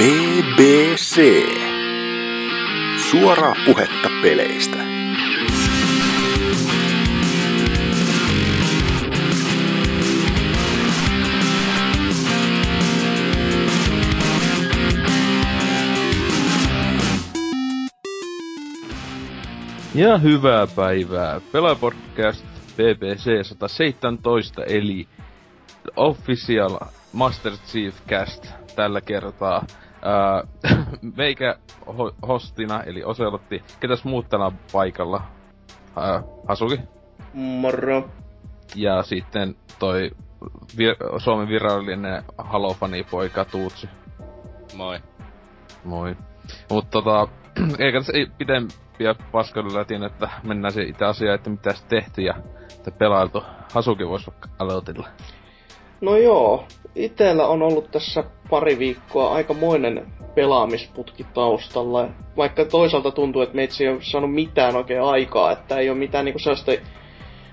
BBC. Suoraa puhetta peleistä. Ja hyvää päivää. Pelapodcast BBC 117 eli Official Master Chief Cast tällä kertaa. Ää, meikä ho- hostina eli Oselotti. Ketäs muut täällä on paikalla? Ää, Hasuki. Moro. Ja sitten toi vir- Suomen virallinen Halo-fanipoika Tuutsi. Moi. Moi. Mut tota, eikä tässä ei pitempiä paskoilla lätin, että mennään se itse asiaan, että mitä tehty ja että pelailtu. Hasuki vois vaikka aloitella. No joo, itellä on ollut tässä pari viikkoa aikamoinen pelaamisputki taustalla. Vaikka toisaalta tuntuu, että meitsi ei ole saanut mitään oikein aikaa, että ei ole mitään niinku sellaista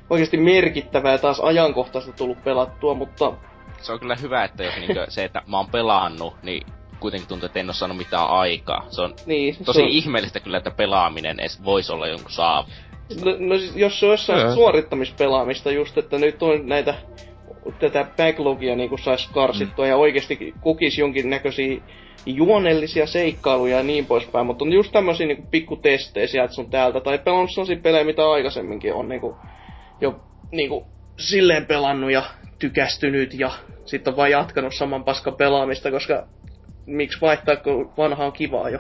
oikeasti merkittävää ja taas ajankohtaista tullut pelattua, mutta Se on kyllä hyvä, että jos niinkö se, että mä oon pelannut, niin kuitenkin tuntuu, että en oo saanut mitään aikaa. Se on niin. tosi se on, ihmeellistä kyllä, että pelaaminen edes voisi olla jonkun saavu. no, no, siis jos se Joo. suorittamispelaamista just, että nyt on näitä tätä backlogia niin sais karsittua mm. ja oikeasti kokisi jonkinnäköisiä juonellisia seikkailuja ja niin poispäin, mutta on just tämmöisiä niin pikkutestejä sieltä sun täältä, tai pelannut sellaisia pelejä, mitä aikaisemminkin on niin kuin, jo niin kuin, silleen pelannut ja tykästynyt ja sitten on vaan jatkanut saman paskan pelaamista, koska miksi vaihtaa, kun vanha on kivaa jo.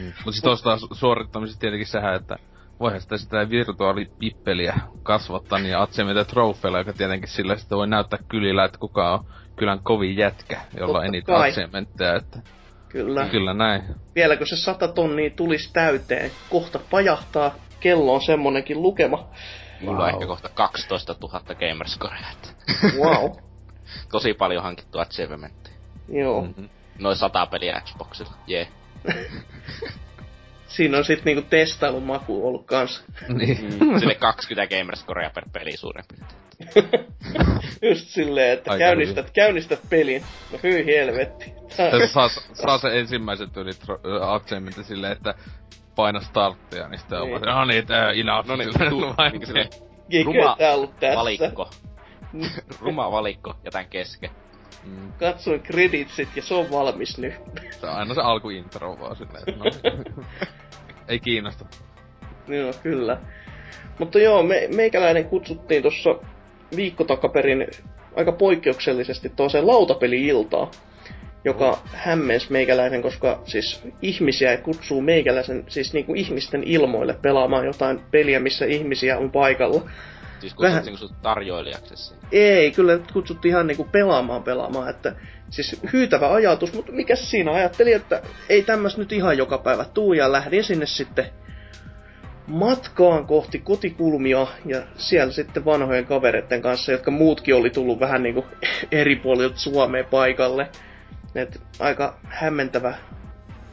Mm. Mut sit tuosta su- suorittamisesta tietenkin sehän, että voihan sitä sitä virtuaalipippeliä kasvattaa niin atsiemmitä trofeilla, joka tietenkin sillä sitten voi näyttää kylillä, että kuka on kylän kovin jätkä, jolla Totta on eniten että Kyllä. kyllä näin. Vielä kun se sata tonnia tulisi täyteen, kohta pajahtaa, kello on semmonenkin lukema. Mulla on ehkä kohta 12 000 gamerscorea, Wow. tosi paljon hankittu achievementteja. Joo. Mm-hmm. Noin sata peliä Xboxilla, jee. Siinä on sit niinku testailun maku ollut kans. Niin. Mm. Sille 20 gamerscorea per peli suurin piirtein. Just silleen, että Aika käynnistät, käynnistät pelin. No hyi helvetti. Tässä saa, saa se ensimmäiset yli achievementin silleen, että paina starttia, niin sitten on Niin. vaan, no niin, tää enough. No niin, tuu, vain minkä silleen, Eikä ruma valikko. Ruma valikko, jätän kesken. Mm. Katsoin kreditsit ja se on valmis nyt. Se on aina se alkuintro vaan silleen, että no. Ei kiinnosta. Joo, kyllä. Mutta joo, me, meikäläinen kutsuttiin tuossa viikko takaperin aika poikkeuksellisesti toiseen lautapeli-iltaan, joka hämmensi meikäläisen, koska siis ihmisiä kutsuu meikäläisen, siis niinku ihmisten ilmoille pelaamaan jotain peliä, missä ihmisiä on paikalla. Siis Vähän- kutsuttiinko sut tarjoilijaksesi? Ei, kyllä kutsuttiin ihan niinku pelaamaan pelaamaan, että siis hyytävä ajatus, mutta mikä siinä ajattelin, että ei tämmöistä nyt ihan joka päivä tuu ja lähdin sinne sitten matkaan kohti kotikulmia ja siellä sitten vanhojen kavereiden kanssa, jotka muutkin oli tullut vähän niinku eri puolilta Suomeen paikalle. Et aika hämmentävä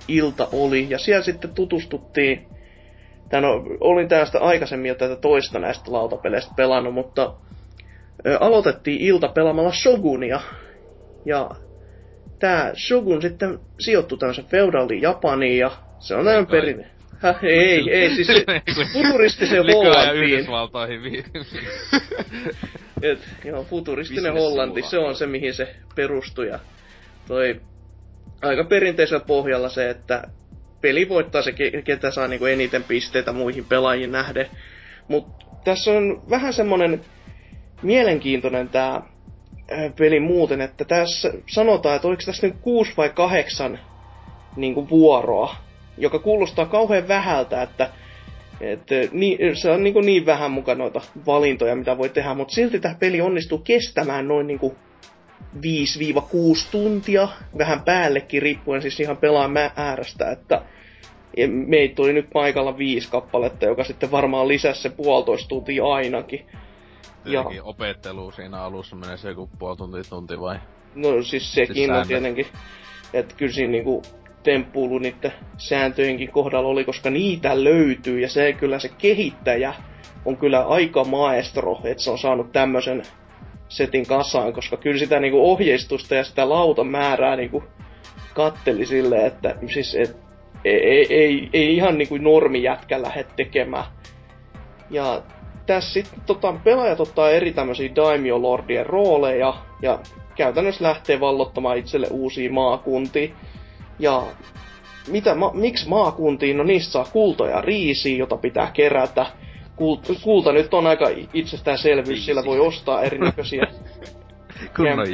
ilta oli ja siellä sitten tutustuttiin Tän no, olin tästä aikaisemmin jo tätä toista näistä lautapeleistä pelannut, mutta ö, aloitettiin ilta pelaamalla Shogunia. Ja tää Shogun sitten sijoittui tämmöisen feudaalin Japaniin ja se on näin perinne. Häh, ei, ei, siis se futuristisen Hollantiin. Et, joo, futuristinen Hollanti, se on se mihin se perustui. Ja toi aika perinteisellä pohjalla se, että peli voittaa se, ke- ketä saa niinku eniten pisteitä muihin pelaajiin nähden. Mutta tässä on vähän semmonen mielenkiintoinen tämä peli muuten, että tässä sanotaan, että oliko tässä nyt kuusi vai kahdeksan niinku vuoroa, joka kuulostaa kauhean vähältä, että et, niin, se on niin, niin vähän mukaan noita valintoja, mitä voi tehdä, mutta silti tämä peli onnistuu kestämään noin niin 5-6 tuntia, vähän päällekin riippuen siis ihan pelaan määrästä, että meitä oli nyt paikalla viisi kappaletta, joka sitten varmaan lisäsi se puolitoista tuntia ainakin. Tietenkin opettelu siinä alussa menee se joku puoli tuntia tunti vai? No siis sekin Siis on tietenkin, että kyllä siinä niinku temppuilu niiden sääntöjenkin kohdalla oli, koska niitä löytyy ja se kyllä se kehittäjä on kyllä aika maestro, että se on saanut tämmöisen setin kasaan, koska kyllä sitä niinku ohjeistusta ja sitä lautan määrää niinku katteli silleen, että siis et, ei, ei, ei, ihan niinku normijätkä lähde tekemään. Ja tässä sitten tota, pelaajat ottaa eri tämmöisiä Daimyo Lordien rooleja ja käytännössä lähtee vallottamaan itselle uusia maakuntia. Ja mitä, ma, miksi maakuntiin? No niistä saa kultoja riisiä, jota pitää kerätä. Kult, kulta nyt on aika itsestäänselvyys, sillä voi ostaa erinäköisiä Kunnon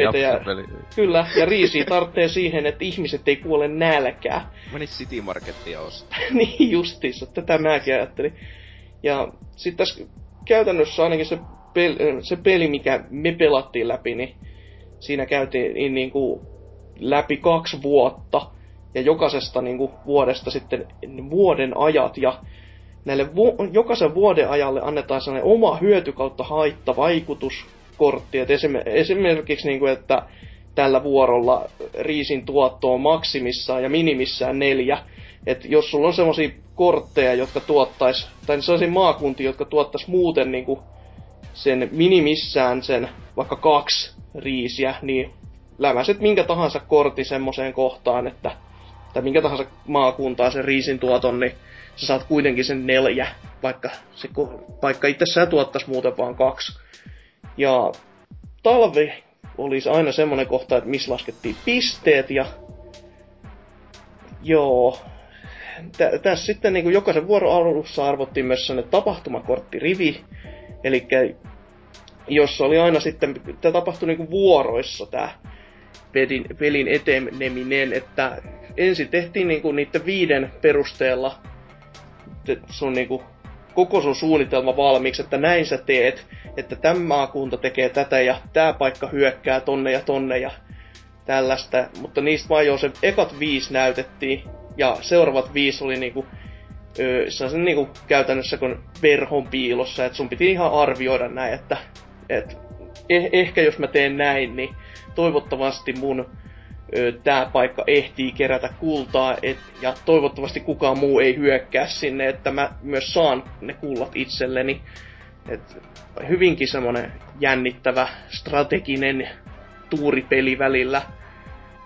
peli. Kyllä, ja riisi tarvitsee siihen, että ihmiset ei kuole nälkää. Menis City Markettia ostaa. niin justiinsa, tätä mäkin ajattelin. Ja sitten tässä käytännössä ainakin se peli, se peli, mikä me pelattiin läpi, niin siinä käytiin niin, niin kuin läpi kaksi vuotta. Ja jokaisesta niin kuin vuodesta sitten vuoden ajat. Ja näille vu- jokaisen vuoden ajalle annetaan sellainen oma hyöty kautta Et esim- esimerkiksi, niin kuin, että tällä vuorolla riisin tuotto on maksimissaan ja minimissään neljä. Et jos sulla on semmoisia kortteja, jotka tuottais, tai sellaisia maakuntia, jotka tuottais muuten niin kuin sen minimissään sen vaikka kaksi riisiä, niin läväset minkä tahansa kortti semmoiseen kohtaan, että tai minkä tahansa maakuntaa sen riisin tuoton, niin sä saat kuitenkin sen neljä, vaikka, se, vaikka itse sä tuottais muuten vaan kaksi. Ja talvi olisi aina semmonen kohta, että missä laskettiin pisteet ja joo, tä, tässä sitten niin kuin jokaisen vuoron alussa arvottiin myös sellainen tapahtumakorttirivi, eli jossa oli aina sitten, tämä tapahtui niin kuin vuoroissa tämä pelin, pelin eteneminen, että ensin tehtiin niin kuin niiden viiden perusteella sun niin kuin koko sun suunnitelma valmiiksi, että näin sä teet, että tämä maakunta tekee tätä ja tämä paikka hyökkää tonne ja tonne ja tällaista, mutta niistä vaan jo se ekat viisi näytettiin ja seuraavat viisi oli niinku, sellaisen niinku käytännössä kun verhon piilossa, että sun piti ihan arvioida näin, että et, eh, ehkä jos mä teen näin, niin toivottavasti mun ö, tää paikka ehtii kerätä kultaa, et, ja toivottavasti kukaan muu ei hyökkää sinne, että mä myös saan ne kullat itselleni. Et, hyvinkin semmonen jännittävä, strateginen tuuripeli välillä.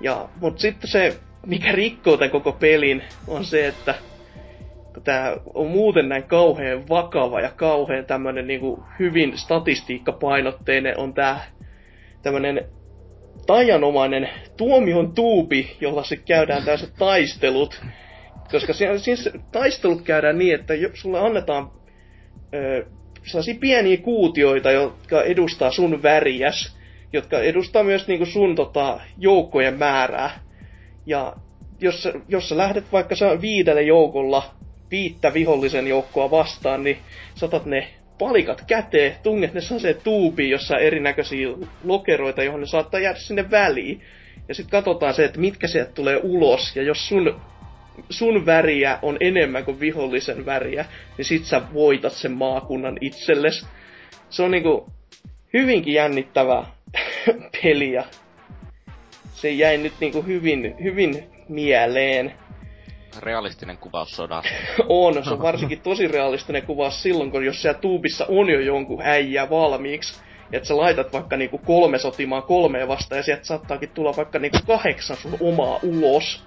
Ja, mut sitten se mikä rikkoo tämän koko pelin, on se, että tämä on muuten näin kauhean vakava ja kauhean tämmönen niinku hyvin statistiikkapainotteinen on tämä tämmönen tajanomainen tuomion tuupi, jolla se käydään tässä taistelut. Koska siinä, siis taistelut käydään niin, että sulle annetaan ö, sellaisia pieniä kuutioita, jotka edustaa sun väriäs, jotka edustaa myös niinku sun tota, joukkojen määrää. Ja jos, jos sä lähdet vaikka sä viidelle joukolla viittä vihollisen joukkoa vastaan, niin satat ne palikat käteen, tunget ne se tuubiin, jossa erinäköisiä lokeroita, johon ne saattaa jäädä sinne väliin. Ja sitten katsotaan se, että mitkä sieltä tulee ulos, ja jos sun, sun väriä on enemmän kuin vihollisen väriä, niin sit sä voitat sen maakunnan itsellesi. Se on niinku hyvinkin jännittävä peli, ja se jäi nyt niinku hyvin, hyvin mieleen. Realistinen kuvaus sodasta. on, se on varsinkin tosi realistinen kuvaus silloin, kun jos siellä tuubissa on jo jonkun äijä valmiiksi, että sä laitat vaikka niinku kolme sotimaan kolmeen vastaan, ja sieltä saattaakin tulla vaikka niinku kahdeksan sun omaa ulos.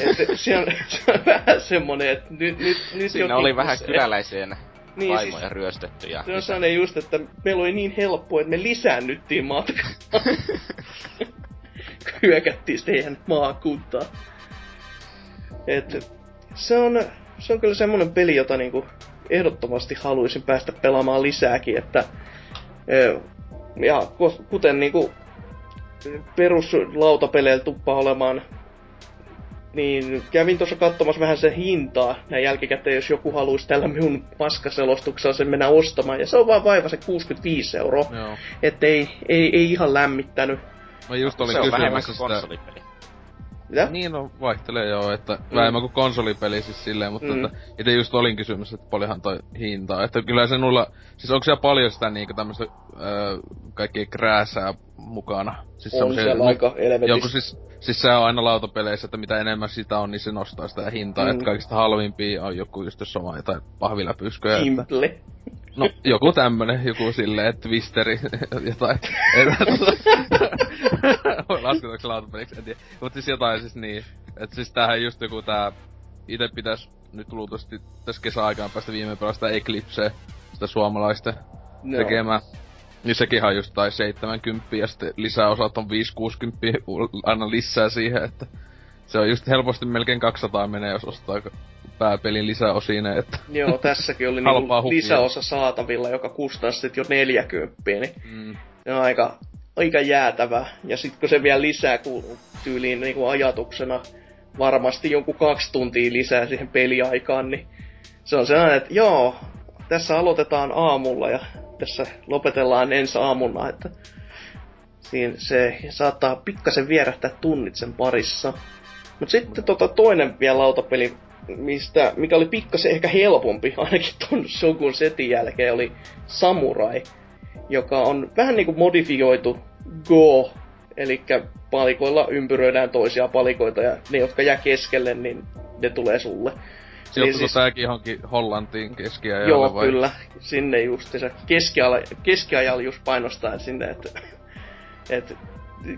Et se, on, se on vähän semmonen, että nyt, nyt, nyt Siinä oli vähän kyläläiseen niin, vaimoja siis, ryöstetty. Ja se on sellainen just, että meillä oli niin helppo, että me lisäännyttiin matkaa. hyökättiin siihen maakuntaan. Et, se, on, se on kyllä semmonen peli, jota niinku ehdottomasti haluaisin päästä pelaamaan lisääkin, että ja kuten niinku peruslautapeleillä tuppaa olemaan, niin kävin tuossa katsomassa vähän sen hintaa näin jälkikäteen, jos joku haluaisi tällä minun paskaselostuksella sen mennä ostamaan. Ja se on vaan vaiva se 65 euroa. Että ei, ei, ei ihan lämmittänyt. Mä just olin se on vähemmän kuin konsolipeli. Mitä? Niin, no vaihtelee joo, että mm. vähemmän kuin konsolipeli siis silleen, mutta mm. että itse just olin kysymys, että paljonhan toi hintaa. Että kyllä se nulla, siis onko siellä paljon sitä niinku tämmöstä öö, kaikkia krääsää mukana? Siis on siellä aika Joku siis, siis se on aina lautapeleissä, että mitä enemmän sitä on, niin se nostaa sitä hintaa. Mm. Että kaikista halvimpia on joku just jos on jotain pahviläpysköjä. Simple. Että... No, joku tämmönen, joku silleen, twisteri, jotain. Lasketaanko se lautapeliksi, en tiedä. Mut siis jotain siis niin. Et siis tämähän just joku tää... Ite pitäis nyt luultavasti tässä kesäaikaan päästä viimein pelasta Eclipse, sitä suomalaista no. tekemään. Niin sekin on just tai 70 ja sitten lisäosat on 5-60 aina lisää siihen, että se on just helposti melkein 200 menee, jos ostaa pääpelin lisäosine, että... Joo, tässäkin oli niinku lisäosa saatavilla, joka kustaa sitten jo 40, niin mm. on aika, aika jäätävä. Ja sitten kun se vielä lisää kun tyyliin niinku ajatuksena varmasti jonkun kaksi tuntia lisää siihen peliaikaan, niin se on sellainen, että joo, tässä aloitetaan aamulla ja tässä lopetellaan ensi aamuna, että siinä se saattaa pikkasen vierähtää tunnit sen parissa. Mutta sitten tota toinen vielä lautapeli, mistä, mikä oli pikkasen ehkä helpompi, ainakin ton Shogun setin jälkeen, oli Samurai, joka on vähän niinku modifioitu Go, eli palikoilla ympyröidään toisia palikoita ja ne, jotka jää keskelle, niin ne tulee sulle. Sijoittuiko siis, tääkin johonkin Hollantiin keskiajalle Joo, vai? kyllä. Sinne just keskiajalla, keskiajalla just painostaa sinne, että et,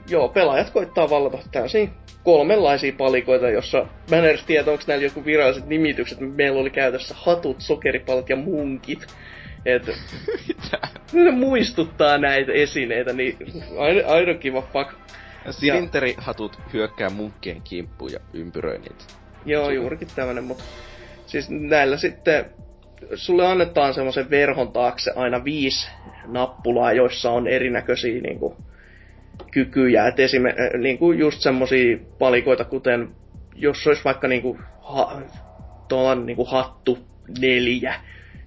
joo, pelaajat koittaa vallata täysin kolmenlaisia palikoita, jossa mä en edes tiedä, onko näillä joku viralliset nimitykset. Meillä oli käytössä hatut, sokeripalot ja munkit. Et, ne muistuttaa näitä esineitä, niin aina kiva fuck. Silinteri-hatut hyökkää munkkien kimppuun ja ympyröi niitä. Joo, juurikin tämmönen, mutta siis näillä sitten sulle annetaan semmoisen verhon taakse aina viisi nappulaa, joissa on erinäköisiä niin kuin, kykyjä. Et esim, niin kuin just semmosia palikoita, kuten jos olisi vaikka niin kuin, ha, tuolla, niin kuin hattu neljä,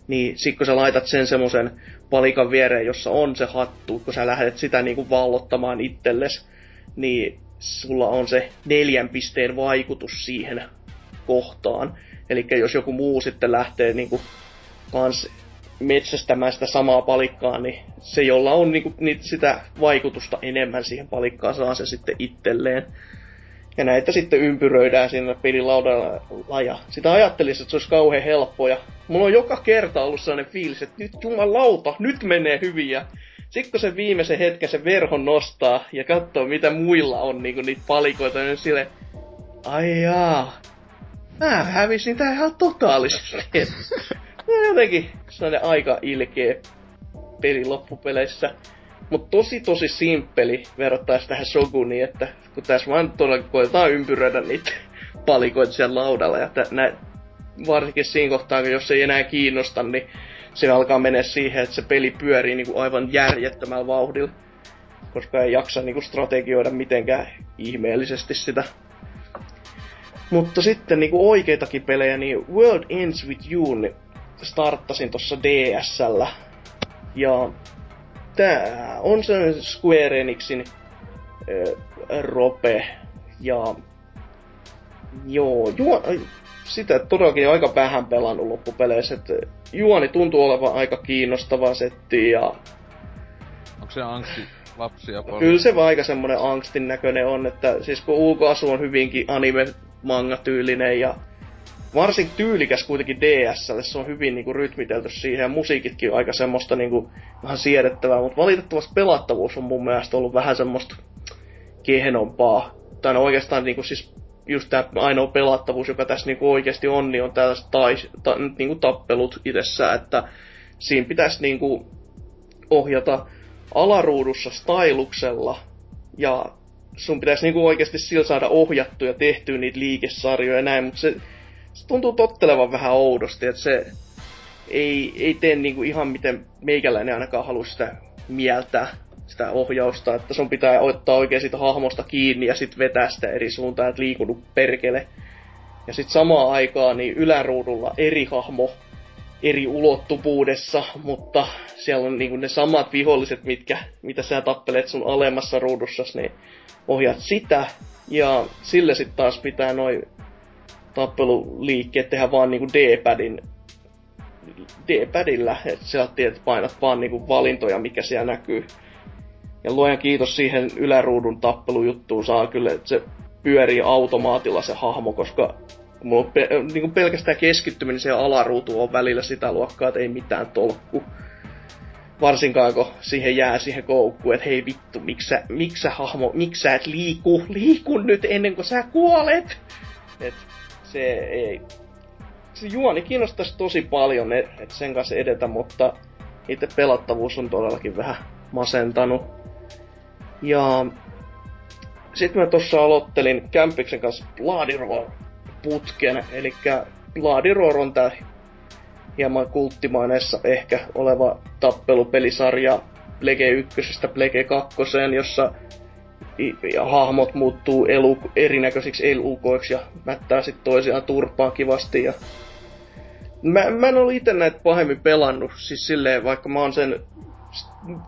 niin sit kun sä laitat sen semmoisen palikan viereen, jossa on se hattu, kun sä lähdet sitä niin kuin vallottamaan itselles, niin sulla on se neljän pisteen vaikutus siihen kohtaan. Eli jos joku muu sitten lähtee niin kuin, kans metsästämään sitä samaa palikkaa, niin se, jolla on niin kuin, niin sitä vaikutusta enemmän siihen palikkaan, saa se sitten itselleen. Ja näitä sitten ympyröidään siinä pelilaudalla ja sitä ajattelisi, että se olisi kauhean helppo. Ja mulla on joka kerta ollut sellainen fiilis, että nyt jumalauta, nyt menee hyvin. Ja sitten kun se viimeisen hetken se verhon nostaa ja katsoo mitä muilla on niin niitä palikoita, niin sille ai jaa, mä hävisin tää ihan totaalisesti. jotenkin sellainen aika ilkeä peli loppupeleissä. Mutta tosi tosi simppeli verrattaisi tähän Shoguniin, että kun tässä vaan todella koetaan ympyröidä niitä palikoita siellä laudalla. Ja nä, varsinkin siinä kohtaa, kun jos ei enää kiinnosta, niin se alkaa mennä siihen, että se peli pyörii niinku aivan järjettömällä vauhdilla. Koska ei jaksa niinku strategioida mitenkään ihmeellisesti sitä. Mutta sitten niinku oikeitakin pelejä, niin World Ends With You niin starttasin tuossa DSL. Ja tää on se Square Enixin äh, rope. Ja joo, juo, sitä todellakin aika vähän pelannut loppupeleissä. Et juoni tuntuu olevan aika kiinnostava setti ja... Onko se angsti lapsia paljon? Kyllä se aika semmonen angstin näköinen on, että siis kun ulkoasu on hyvinkin anime manga tyylinen ja varsin tyylikäs kuitenkin DSL, se on hyvin niinku rytmitelty siihen ja musiikitkin on aika semmoista niinku vähän siedettävää, mutta valitettavasti pelattavuus on mun mielestä ollut vähän semmoista kehenompaa. Tai no oikeastaan niinku siis just tämä ainoa pelattavuus, joka tässä niinku oikeasti on, niin on tällaiset ta, niinku tappelut itsessään, että siinä pitäisi niinku ohjata alaruudussa styluksella ja sun pitäisi niinku oikeasti sillä saada ohjattua ja tehtyä niitä liikesarjoja ja näin, mutta se, se tuntuu tottelevan vähän oudosti, että se ei, ei tee niinku ihan miten meikäläinen ainakaan halua sitä mieltää sitä ohjausta, että sun pitää ottaa oikein siitä hahmosta kiinni ja sitten vetää sitä eri suuntaan, että liikunut perkele. Ja sitten samaan aikaan niin yläruudulla eri hahmo eri ulottuvuudessa, mutta siellä on niinku ne samat viholliset, mitkä, mitä sä tappelet sun alemmassa ruudussa, niin ohjaat sitä. Ja sille sitten taas pitää noin tappeluliikkeet tehdä vaan niinku D-padin D-padilla, että sä tiedät, painat vaan niinku valintoja, mikä siellä näkyy. Ja luojan kiitos siihen yläruudun tappelujuttuun saa kyllä, että se pyörii automaatilla se hahmo, koska mulla on pe- niin pelkästään keskittyminen siihen alaruutuun on välillä sitä luokkaa, että ei mitään tolkku. Varsinkaan kun siihen jää siihen koukkuun, että hei vittu, miksi sä, miksi sä hahmo, miksi sä et liiku, liiku nyt ennen kuin sä kuolet. Et se ei, se juoni kiinnostaisi tosi paljon, että sen kanssa edetä, mutta itse pelattavuus on todellakin vähän masentanut. Ja sitten mä tuossa aloittelin Kämpiksen kanssa Bloody putken, eli Bloody on tää hieman kulttimaineessa ehkä oleva tappelupelisarja Plege 1 Plege 2, jossa ja hahmot muuttuu elu, erinäköisiksi elukoiksi ja mättää sitten toisiaan turpaa kivasti. Ja... Mä, mä en ole itse näitä pahemmin pelannut, siis silleen, vaikka mä oon sen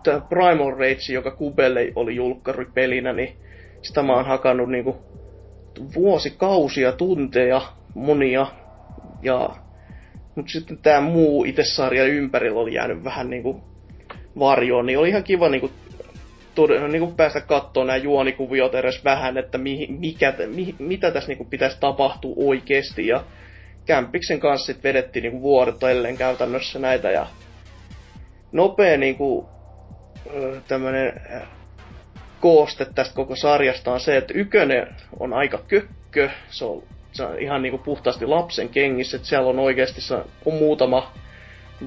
tää Primal Rage, joka Kubelle oli julkkaripelinä, niin sitä mä oon hakannut niinku vuosikausia, tunteja, monia. Ja, mut sitten tää muu itse sarja ympärillä oli jäänyt vähän niinku varjoon, niin oli ihan kiva niinku todella, niin kuin päästä katsoa nämä juonikuviot edes vähän, että mi, mikä, mi, mitä tässä niin kuin pitäisi tapahtua oikeasti. Ja Kämpiksen kanssa sit vedettiin niin vuorotellen käytännössä näitä ja nopea niin kuin, tämmönen kooste tästä koko sarjasta on se, että ykönen on aika kökkö, se on, se on ihan niinku puhtaasti lapsen kengissä, että siellä on oikeasti se on muutama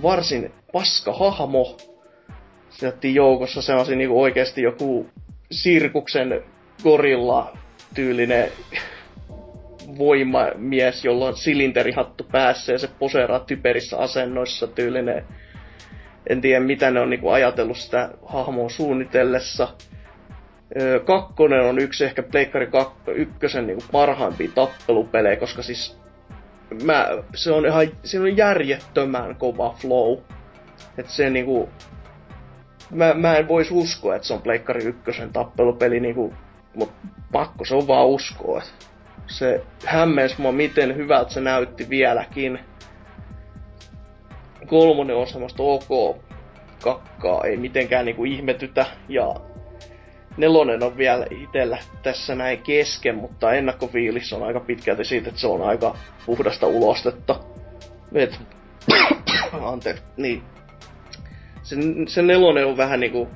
varsin paska hahmo, sieltä joukossa sellaisia niinku oikeasti joku sirkuksen gorilla tyylinen voimamies, jolla on silinterihattu päässä ja se poseeraa typerissä asennoissa tyylinen. En tiedä mitä ne on niinku ajatellut sitä hahmoa suunnitellessa. Öö, kakkonen on yksi ehkä Pleikkari ykkösen niinku parhaimpia tappelupelejä, koska siis mä, se on ihan, se on järjettömän kova flow. Et se niinku, mä, mä en vois uskoa, että se on Pleikkari ykkösen tappelupeli, niinku, mutta pakko se on vaan uskoa. Se hämmensi mua, miten hyvältä se näytti vieläkin. Kolmonen on semmoista ok kakkaa, ei mitenkään niinku ihmetytä. Ja nelonen on vielä itellä tässä näin kesken, mutta ennakkofiilis on aika pitkälti siitä, että se on aika puhdasta ulostetta. Et, anteeksi, niin se, se nelonen on vähän niinku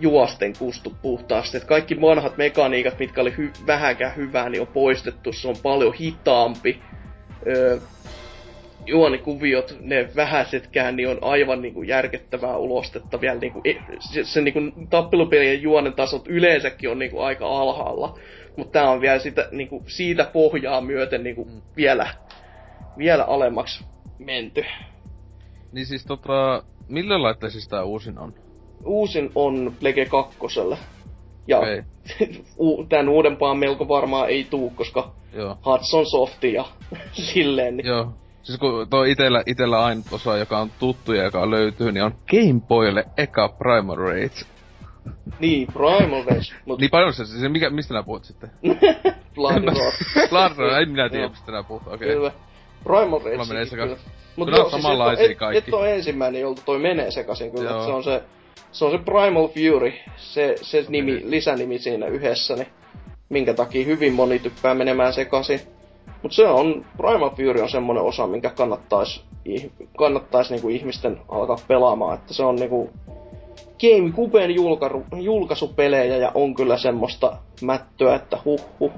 juosten kustu puhtaasti. Et kaikki vanhat mekaniikat, mitkä oli hy- vähänkään hyvää, niin on poistettu. Se on paljon hitaampi. Öö, juonikuviot, ne vähäisetkään, niin on aivan niinku järkettävää ulostetta vielä niinku, e, se, se niinku tappelupelien juonen tasot yleensäkin on niinku aika alhaalla. Mutta tää on vielä sitä, niinku, siitä pohjaa myöten niinku mm. vielä, vielä alemmaksi menty. Niin siis tota, Millä laitteessa siis tää uusin on? Uusin on Plege 2. Ja okay. tän uudempaan melko varmaan ei tuu, koska Joo. Hudson Softi ja silleen. Niin. Joo. Siis kun tuo itellä, itellä ainut osa, joka on tuttu ja joka löytyy, niin on Game Boylle eka Primal Rage. Niin, Primal Rage. Mut... Niin paljon se, siis mikä, mistä nää puhut sitten? Blood Roar. Blood Roar, ei minä tiedä mistä nää puhut, okei. Okay. Primal Rage. Mutta joo, siis et, kaikki. Et, et ole ensimmäinen, jolta toi menee sekaisin kyllä. Se on se, se on se Primal Fury, se, se nimi, lisänimi siinä yhdessä, niin minkä takia hyvin moni typpää menemään sekaisin. Mutta se on, Primal Fury on semmonen osa, minkä kannattais, kannattais niinku ihmisten alkaa pelaamaan, että se on niinku GameCuben julkaisupelejä ja on kyllä semmoista mättöä, että huh huh.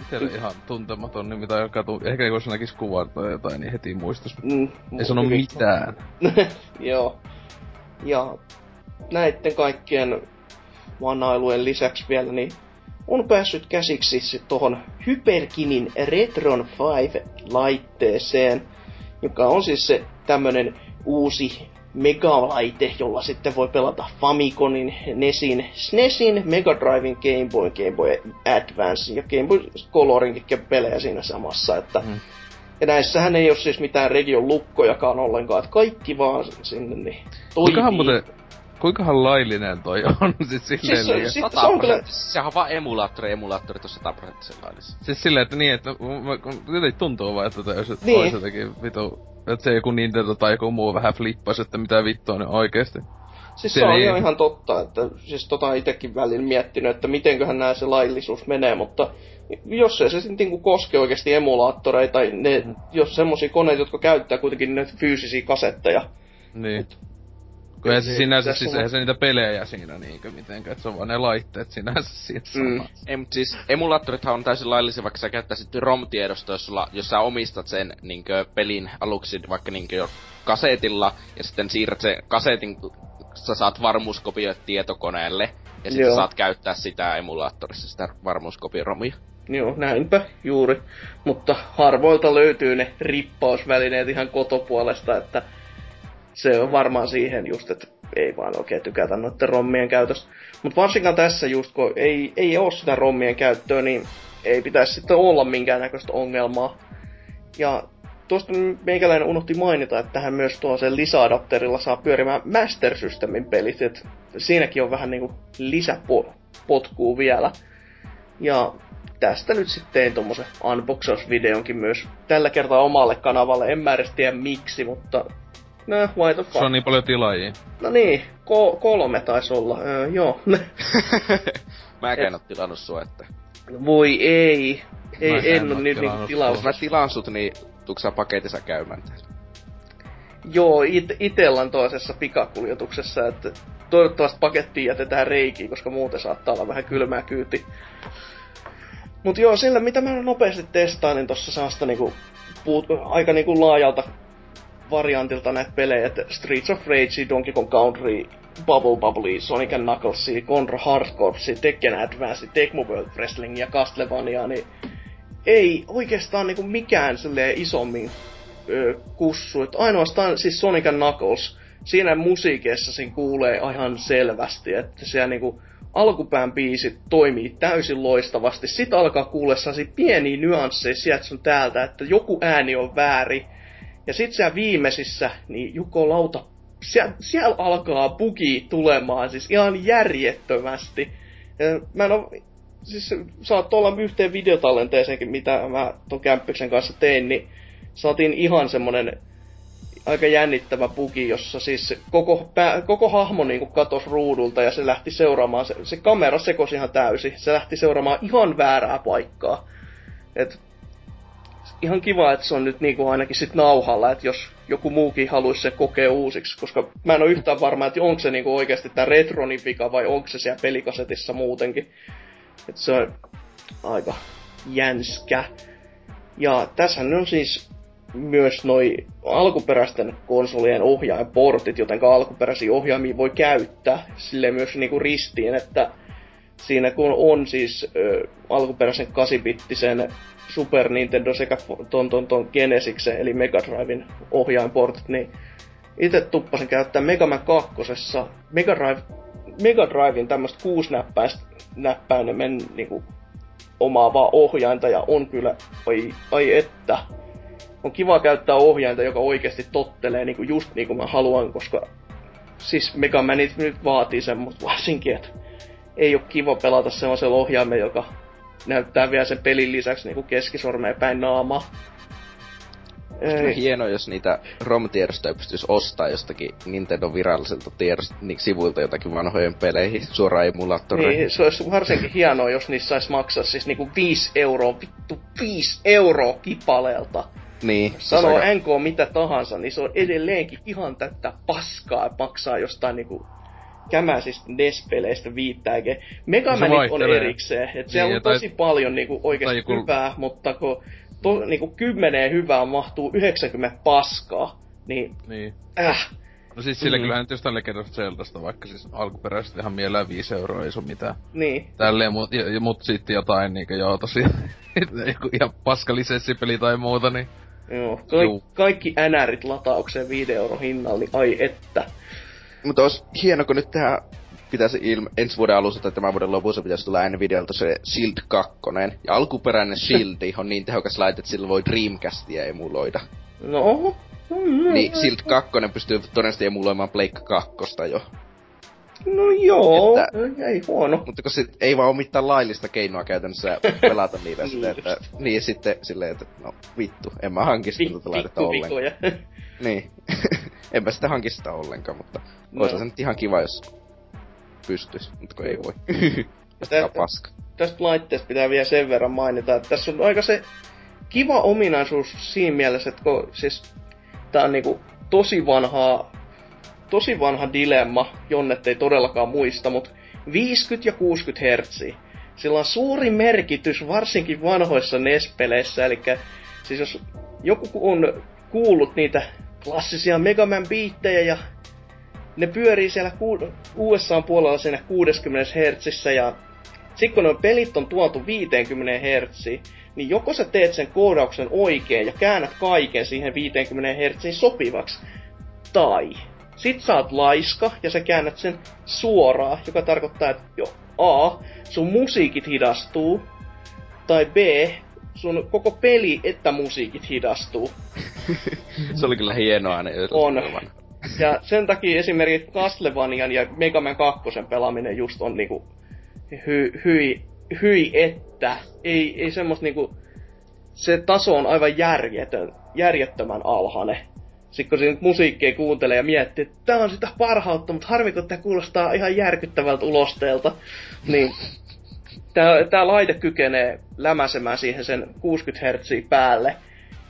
Itselle ihan tuntematon nimi, tai joka tu- ehkä jos näkis kuvan tai jotain, niin heti muistas. Mm, ei sano mitään. Joo. Ja näitten kaikkien vanailujen lisäksi vielä, niin on päässyt käsiksi sit tohon Hyperkinin Retron 5-laitteeseen, joka on siis se tämmönen uusi megalaite, jolla sitten voi pelata Famiconin, Nesin, SNESin, Mega Drivein, Game Boy, Game Boy Advance ja Game Boy Colorinkin pelejä siinä samassa. Että mm. Ja näissähän ei ole siis mitään region lukkojakaan ollenkaan, että kaikki vaan sinne niin toimii. Kuinkahan muuten, kuinkahan laillinen toi on siis silleen siis, siis, se, se, on kyllä... Sehän on vaan emulaattori, emulaattori tuossa 100 prosenttisen. Siis silleen, että niin, että jotenkin tuntuu vaan, että jos niin. olisi jotenkin vitu että se joku Nintendo tai joku muu vähän flippasi, että mitä vittua ne oikeesti. Siis se, se on ei... ihan totta, että siis tota itekin välillä miettinyt, että mitenköhän nää se laillisuus menee, mutta jos se, se sitten niinku koske oikeasti emulaattoreita, tai ne, mm. jos semmosia koneita, jotka käyttää kuitenkin ne fyysisiä kasetteja. Niin. Kun ei se sinänsä, siis eihän se niitä pelejä siinä niinkö mitenkään, että se on vaan ne laitteet sinänsä siinä Mm. samassa. Ei, mut siis emulaattorithan on täysin laillisia, vaikka sä käyttäisit ROM-tiedostoa, jos, sulla, jos sä omistat sen niinkö, pelin aluksi vaikka niinkö jo kasetilla, ja sitten siirrät sen kasetin, kun sä saat varmuuskopioit tietokoneelle, ja sitten saat käyttää sitä emulaattorissa, sitä varmuuskopioromia. Joo, näinpä juuri. Mutta harvoilta löytyy ne rippausvälineet ihan kotopuolesta, että se on varmaan siihen just, että ei vaan oikein tykätä noiden rommien käytöstä. Mutta varsinkaan tässä just, kun ei, ei ole sitä rommien käyttöä, niin ei pitäisi sitten olla minkäännäköistä ongelmaa. Ja tuosta meikäläinen unohti mainita, että tähän myös tuo sen lisäadapterilla saa pyörimään Master Systemin pelit, et siinäkin on vähän niinku lisäpotkuu vielä. Ja tästä nyt sitten tein tommosen unboxausvideonkin myös tällä kertaa omalle kanavalle. En mä edes tiedä miksi, mutta no, why the Se fuck. on niin paljon tilaajia. No niin, ko- kolme taisi olla. Öö, joo. Mäkään oo tilannut sua, että... Voi ei. Ei, Mä en en, oo nyt niinku tilannut Jos tilaus. mä tilaan sut, niin tuuks sä paketissa käymään täällä? Joo, it- itellan toisessa pikakuljetuksessa, että toivottavasti pakettiin jätetään reikiin, koska muuten saattaa olla vähän kylmää kyyti. Mut joo, sillä mitä mä nopeasti testaan, niin tossa saa sitä niinku, puut, aika niinku laajalta variantilta näitä pelejä, että Streets of Rage, Donkey Kong Country, Bubble Bubble, Sonic and Knuckles, Contra Hard Corps, Tekken Advance, Tecmo World Wrestling ja Castlevania, niin ei oikeastaan niinku mikään silleen isommin ö, kussu. Et ainoastaan siis Sonic and Knuckles, siinä musiikissa siinä kuulee ihan selvästi, että siellä niinku alkupään biisit toimii täysin loistavasti. Sitten alkaa sellaisia pieniä nyansseja sieltä sun täältä, että joku ääni on väärin. Ja sit siellä viimeisissä, niin Jukko Lauta, siellä, siellä alkaa bugi tulemaan siis ihan järjettömästi. Ja Mä en oo, siis saat olla yhteen videotallenteeseenkin, mitä mä ton Kämppiksen kanssa tein, niin saatiin ihan semmonen aika jännittävä bugi, jossa siis koko, pää, koko hahmo niinku katos ruudulta ja se lähti seuraamaan, se, se kamera sekosi ihan täysin, se lähti seuraamaan ihan väärää paikkaa. Et ihan kiva, että se on nyt niinku ainakin sit nauhalla, että jos joku muukin haluaisi se kokea uusiksi, koska mä en ole yhtään varma, että onko se niinku oikeasti tää retronin vika vai onko se siellä pelikasetissa muutenkin. Et se on aika jänskä. Ja tässä on siis myös noi alkuperäisten konsolien ohjainportit, joten alkuperäisiä ohjaimia voi käyttää sille myös niinku ristiin, että siinä kun on siis ö, alkuperäisen 8-bittisen Super Nintendo sekä ton, ton, ton Genesiksen eli Mega Driven ohjainportit, niin itse tuppasin käyttää Mega Man 2. Mega, Drive, Mega Driven tämmöistä kuusnäppäistä näppäinen niinku, omaavaa ohjainta ja on kyllä, ai, ai että, on kiva käyttää ohjainta, joka oikeasti tottelee niinku just niin kuin mä haluan, koska siis Mega Manit nyt vaatii semmoista varsinkin, että ei ole kiva pelata semmoisella ohjaimella, joka näyttää vielä sen pelin lisäksi niinku keskisormeen päin naamaa. Ei. Hienoa, jos niitä ROM-tiedostoja pystyisi ostaa jostakin Nintendo viralliselta tiedost, niin sivuilta jotakin vanhojen peleihin suoraan emulaattoreihin. Niin, se olisi varsinkin hienoa, jos niissä saisi maksaa siis niinku 5 euroa, vittu 5 euroa kipaleelta. Niin. Sano aika- NK mitä tahansa, niin se on edelleenkin ihan tätä paskaa, maksaa jostain niinku kämäisistä NES-peleistä viittäänkin. Megamanit on erikseen, että siellä Niin, on tai- tosi paljon niinku oikeasti tai joku- hyvää, mutta kun to, niinku kymmeneen hyvää mahtuu 90 paskaa, niin Niin. äh, No siis sille Mm. kyllähän nyt jostain Legend of Zeldasta, vaikka siis alkuperäisesti ihan mielellään 5 euroa, ei oo mitään. niin. Tälleen, mut, ja, mut sitten jotain niinkö joo tosiaan, joku ihan paska lisenssipeli tai muuta, niin Joo, kaik, Juu. kaikki NRit lataukseen 5 euro hinnalla, niin ai että. Mutta olisi hieno, kun nyt tehdään pitäisi ilme- ensi vuoden alussa tai tämän vuoden lopussa pitäisi tulla Nvidialta se Shield 2. Ja alkuperäinen Shield on niin tehokas laite, että sillä voi Dreamcastia emuloida. No, Niin Shield 2 pystyy todennäköisesti emuloimaan Pleikka 2 jo. No joo, Että- ei huono. Mutta kun sit ei vaan ole mitään laillista keinoa käytännössä pelata niitä Niin silleen, että, niin sitten silleen, että no vittu, en mä hanki sitä tuota laitetta ollenkaan. Niin. en mä sitä hanki sitä ollenkaan, mutta No. no. se nyt ihan kiva, jos pystyis, mutta kun ei voi. Tä- Tämä paska. tästä laitteesta pitää vielä sen verran mainita, että tässä on aika se kiva ominaisuus siinä mielessä, että kun siis tää on niinku tosi vanhaa tosi vanha dilemma, Jonnet ei todellakaan muista, mutta 50 ja 60 Hz. Sillä on suuri merkitys varsinkin vanhoissa NES-peleissä, eli siis jos joku on kuullut niitä klassisia Mega Man biittejä ja ne pyörii siellä USA puolella siinä 60 Hz ja sitten kun nuo pelit on tuotu 50 Hz, niin joko sä teet sen koodauksen oikein ja käännät kaiken siihen 50 Hz sopivaksi, tai sit sä oot laiska ja sä käännät sen suoraan, joka tarkoittaa, että jo A, sun musiikit hidastuu, tai B, sun koko peli että musiikit hidastuu. Se oli kyllä hienoa ne On. Ja sen takia esimerkiksi Castlevanian ja Mega Man 2 pelaaminen just on niinku hy, hyi, hyi että. Ei, ei semmos niinku... Se taso on aivan järjetön, järjettömän alhainen. Sitten kun siinä musiikkia kuuntelee ja miettii, että tää on sitä parhautta, mutta harmi kun tää kuulostaa ihan järkyttävältä ulosteelta. Niin tää, tää laite kykenee lämäsemään siihen sen 60 Hz päälle.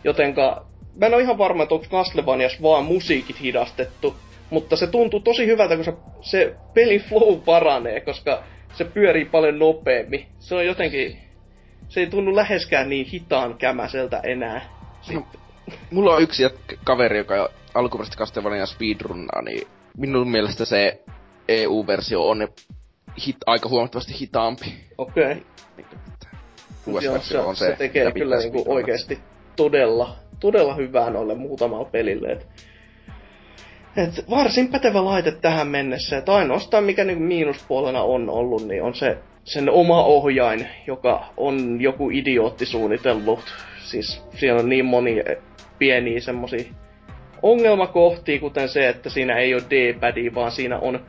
Jotenka mä en ole ihan varma, että onko Castlevanias vaan musiikit hidastettu, mutta se tuntuu tosi hyvältä, kun se, se pelin flow paranee, koska se pyörii paljon nopeammin. Se on jotenkin... Se ei tunnu läheskään niin hitaan kämäseltä enää. No, mulla on yksi kaveri, joka alkuperäisesti Castlevania speedrunnaa, niin minun mielestä se EU-versio on hit, aika huomattavasti hitaampi. Okei. Okay. Niin, se, on se, se tekee kyllä niinku oikeesti todella, todella hyvää noille muutamalla pelille. Et et varsin pätevä laite tähän mennessä. Et ainoastaan mikä niin miinuspuolena on ollut, niin on se sen oma ohjain, joka on joku idiootti suunnitellut. Siis siellä on niin moni pieniä semmosia ongelmakohtia, kuten se, että siinä ei ole D-padi, vaan siinä on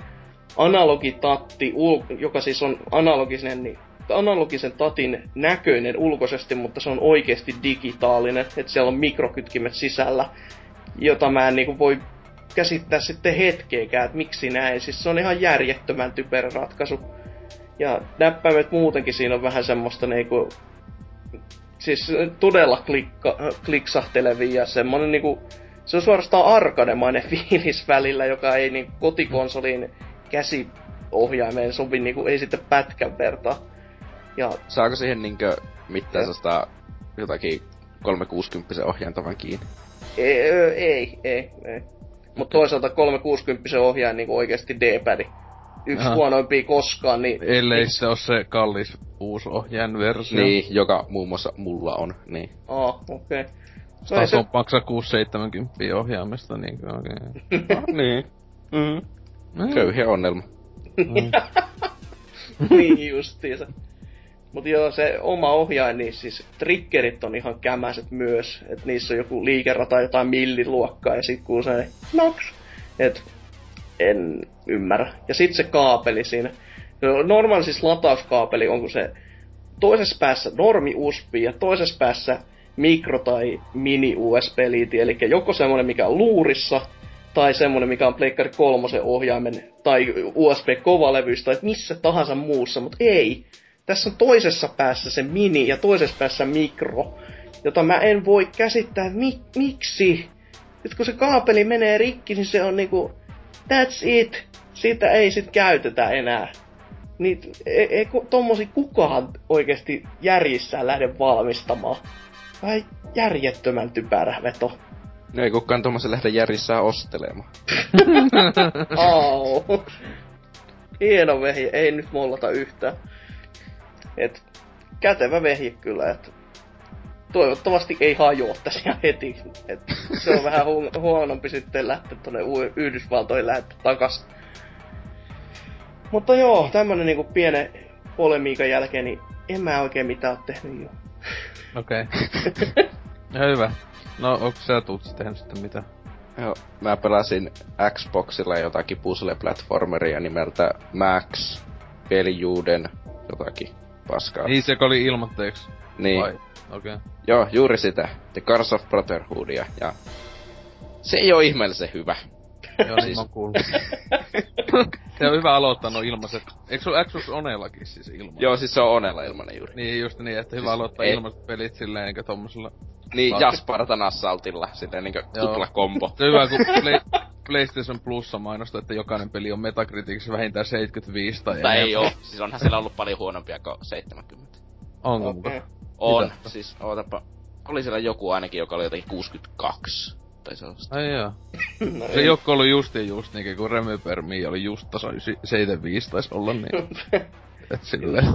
analogitatti, joka siis on analogisen, niin, analogisen tatin näköinen ulkoisesti, mutta se on oikeasti digitaalinen, että siellä on mikrokytkimet sisällä, jota mä en niin voi käsittää sitten hetkeäkään, että miksi näin. Siis se on ihan järjettömän typerä ratkaisu. Ja näppäimet muutenkin siinä on vähän semmoista niinku... Siis todella klikka, kliksahtelevia ja semmonen niinku... Se on suorastaan arkademainen fiilis välillä, joka ei niin kotikonsoliin käsiohjaimeen sovi niinku, ei sitten pätkän vertaa. Ja... Saako siihen niinkö mitään sellaista jotakin 360 ohjaintavan kiinni? Ei, ei, ei, ei. Mutta toisaalta 360 ohjaaja niin oikeasti D-padi. Yksi Aha. huonoimpia koskaan, niin... Ellei se ole se kallis uusi ohjaajan versio. Niin, joka muun muassa mulla on, niin. Ah, okei. Okay. No Taas on se... maksaa 670 ohjaamista, niin okei. Okay. ah, niin. Mm. Mm. Köyhiä onnelma. Mm. niin justiinsa. Mut joo, se oma ohjain, niin siis triggerit on ihan kämäset myös. Että niissä on joku liikerata jotain milliluokkaa ja sit se nox. Et en ymmärrä. Ja sit se kaapeli siinä. No, normaali siis latauskaapeli onko se toisessa päässä normi USB ja toisessa päässä mikro- tai mini-USB-liiti, eli joko semmonen, mikä on luurissa, tai semmonen, mikä on Pleikkari kolmosen ohjaimen, tai USB-kovalevyys, tai missä tahansa muussa, mutta ei tässä on toisessa päässä se mini ja toisessa päässä mikro, jota mä en voi käsittää, mi- miksi. Nyt kun se kaapeli menee rikki, niin se on niinku, that's it. Sitä ei sit käytetä enää. Niin ei, ei tommosi kukaan oikeasti järjissään lähde valmistamaan. Vai järjettömän typerä veto. No ei kukaan tommosen lähde järjissään ostelemaan. oh. Hieno vehi, ei nyt mollata yhtään. Et kätevä vehje kyllä, että toivottavasti ei hajoa tässä heti. Et se on vähän hu- huonompi sitten lähteä tuonne Yhdysvaltoihin lähteä takas. Mutta joo, tämmönen niinku pienen polemiikan jälkeen, niin en mä oikein mitään oo tehnyt jo. Okei. Okay. hyvä. No, onko sä Tutsi tehnyt sitten mitä? Joo, mä pelasin Xboxilla jotakin puzzle-platformeria nimeltä Max Pelijuuden jotakin paskaa. Niin se oli ilmoitteeksi. Niin. Okei. Okay. Joo, juuri sitä. The Cars of Brotherhoodia. Ja se ei oo ihmeellisen hyvä. Joo, niin siis... mä oon se on hyvä aloittaa no ilmaiset. Eikö se ole Xbox Onellakin siis ilmainen? Joo, siis se on Onella ilmainen juuri. Niin, just niin, että hyvä siis aloittaa ei... ilmaiset pelit silleen niinkö tommosella... Niin, Jaspartan assaltilla, silleen niinkö tupla kombo. Se hyvä, kun play, PlayStation Plussa mainosta, että jokainen peli on Metacriticissa vähintään 75 tai Tai ei oo. Siis onhan siellä ollut paljon huonompia kuin 70. Onko Okei. muka? On. Mitä? Siis ootapa. Oli siellä joku ainakin, joka oli jotenkin 62. Tai sellaista. Ai joo. No Se joku ollut justiin just niinkin, kun Remember Me oli just ysi- 75 taisi olla niin. Et silleen.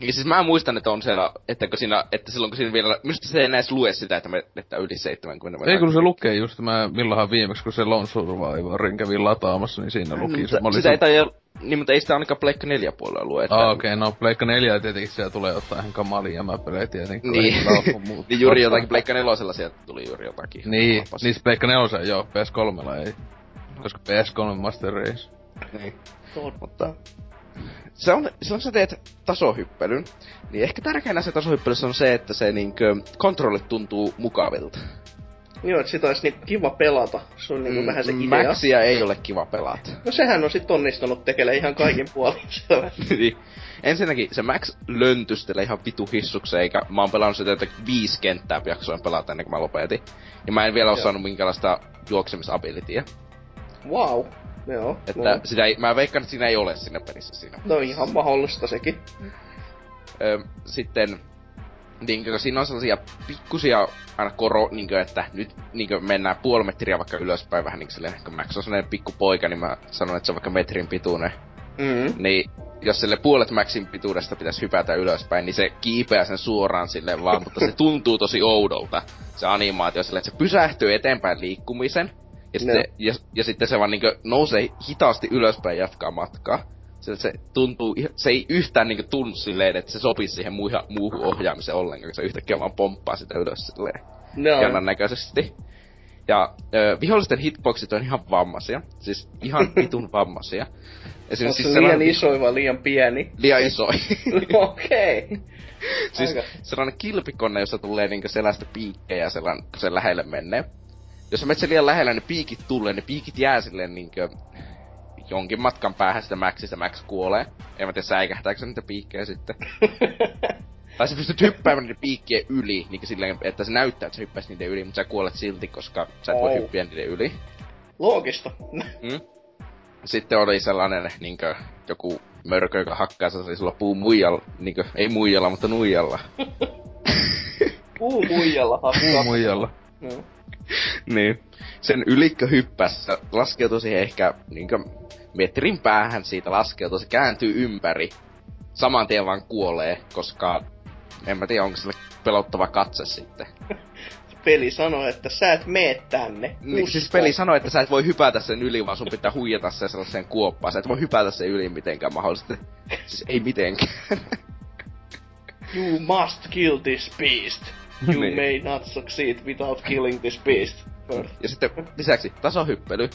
Ja siis mä muistan, että on siellä, että, kun siinä, että silloin kun siinä vielä, minusta se ei edes lue sitä, että, me, että yli 70 Ei kun se lukee just, mä milloinhan viimeksi, kun se Lone Survivorin kävin lataamassa, niin siinä luki se. Mä olin Sitä ei se... taida, niin, mutta ei sitä ainakaan Pleikka 4 puolella lue. Että, Ah, okei, okay, no Pleikka 4 tietenkin siellä tulee ottaa ihan kamalia jämäpelejä tietenkin. kun Niin. muuta. niin juuri jotakin Pleikka 4 sieltä tuli juuri jotakin. Niin, niissä Pleikka 4 joo, PS3 ei. Koska PS3 Master Race. Niin. Totta. Se on, silloin kun sä teet tasohyppelyn, niin ehkä tärkeänä se tasohyppelyssä on se, että se niinkö, kontrollit tuntuu mukavilta. Joo, että sitä olisi niinku kiva pelata. Se on niinku vähän se idea. Maxia ei ole kiva pelata. No sehän on sit onnistunut tekele ihan kaikin puolin. Niin. Ensinnäkin se Max löntystelee ihan vitu hissukseen, eikä mä oon pelannut sitä jotenkin viisi kenttää jaksoin pelata ennen kuin mä lopetin. Ja mä en vielä oo Joo. saanut minkäänlaista juoksemisabilityä. Wow. Joo. Että no. sitä ei, mä veikkaan, että siinä ei ole siinä pelissä siinä. no ihan mahdollista sekin. Ö, sitten niinkö, siinä on sellaisia pikkusia aina koro, niinkö, että nyt niinkö, mennään puoli metriä vaikka ylöspäin vähän niinkö silleen, kun Max on sellainen pikku poika, niin mä sanon, että se on vaikka metrin pituinen. Mm. Niin jos sille puolet Maxin pituudesta pitäisi hypätä ylöspäin, niin se kiipeää sen suoraan silleen vaan, mutta se tuntuu tosi oudolta, se animaatio silleen, että se pysähtyy eteenpäin liikkumisen, ja sitten, Joo. ja, ja sitten se vaan niinkö nousee hitaasti ylöspäin ja jatkaa matkaa. Se, se tuntuu, se ei yhtään niinkö tunnu silleen, että se sopisi siihen muuhun, muuhun ohjaamiseen ollenkaan, kun se yhtäkkiä vaan pomppaa sitä ylös silleen No. näköisesti. Ja ö, vihollisten hitboxit on ihan vammaisia. Siis ihan vitun vammaisia. Onko Esimerkiksi se siis liian iso vai liian pieni? Liian iso. Okei. siis Aika. sellainen kilpikonne, jossa tulee niinku sellaista piikkejä sellainen, kun se lähelle menee. Jos sä menet sen liian lähellä, niin piikit tulee, ne piikit jää silleen niinkö jonkin matkan päähän sitä Maxista, Max kuolee. En mä tiedä säikähtääkö se niitä piikkejä sitten. tai sä pystyt hyppäämään niiden piikkien yli, niin silleen, että se näyttää, että sä hyppäisit niiden yli, mutta sä kuolet silti, koska sä et voi hyppiä niiden yli. Loogista. Mm. Sitten oli sellainen niinkö, joku mörkö, joka hakkaa sellaisella puun muijalla, niinkö, ei muijalla, mutta nuijalla. Puu muijalla hakkaa. Puu muijalla. No. niin. Sen ylikkö hyppäs, se laskeutui siihen ehkä niinkö metrin päähän siitä laskeutui, se kääntyy ympäri. Saman tien vaan kuolee, koska en mä tiedä, onko sille pelottava katse sitten. Peli sanoo, että sä et mee tänne. Niin, Usko. siis peli sanoi, että sä et voi hypätä sen yli, vaan sun pitää huijata se sellaiseen kuoppaan. Sä et voi hypätä sen yli mitenkään mahdollisesti. Siis ei mitenkään. You must kill this beast. You Niin. may not succeed without killing this beast. First. Ja sitten lisäksi tasohyppely,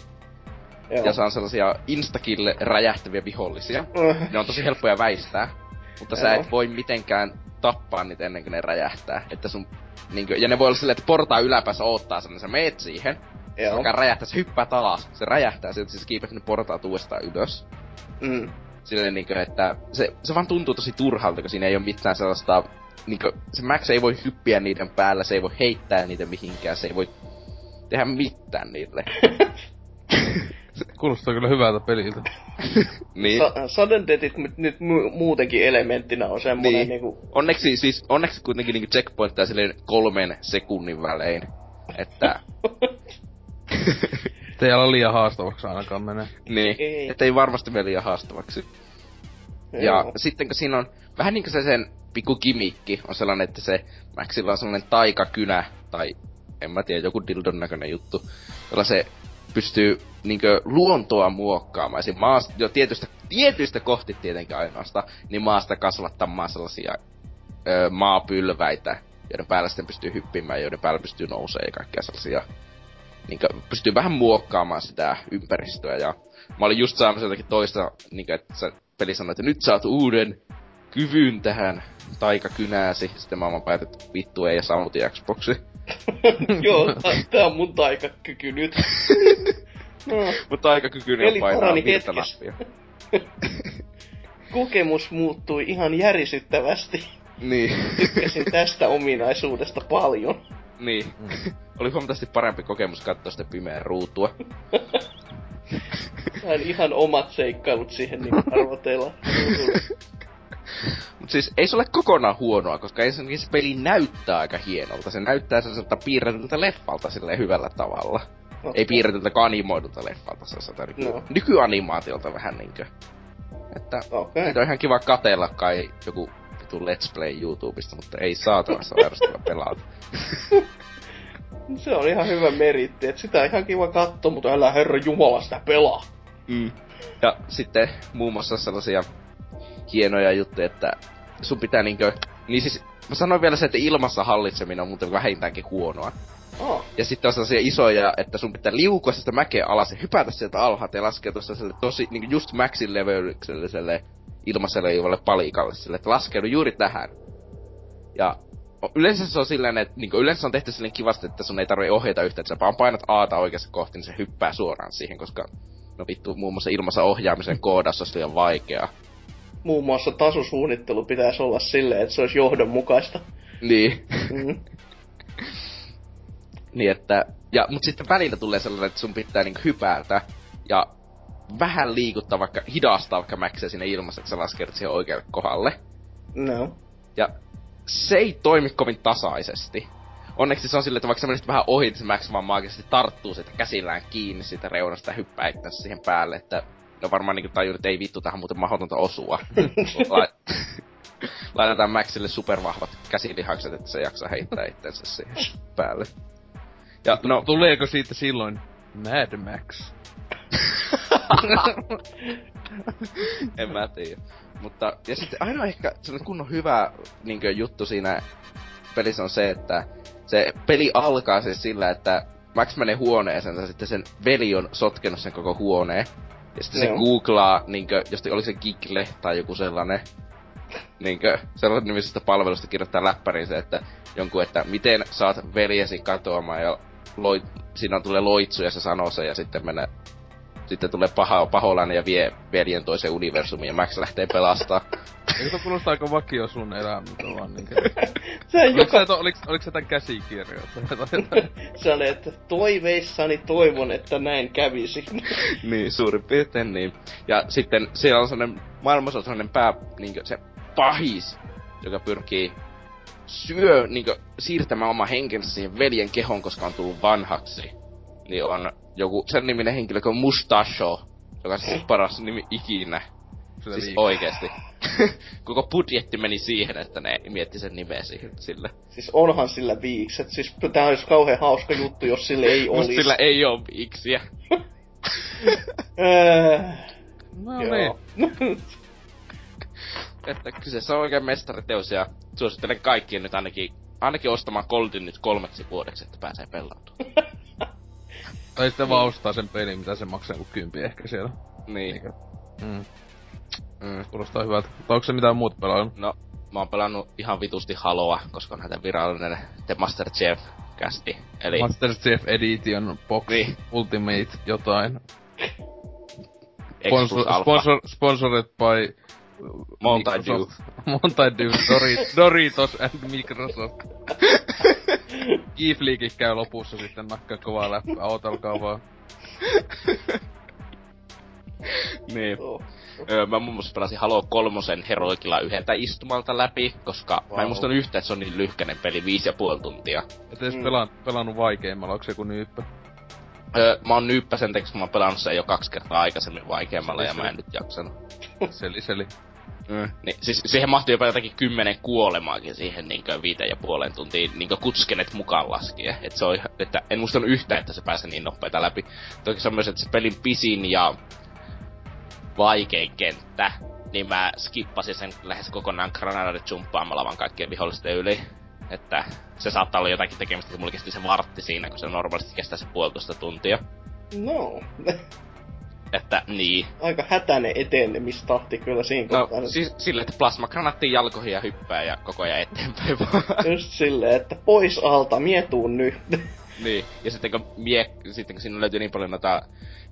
Joo. ja saa sellaisia instakille räjähtäviä vihollisia. Ne on tosi helppoja väistää, mutta sä Joo. et voi mitenkään tappaa niitä ennen kuin ne räjähtää. Että sun, niinkö, ja ne voi olla silleen, että portaa yläpäässä odottaa sen, niin sä meet siihen, Joo. joka räjähtää, sä hyppäät alas, se räjähtää, sieltä siis kiipeät ne portaat uudestaan ylös. Mm. Silleen niinkö, että se, se vaan tuntuu tosi turhalta, kun siinä ei ole mitään sellaista... Niinkö, se Max ei voi hyppiä niiden päällä, se ei voi heittää niitä mihinkään, se ei voi tehdä mitään niille. Kuulostaa kyllä hyvältä peliltä. niin. Sa- sudden Deathit nyt, nyt mu- muutenkin elementtinä on semmonen Niin. niinku... Onneksi siis, onneksi kuitenkin niinku checkpointtaa silleen kolmen sekunnin välein. Että, Te ei ala liian haastavaksi ainakaan menee. niin, Ei. että ei varmasti mene liian haastavaksi. Ja Joo. sitten kun siinä on vähän niinku se sen pikku kimikki on sellainen, että se Maxilla on sellainen taikakynä, tai en mä tiedä, joku dildon näköinen juttu, jolla se pystyy niinkö luontoa muokkaamaan. Esim. maasta, jo tietystä, tietyistä kohti tietenkin ainoastaan, niin maasta kasvattamaan sellaisia ö, maapylväitä, joiden päällä sitten pystyy hyppimään, joiden päällä pystyy nousemaan ja kaikkea sellaisia. Niinkö, pystyy vähän muokkaamaan sitä ympäristöä ja mä olin just saamassa jotakin toista, niinkö, että se peli sanoi, että nyt saat uuden kyvyn tähän taikakynääsi. Sitten mä vaan päätin, että vittu ei ja sammuti Xboxi. Joo, tää- on mun taikakyky nyt. no, Mutta taikakykyinen Eli on painaa virtanappia. kokemus muuttui ihan järisyttävästi. Niin, Tykkäsin tästä ominaisuudesta paljon. niin. Oli huomattavasti parempi kokemus katsoa sitä pimeää ruutua. Sain ihan omat seikkailut siihen niin arvotella. Mut siis ei se ole kokonaan huonoa, koska ensinnäkin se peli näyttää aika hienolta. Se näyttää sellaiselta piirretyltä leffalta silleen hyvällä tavalla. Okay. Ei piirretyltä animoidulta leffalta, se on nyky- no. nykyanimaatiolta vähän niinkö. Että okay. on ihan kiva katella kai joku vitu Let's Play YouTubesta, mutta ei saatana se on pelata. se on ihan hyvä meritti, että sitä on ihan kiva katsoa, mutta älä herra jumala sitä pelaa. Mm. Ja sitten muun muassa sellaisia hienoja juttuja, että sun pitää niinkö... Niin siis, mä sanoin vielä se, että ilmassa hallitseminen on muuten vähintäänkin huonoa. Oh. Ja sitten on sellaisia isoja, että sun pitää liukua sitä mäkeä alas ja hypätä sieltä alhaalta ja laskea tuossa tosi, niin just maxin leveykselle ilmassa leijuvalle palikalle sille, että laskeudu juuri tähän. Ja yleensä se on silleen, että niin yleensä on tehty silleen kivasti, että sun ei tarvitse ohjata yhtä, että sä vaan painat Aata oikeassa kohti, niin se hyppää suoraan siihen, koska no vittu, muun muassa ilmassa ohjaamisen koodaus on liian vaikeaa. Muun muassa tasosuunnittelu pitäisi olla silleen, että se olisi johdonmukaista. Niin. Mm. niin että, ja, mut sitten välillä tulee sellainen, että sun pitää niinku hypätä, ja vähän liikuttaa vaikka, hidastaa vaikka mäksiä sinne ilmassa, että sä laskeudut siihen oikealle kohdalle. No. Ja se ei toimi kovin tasaisesti. Onneksi se on silleen, että vaikka sä menisit vähän ohi, niin se Max vaan maagisesti tarttuu sitä käsillään kiinni siitä reunasta ja hyppää siihen päälle, että no varmaan niinku tajun, että ei vittu, tähän muuten mahdotonta osua. Laitetaan Maxille supervahvat käsilihakset, että se jaksaa heittää itsensä siihen päälle. Ja no... Tuleeko siitä silloin Mad Max? en mä tiedä. Mutta, ja sitten aina ehkä sellainen kunnon hyvä niin juttu siinä pelissä on se, että se peli alkaa siis sillä, että Max menee huoneeseen ja sitten sen veli on sotkenut sen koko huoneen. Ja sitten no. se googlaa, niinkö, jos oli se Gigle tai joku sellainen, niinkö, sellainen nimisestä palvelusta kirjoittaa läppäriin se, että jonkun, että miten saat veljesi katoamaan ja loi, siinä tulee loitsu ja se sanoo sen ja sitten menee sitten tulee paha, paholainen ja vie veljen toisen universumin ja Max lähtee pelastaa. Eikö se kuulostaa aika vakio sun elämältä vaan niinkö? se oliko, joka... se, oliko, oliko se tämän käsikirjoja? se oli, että toiveissani toivon, että näin kävisi. niin, suurin piirtein niin. Ja sitten siellä on sellainen, maailmassa on sellainen pää, niinkö se pahis, joka pyrkii syö, niinkö, siirtämään oma henkensä siihen veljen kehon, koska on tullut vanhaksi. Niin on joku sen niminen henkilö kuin Mustacho, joka on siis paras nimi ikinä. Kyllä siis liikaa. oikeesti. Koko budjetti meni siihen, että ne mietti sen nimeä siihen, sille. Siis onhan sillä viikset. Siis tää olisi kauhean hauska juttu, jos sille ei olisi. sillä ei oo viiksiä. no niin. että kyseessä on oikein mestariteos ja suosittelen kaikkien nyt ainakin, ainakin ostamaan Goldin nyt kolmeksi vuodeksi, että pääsee pelautumaan. Tai sitten vaan ostaa sen pelin, mitä se maksaa kuin kympi ehkä siellä. Niin. Eikä. Mm. Mm. Kuulostaa hyvältä. Mutta onko se mitään muuta pelannut? No, mä oon pelannut ihan vitusti Haloa, koska on näitä virallinen The Master Chief kästi. Eli... Master Chief Edition Box niin. Ultimate jotain. Sponsor, sponsor, sponsored by Mountain Dew. Mountain Dew, Doritos, Doritos and Microsoft. Keyfliikit käy lopussa sitten nakkaa kovaa läppää, ootelkaa vaan. niin. Oh. Öö, mä muun muassa pelasin Halo kolmosen heroikilla yhdeltä istumalta läpi, koska wow. mä en muistanut yhtä, että se on niin lyhkänen peli, viisi ja puoli tuntia. Et edes mm. pelaan, pelannut vaikeimmalla, onko se joku nyyppä? Öö, mä oon nyyppä sen teksi, mä oon pelannut sen jo kaksi kertaa aikaisemmin vaikeimmalla ja mä en nyt jaksanut. Seli, seli. Mm. Niin, siis siihen mahtuu jopa jotakin kymmenen kuolemaakin siihen niinkö viiteen ja puolen tuntiin niinkö kutskenet mukaan laskien. Et se on, että en muistanut yhtään, että se pääsee niin nopeita läpi. Toki se on myös, että se pelin pisin ja vaikein kenttä, niin mä skippasin sen lähes kokonaan granadit jumppaamalla vaan kaikkien vihollisten yli. Että se saattaa olla jotakin tekemistä, että mulla kesti se vartti siinä, kun se normaalisti kestää se puolitoista tuntia. No. Että niin. Aika hätäinen etenemistahti kyllä siinä no, kohtaa. siis silleen, että plasmagranaattiin jalkoihin ja hyppää ja koko ajan eteenpäin vaan. Just silleen, että pois alta, mietuun nyt. niin, ja sitten kun, mie, sitten kun siinä löytyy niin paljon noita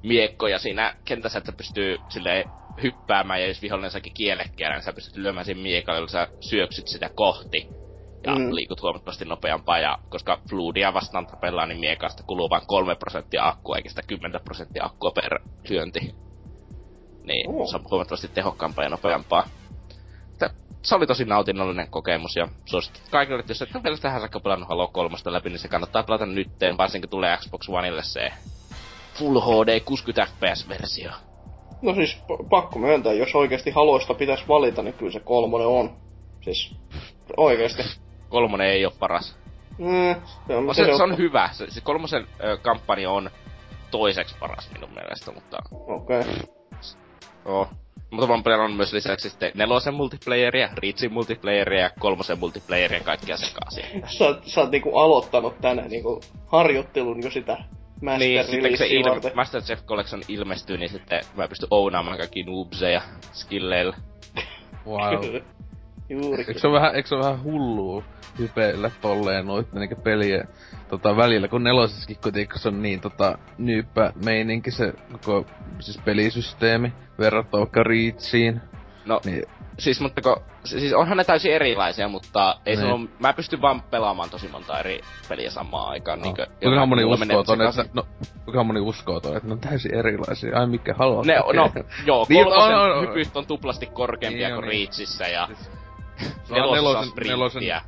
miekkoja siinä kentässä, että pystyy silleen hyppäämään, ja jos vihollinen saakin kielekkää, niin sä pystyt lyömään sen miekalla, jolla sä syöksyt sitä kohti. Ja mm. liikut huomattavasti nopeampaa, ja koska Floodia vastaan tapellaan, niin miekasta kuluu vain 3 prosenttia akkua, eikä sitä 10 prosenttia akkua per hyönti. niin Oo. se on huomattavasti tehokkaampaa ja nopeampaa. Että se oli tosi nautinnollinen kokemus ja suosittelen kaikille, että jos et ole vielä tähän saakka pelannut Halo 3 läpi, niin se kannattaa pelata nytteen, varsinkin tulee Xbox Oneille se Full HD 60 FPS-versio. No siis pakko myöntää, jos oikeasti haloista pitäisi valita, niin kyllä se kolmonen on. Siis oikeasti. Kolmonen ei ole paras. Mm, se on, No se, se on hyvä. Se, se kolmosen ö, kampanja on toiseksi paras minun mielestä, mutta Okei. Okay. Mutta mä oon pelannut myös lisäksi sitten nelosen multiplayeria, Reachin multiplayeria ja kolmosen multiplayeria kaikkia sekaisin. Sä, oot- sä oot niinku aloittanut tänne niinku harjoittelun jo sitä Master Niin, sitten kun se varten. Master Chief Collection ilmestyy, niin sitten mä pystyn ounaamaan kaikki noobseja skilleillä. Wow. Juurikin. Eikö se ole vähän, eikö se ole vähän hullua hypeillä tolleen noit niinku peliä tota välillä, kun nelosessakin kuitenkin se on niin tota nyyppä meininki se koko siis pelisysteemi verrattuna vaikka Reachiin. No, Niin, siis, mutta kun, siis onhan ne täysin erilaisia, mutta ei se Niin. ole, mä pystyn vaan pelaamaan tosi monta eri peliä samaan aikaan. no. Niin kuinka moni uskoo tonne, että, no, kuinka moni uskoo tonne, että ne on täysin erilaisia. Ai mikä haluaa. Ne, no, joo, Niin, kolmosen on, on, on. hypyt on tuplasti korkeampia Niin, kuin niin. Reachissä ja Se nelosen, nelosen, sprinttiä.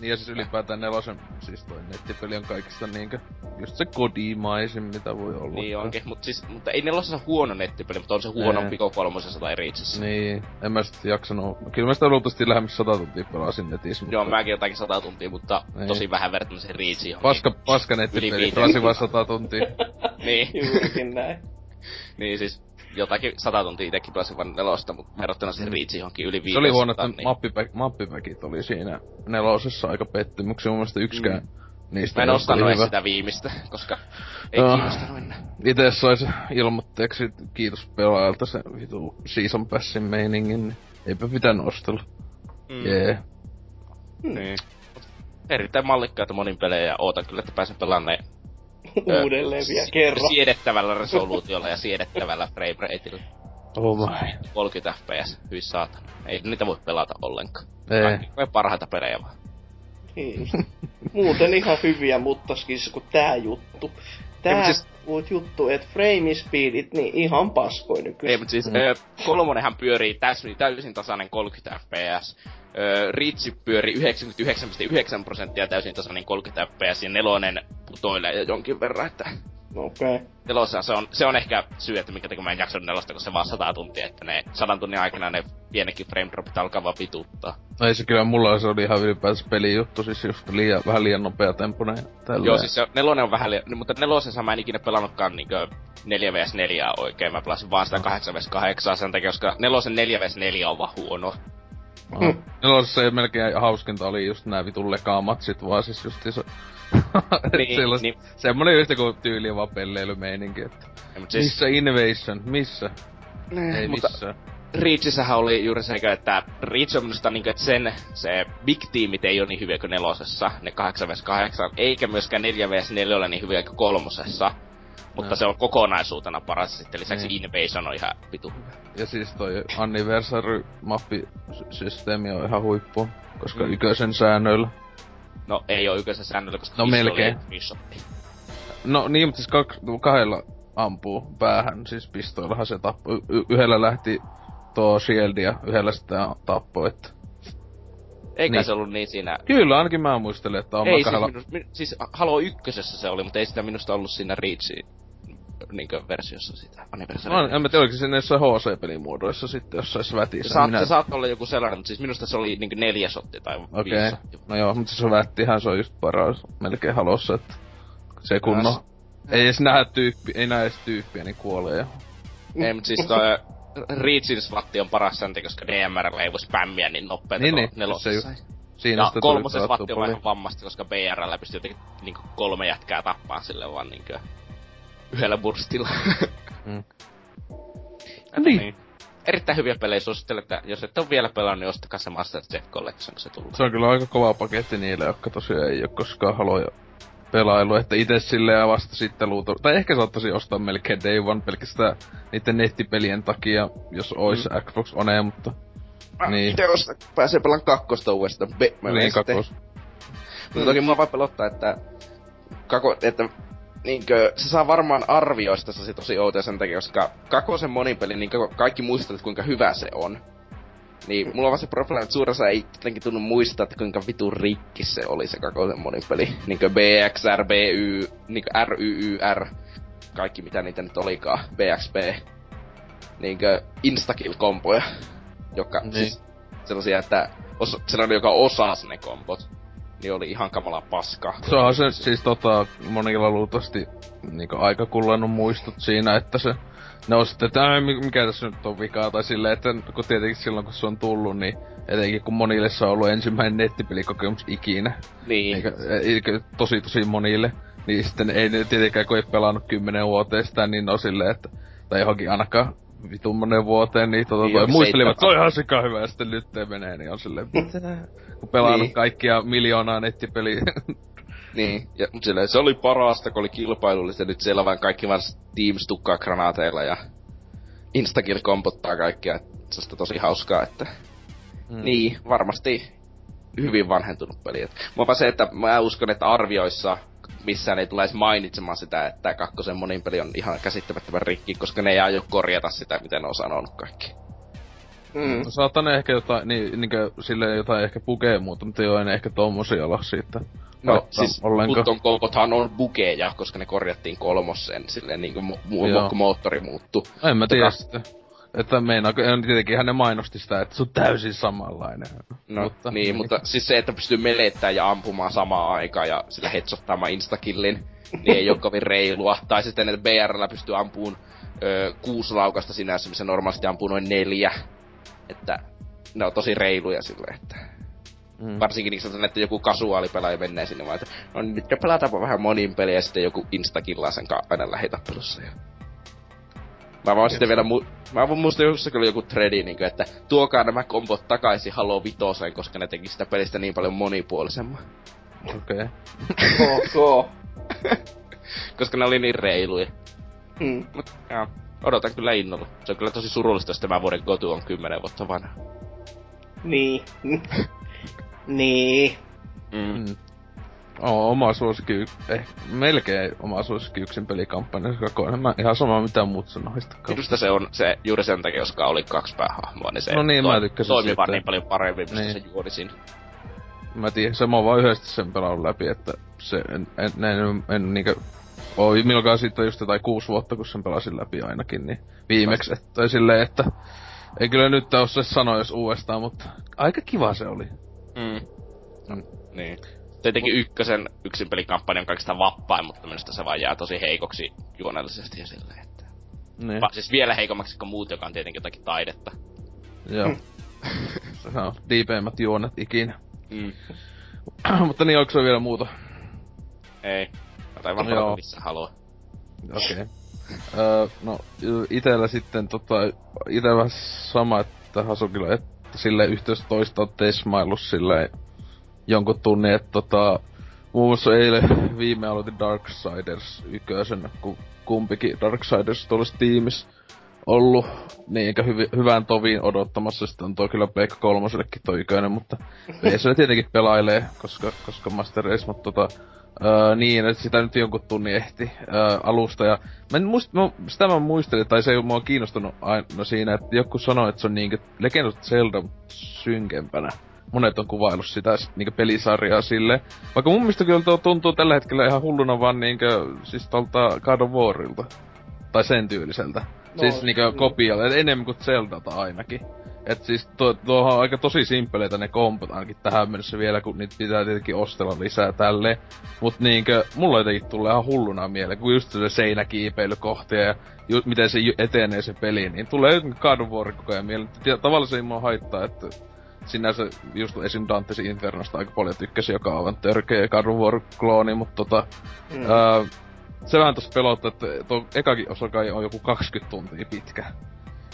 niin ja siis ylipäätään nelosen, siis toi nettipeli on kaikista niinkö, just se kodimaisin, mitä voi olla. Niin onkin, mutta siis, mutta ei nelosessa huono nettipeli, mutta on se huonompi kuin kolmosessa tai Reachissä. Niin, en mä sit jaksanut. Kyllä mä sitä luultavasti lähemmäs 100 tuntia pelasin netissä, mutta... Joo, mäkin jotakin sata tuntia, mutta Niin. tosi vähän verrattuna siihen Reachiin. johonkin. Paska, paska nettipeli, pelasin vaan 100 tuntia. Niin, Juurikin näin. niin siis jotakin sata tuntia itekin pelasin vaan nelosta, mutta verrattuna siihen Reachiin johonkin yli 500. Se oli huono, että niin. mappipäk, mappipäkit oli siinä nelosessa aika pettymyksiä. Mun mielestä yksikään niistä Mä en ostanut edes sitä viimeistä, koska ei Joo. kiinnostanut enää. Ite sais ilmoitteeksi, kiitos pelaajalta se vitu season passin meiningin, niin eipä pitänyt ostella. Mm. Jee. Niin. Erittäin mallikkaita monin pelejä ja ootan kyllä, että pääsen pelaamaan ne Uudelleen vielä kerran. Siedettävällä resoluutiolla ja siedettävällä frame rateilla. Oh my. 30 fps, hyi saatana. Ei niitä voi pelata ollenkaan. Ei. Kaikki parhaita pelejä vaan. Niin. Muuten ihan hyviä, mutta siis kun tää juttu. Tää Ei, siis... juttu, että frame speedit, niin ihan paskoi nykyisin. Ei, mutta siis Mm. mm. kolmonenhan pyörii täysin, täysin tasainen 30 fps. Öö, Reach pyörii 99,9 prosenttia täysin tasainen 30 fps ja nelonen putoilee jo jonkin verran, että Okei. Okay. nelosessa se on, se on ehkä syy, että minkä takia mä en jaksanut nelosta, kun se vaan 100 tuntia, että ne sadan tunnin aikana ne pienekin frame dropit alkaa vaan vituttaa. No ei se kyllä mulla se oli ihan ylipäätänsä pelijuttu, siis just liian, vähän liian nopea tälleen. Joo, siis se, nelonen on vähän liian, mutta nelosessa mä en ikinä pelannutkaan niinkö 4 vs 4 oikein, mä pelasin vaan sitä 8 vs 8 sen takia, koska nelosen 4 vs 4 on vaan huono. Nelosessa ei melkein hauskinta oli just nää vitun lekaamatsit vaan siis just se... Niin, Sellais, niin. Semmonen yhtä kuin tyyli vaan pelleilymeininki, että Ja, siis... missä Invasion, missä? Ei mutta missään. Reachissähän oli juuri se, että Reach on minusta niin, että sen se big teamit ei ole niin hyviä kuin nelosessa, ne 8 vs 8, eikä myöskään 4 vs 4 ole niin hyviä kuin kolmosessa. Mutta No. se on kokonaisuutena paras, sitten lisäksi Niin. Invasion on ihan vitu. Ja siis toi Anniversary mappisysteemi on ihan huippu, koska Mm. ykösen säännöillä. No ei oo yköisen säännöllä, koska No, melkein. Bishotti. No niin, mutta siis kak, kahdella ampuu päähän, siis pistoillahan se tappoi. Y- yhdellä lähti tuo shield ja yhdellä sitten tappoi, että... Eikä Niin. se ollut niin siinä... Kyllä, ainakin mä muistelen, että on ei, siis, kahdella... minus, min, siis Halo ykkösessä se oli, mutta ei sitä minusta ollut siinä Reachin niinkö versiossa sitä anniversary. No, en mä tiedä, oliko se näissä HC-pelimuodoissa sitten jossain svätissä. Se, saat, se saattaa olla joku sellainen, mutta siis minusta se oli niinku neljä sotti tai Okei, viisi okay. sotti. no joo, mutta se vättihän se on just paras melkein halossa, että se kunno... Ei edes näe tyyppi, ei näe edes tyyppiä, niin kuolee. Ei, mutta siis toi Reachin swatti on paras sen koska DMR ei voi spämmiä niin nopeeta Niin, niin, nelosessa. se just- Siinä Ja kolmosen swatti on vähän vammasti, koska BRllä pystyy jotenkin niinku kolme jätkää tappaa sille vaan niinkö yhdellä burstilla. Mm. Että Niin. Erittäin hyviä pelejä suosittelen, että jos et ole vielä pelannut, niin ostakaa se Master Chief Collection, kun se tulee. Se on kyllä aika kova paketti niille, jotka tosiaan ei oo koskaan haloja pelailu, että itse silleen ja vasta sitten luutu, tai ehkä saattaisi ostaa melkein Day One pelkästään niiden nettipelien takia, jos ois mm. Xbox One, mutta niin. Itse osta, pääsee pelaan kakkosta uudestaan. Be- mä niin kakos. Mutta toki mua vaan pelottaa, että, kako, että niinkö, se saa varmaan arvioista se tosi outoja sen takia, koska kakosen monipeli, niin kaikki muistavat, kuinka hyvä se on. Niin mulla on vaan se problema, että suurassa ei jotenkin tunnu muistaa, että kuinka vitun rikki se oli se kakosen monipeli. Niinkö BXR, BY, niinkö RYYR, kaikki mitä niitä nyt olikaan, BXP. Niinkö instakill-kompoja, joka niin. siis sellaisia, että os, sellainen, joka osasi ne kompot niin oli ihan kamala paska. Se on se siis tota, monilla luultavasti niinku aika kullannut muistut siinä, että se ne on sitten, että mikä tässä nyt on vikaa, tai silleen, että kun tietenkin silloin kun se on tullut, niin etenkin kun monille se on ollut ensimmäinen nettipelikokemus ikinä. Niin. Eikä, eikä tosi tosi monille. Niin sitten ei ne tietenkään, kun ei pelannut kymmenen vuoteen sitä, niin on silleen, että, tai johonkin ainakaan vitun monen vuoteen, niin tota, niin, muistelivat, että se on ihan sika hyvä, ja sitten nyt menee, niin on silleen, mitä kun pelannut niin. kaikkia miljoonaa nettipeliä. niin, ja, mut silleen, se oli parasta, kun oli kilpailullista, nyt siellä vaan kaikki vaan Teams tukkaa granaateilla ja instakill kompottaa kaikkea, se on tosi hauskaa, että... Mm. Niin, varmasti hyvin vanhentunut peli. Mua se, että mä uskon, että arvioissa missään ei tule edes mainitsemaan sitä, että kakkosen monin peli on ihan käsittämättömän rikki, koska ne ei aio korjata sitä, miten ne on sanonut kaikki. Mm. No, saattaa ne ehkä jotain, niin, niin silleen jotain ehkä pukee muuta, mutta joo, en ehkä tommosia olla siitä. No siis Putton kolkothan on bugeja, koska ne korjattiin kolmosseen silleen niinku mu- mu- moottori muuttu. En mä tiedä sitä. Että meinaako, tietenkin ne mainosti sitä, että se on täysin samanlainen. No mutta, niin, niin, mutta siis se, että pystyy melettämään ja ampumaan samaan aikaan ja sillä hetsottamaan instakillin, niin ei ole kovin reilua. Tai sitten, että BRllä pystyy ampuun ö, kuusi laukasta sinänsä, missä normaalisti ampuu noin neljä. Että ne on tosi reiluja silleen, että... Mm. Varsinkin niin sanotaan, että joku kasuaalipelaaja menee sinne vaan, että no nyt pelataanpa vähän monin peliä ja sitten joku instakillaa sen aina lähitappelussa. Ja Mä vaan sitten vielä, mu- mä vaan muistan jossakin oli joku tredi, niin kuin, että tuokaa nämä kombot takaisin Halo Vitoseen, koska ne teki sitä pelistä niin paljon monipuolisemman. Okei. Okay. ok. koska ne oli niin reiluja. Hmm. Mut, joo. Odotan kyllä innolla. Se on kyllä tosi surullista, jos tämä vuoden Gotu on 10 vuotta vanha. Niin. niin. Mm. mm on oma suosikki, eh, melkein oma suosikki yksin pelikampanja kokoinen. Mä ihan sama mitä muut sanoista. Minusta se on se, juuri sen takia, koska oli kaksi päähahmoa, niin se no niin, toi, mä tykkäsin toimi vaan niin paljon paremmin, mistä niin. se juoni siinä. Mä tiedän, se mä oon vaan yhdesti sen pelannut läpi, että se en, en, en, en, en niinkö Oi, milloinkaan siitä just jotain kuusi vuotta, kun sen pelasin läpi ainakin, niin viimeksi, että, tai silleen, että ei kyllä nyt osaa sanoa jos uudestaan, mutta aika kiva se oli. Mm. Mm. Niin tietenkin ykkösen yksin pelikampanjan kaikista vappain, mutta minusta se vaan jää tosi heikoksi juonellisesti ja silleen, että... Niin. Va, siis vielä heikommaksi kuin muut, joka on tietenkin jotakin taidetta. Joo. se on diipeimmät juonet ikinä. Mm. mutta niin, onko se vielä muuta? Ei. Tai vaan Joo. missä haluaa. Okei. Okay. öö, no, itellä sitten tota, itellä vähän sama, että Hasukilla, että sille yhteys toista on tesmaillut silleen jonkun tunnin, että tota, muun muassa eilen viime aloitin Darksiders ykösen, kun kumpikin Darksiders tuollaisessa tiimissä ollut niin eikä hyvi, hyvään toviin odottamassa. Sitten on toi kyllä Pleikka kolmosellekin toi ykönen, mutta PC tietenkin pelailee, koska, koska Master Race, mutta tota, öö, niin, että sitä nyt jonkun tunnin ehti öö, alusta. Ja mä en muist, mä, sitä mä muistelin, tai se ei mua kiinnostunut aina siinä, että joku sanoi, että se on niinkö Legend of Zelda synkempänä monet on kuvaillut sitä niinku pelisarjaa sille. Vaikka mun mielestä kyllä tuo tuntuu tällä hetkellä ihan hulluna vaan niinkö, siis tolta God of Warilta. Tai sen tyyliseltä. No, siis niinkö mm. kopialla, enemmän kuin Zeldata ainakin. Et siis tuo, tuohon on aika tosi simpeleitä ne kompot ainakin tähän mennessä vielä, kun niitä pitää tietenkin ostella lisää tälle. Mut niinkö, mulla jotenkin tulee ihan hulluna mieleen, kun just se seinäkiipeilykohtia ja ju, miten se etenee se peli, niin tulee God of War koko ajan mieleen. Tavallaan se ei mua haittaa, että sinänsä just esim. Dantes Infernosta aika paljon tykkäsin, joka on aivan törkeä God klooni mutta tota... Mm. Ää, se vähän tossa pelottaa, että tuo ekakin osa kai on joku 20 tuntia pitkä.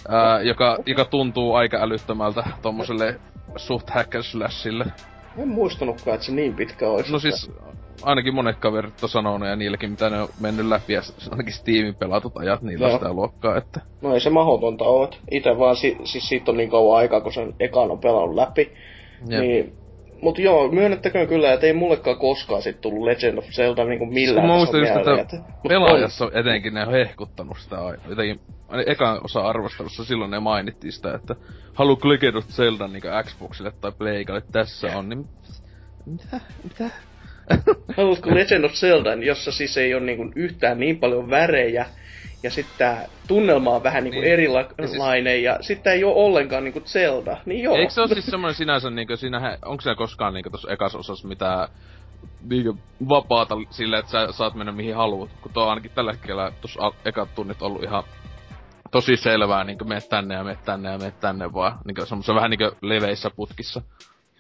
Ää, joka, joka tuntuu aika älyttömältä tommoselle suht hack slashille. En muistanutkaan, että se niin pitkä olisi. No siis, ainakin monet kaverit on sanonut ja niilläkin mitä ne on mennyt läpi ja ainakin Steamin pelatut ajat niillä sitä luokkaa, että... No ei se mahdotonta ole. Itse vaan si- siis siitä on niin kauan aikaa, kun sen ekan on pelannut läpi. Jep. Niin Mut joo, myönnettäköön kyllä, että ei mullekaan koskaan sit tullut Legend of Zelda niinku millään Mä muistan just, että pelaajassa etenkin ne on hehkuttanut sitä aina. Jotenkin ekan osa arvostelussa silloin ne mainittiin sitä, että haluatko Legend of Zelda niinku Xboxille tai Playgalle tässä on, niin mitä? Mitä? Haluatko Legend of Zelda, jossa siis ei ole niinku yhtään niin paljon värejä, ja sitten tää tunnelma on vähän niinku Niin. erilainen, ja sitten ei ole ollenkaan niinku Zelda. Niin joo. Eikö se ole siis semmoinen sinänsä niinku siinä, onko siellä koskaan niinku tossa ekas osassa mitään niinku vapaata silleen, että sä saat mennä mihin haluat, kun tuo on ainakin tällä hetkellä tossa al- ekat tunnit ollut ihan tosi selvää, niinku meet tänne ja meet tänne ja meet tänne vaan, niinku semmoisessa vähän niinku leveissä putkissa.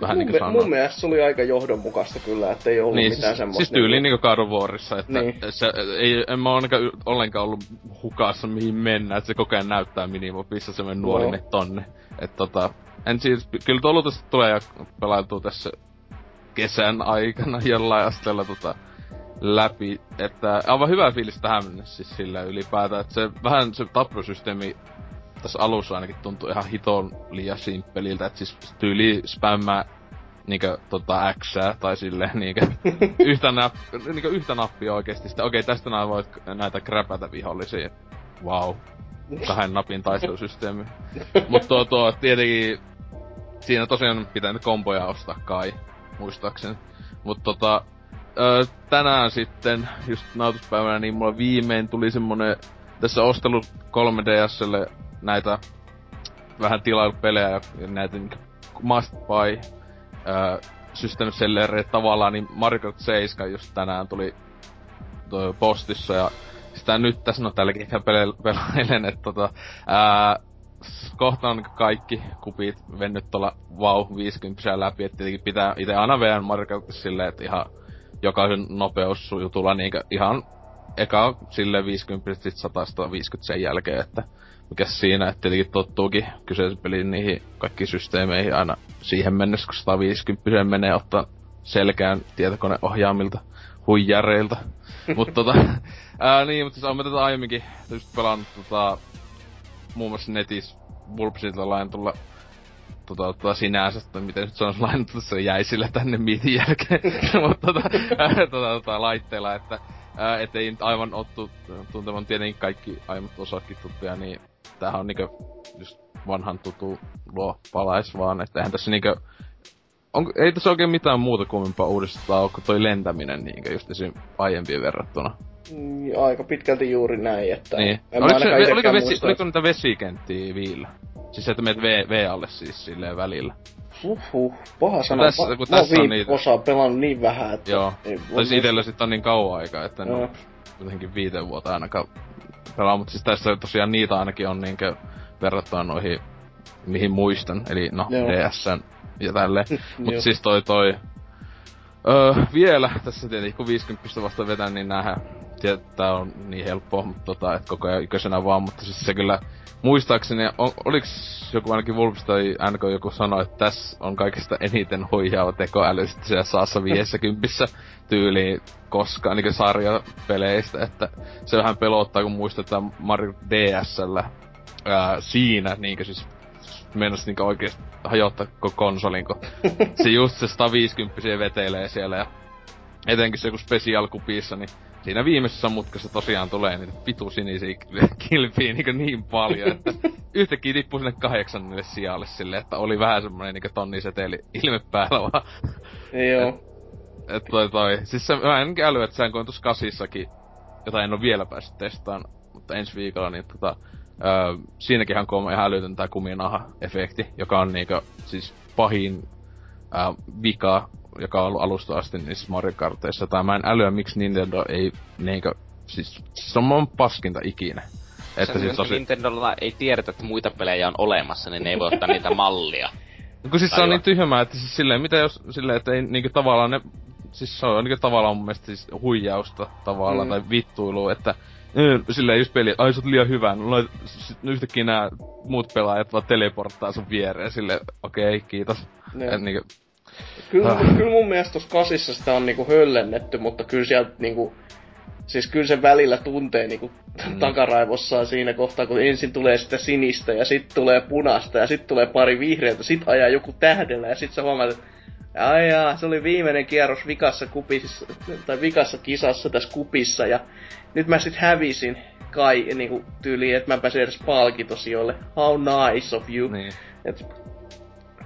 Vähän mun, niinku me, sanoo. mun mielestä se oli aika johdonmukaista kyllä, että ei ollut Niin, mitään siis, semmoista. siis tyyliin niinku of Warissa, että Niin. se, ei, en mä ainakaan y- ollenkaan ollut hukassa mihin mennä, että se koko ajan näyttää minimopissa se men nuolinen tonne. Et tota, en siis, kyllä tuolla tästä tulee ja pelailtuu tässä kesän aikana jollain asteella tota läpi, että aivan hyvä fiilis tähän mennessä siis sillä ylipäätään, että se vähän se tapprosysteemi tässä alussa ainakin tuntui ihan hiton liian simppeliltä, että siis tyyli spämmää niinkö tota X tai silleen niinkö yhtä, nap, niinkö yhtä nappia oikeesti. Sitten okei, tästä nää voit näitä kräpätä vihollisia. Wow. Kahden napin taistelusysteemi. Mut tuo, tuo tietenkin siinä tosiaan pitää nyt komboja ostaa kai, muistaakseni. Mut tota, tänään sitten, just nautuspäivänä, niin mulla viimein tuli semmonen, tässä ostellut 3DSlle näitä vähän tilailupelejä ja näitä niinku must buy ö, system sellereitä tavallaan, niin Mario Kart 7 just tänään tuli postissa ja sitä nyt tässä no tälläkin pelailen, että tota, ää, kohta on kaikki kupit vennyt tuolla wow 50 läpi, että tietenkin pitää itse aina veän Mario silleen, että ihan jokaisen nopeusjutulla niinkö ihan eka sille 50 sit 150 sen jälkeen, että mikä siinä, että tietenkin tottuukin kyseisen pelin niihin kaikkiin systeemeihin aina siihen mennessä, kun 150 menee ottaa selkään tietokoneohjaamilta huijareilta. Mut tota, ää, niin, mutta siis mä tätä aiemminkin just pelannut tota, muun muassa netissä Bulbsilta lainatulla tota, tota sinänsä, että miten nyt se on lainattu, se jäi sille tänne miitin jälkeen, mutta tota, ää, tota, tota, laitteella, että ää, et ei nyt aivan ottu tuntemaan tietenkin kaikki aiemmat osatkin tuttuja, niin tämähän on niinkö just vanhan tutu luo palais vaan, että eihän tässä niinkö on, ei tässä oikein mitään muuta kummempaa uudistaa ole kuin toi lentäminen niinkö just esim. aiempien verrattuna. Mm, Aika pitkälti juuri näin, että Niin. en Oliko, se, oliko, vesi, muista, oliko niitä vesikenttiä viillä? Siis että meet V, v alle siis silleen välillä. Huhhuh, paha sana. tässä- kun mä tässä on niitä- osaa pelannut niin vähän, että... Joo. Ei, Tai siis itellä sit on niin kauan aikaa, että en oo jotenkin viiteen vuotta ainakaan pelaa, mutta siis tässä tosiaan niitä ainakin on niinkö verrattuna noihin, mihin muistan, eli no Joo. DSn ja tälleen. Mut Joo. siis toi toi... Öö, vielä tässä tietenkin kun 50 vasta vetän, niin näähän tää on niin helppoa, mutta tota, et koko ajan ykkösenä vaan, mutta siis se kyllä muistaakseni, on, oliks joku ainakin Wolves tai NK joku sanoi, että tässä on kaikista eniten huijaava tekoäly siellä saassa 50 tyyliin koskaan niin sarjapeleistä, että se vähän pelottaa, kun muistetaan Mario DSllä ää, siinä niinkö siis meinas niinkö oikeesti hajottaa koko konsolin, kun se just se 150 vetelee siellä ja etenkin se joku special kupissa, niin siinä viimeisessä mutkassa tosiaan tulee niitä vitu sinisiä kilpiä niin, niin paljon, että yhtäkkiä tippui sinne kahdeksannelle sijalle silleen, että oli vähän semmonen niin tonniseteli ilme päällä vaan. Joo. Et toi toi, siis se, mä en äly, että sen kun tuossa kasissakin, jota en oo vielä päässyt testaan, mutta ensi viikolla, niin tota, öö, siinäkin on ihan älytön tää kuminaha-efekti, joka on niinku, siis pahin öö, vika, joka on ollut alusta asti niissä Mario Karteissa. Tai mä en älyä, miksi Nintendo ei niinku, siis se on mun paskinta ikinä. Että siis tosi... Nintendolla ei tiedetä, että muita pelejä on olemassa, niin ne ei voi ottaa niitä mallia. kun siis se on niin tyhmää, että siis silleen, mitä jos silleen, että ei niinku tavallaan ne, siis se on niinku tavallaan mun mielestä siis huijausta tavallaan, Mm. tai vittuilua, että mm, silleen just peli, ai sä liian hyvä, no sit yhtäkkiä nää muut pelaajat vaan teleporttaa sun viereen, silleen, okei, okay, kiitos. Joo. Et niinku, Kyllä, Ah. kyllä mun mielestä tuossa kasissa sitä on niinku höllennetty, mutta kyllä sieltä niinku... Siis kyllä se välillä tuntee niinku Mm. takaraivossaan siinä kohtaa, kun ensin tulee sitä sinistä ja sitten tulee punasta ja sitten tulee pari vihreätä, sit ajaa joku tähdellä ja sitten sä huomaat, että Ai jaa, se oli viimeinen kierros vikassa kupissa, tai vikassa kisassa tässä kupissa, ja nyt mä sit hävisin kai niinku tyyliin, että mä pääsin edes palkitosijoille. How nice of you. Niin. Et,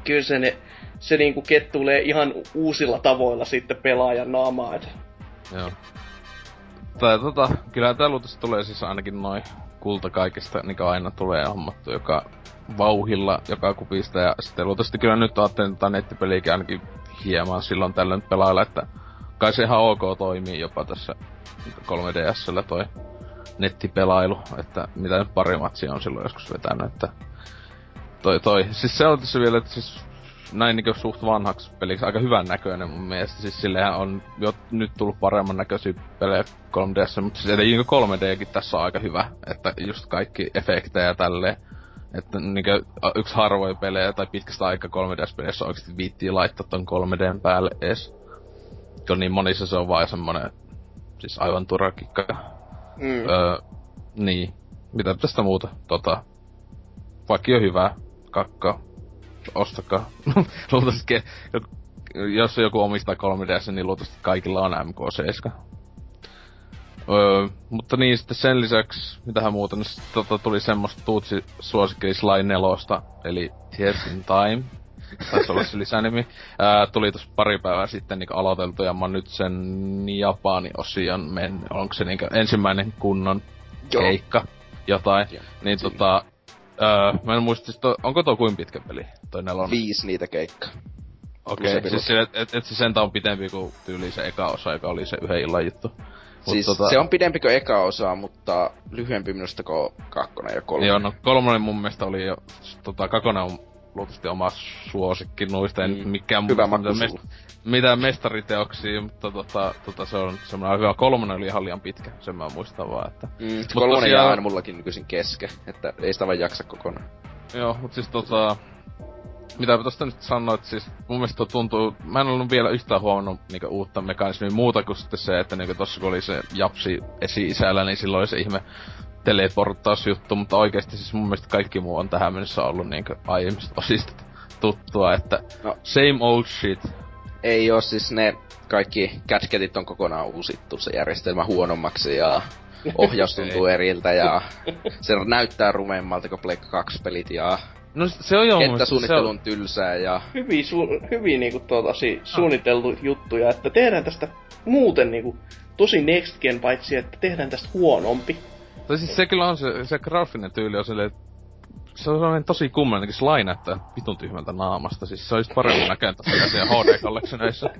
kyllä se, ne, se niinku kettuilee ihan uusilla tavoilla sitten pelaajan naamaa. Et, Joo. Tai tota, kyllä tää luultavasti tulee siis ainakin noin kulta kaikesta, niin aina tulee hommattu joka vauhilla joka kupista. Ja sitten luultavasti kyllä nyt ajattelin tätä nettipeliäkin ainakin hieman silloin tällöin pelailla, että kai se ihan ok toimii jopa tässä 3DSllä toi nettipelailu, että mitä nyt pari matsia on silloin joskus vetänyt, että toi toi. Siis se on tässä vielä, että siis näin niinku suht vanhaksi peliksi aika hyvän näköinen mun mielestä. Siis sillehän on jo nyt tullut paremman näköisiä pelejä 3DS, mutta siis etenkin 3Dkin tässä on aika hyvä, että just kaikki efektejä ja tälleen. Että niinku yksi harvoja pelejä tai pitkästä aika 3DS-peleissä oikeesti viittii laittaa ton 3Dn päälle ees. On niin monissa se on vaan semmonen, siis aivan turha kikka. mm. Öö, niin. Mitä tästä muuta? Tota, vaikka on hyvää, kakkaa, ostakaa. luultavasti, jos joku omistaa 3DS, niin luultavasti kaikilla on MK7. Öö, mutta niin, sitten sen lisäksi, mitähän muuta, niin sitten tota, tuli semmoista tuutsi suosikkeli Sly 4, eli Tears in Time. Taisi olla se lisänimi. Ää, tuli tossa pari päivää sitten niin aloiteltu, ja mä oon nyt sen Japani-osion mennyt. Onko se niin ensimmäinen kunnon Joo. keikka, jotain. Joo. Niin Siinä. tota, öö, mä en muista, siis to, onko tuo kuin pitkä peli, toi nelonen? Viisi niitä keikkaa. Okei, okay. siis sille, et, et, et se sentään on pitempi kuin tyyli se eka osa, joka oli se yhden illan juttu. Mut Siis tota... se on pidempi kuin eka osa, mutta lyhyempi minusta kuin kakkonen ja kolmonen. Joo, no kolmonen mun mielestä oli jo, tota, kakonen on luultavasti oma suosikki noista, en Mm. mikään Hyvä maku mitään, sulla. mitään mestariteoksia, mutta tota, tota, se on semmoinen hyvä. Kolmonen oli ihan liian pitkä, sen mä muistan vaan, että... Mm, Mut kolmonen tosiaan- jää aina mullakin nykyisin kesken, että ei sitä vaan jaksa kokonaan. Joo, mut siis tota... Mitä tosta nyt sanoit, siis mun mielestä tuntuu, mä en ollut vielä yhtään huomannut niinku uutta mekanismia muuta kuin sitten se, että niinku tossa kun oli se japsi esi-isällä, niin silloin oli se ihme teleporttausjuttu, mutta oikeesti siis mun mielestä kaikki muu on tähän mennessä ollut niinku aiemmista osista tuttua, että No. same old shit. Ei oo siis ne kaikki gadgetit on kokonaan uusittu se järjestelmä huonommaksi ja ohjaus tuntuu eriltä ja se näyttää rumemmalta kuin Pleikka 2 pelit ja No se on joo se kenttäsuunnittelu on, on tylsää ja hyvin, su- hyvin niinku tuota, si- suunniteltu juttuja, että tehdään tästä muuten niinku tosi next gen, paitsi että tehdään tästä huonompi. Tai siis se kyllä on se, se graafinen tyyli on silleen, se on sellainen tosi kummallinen, se Sly näyttää vitun tyhmältä naamasta. Siis se olisi paremmin näköinen tässä siellä HD Collectioneissa.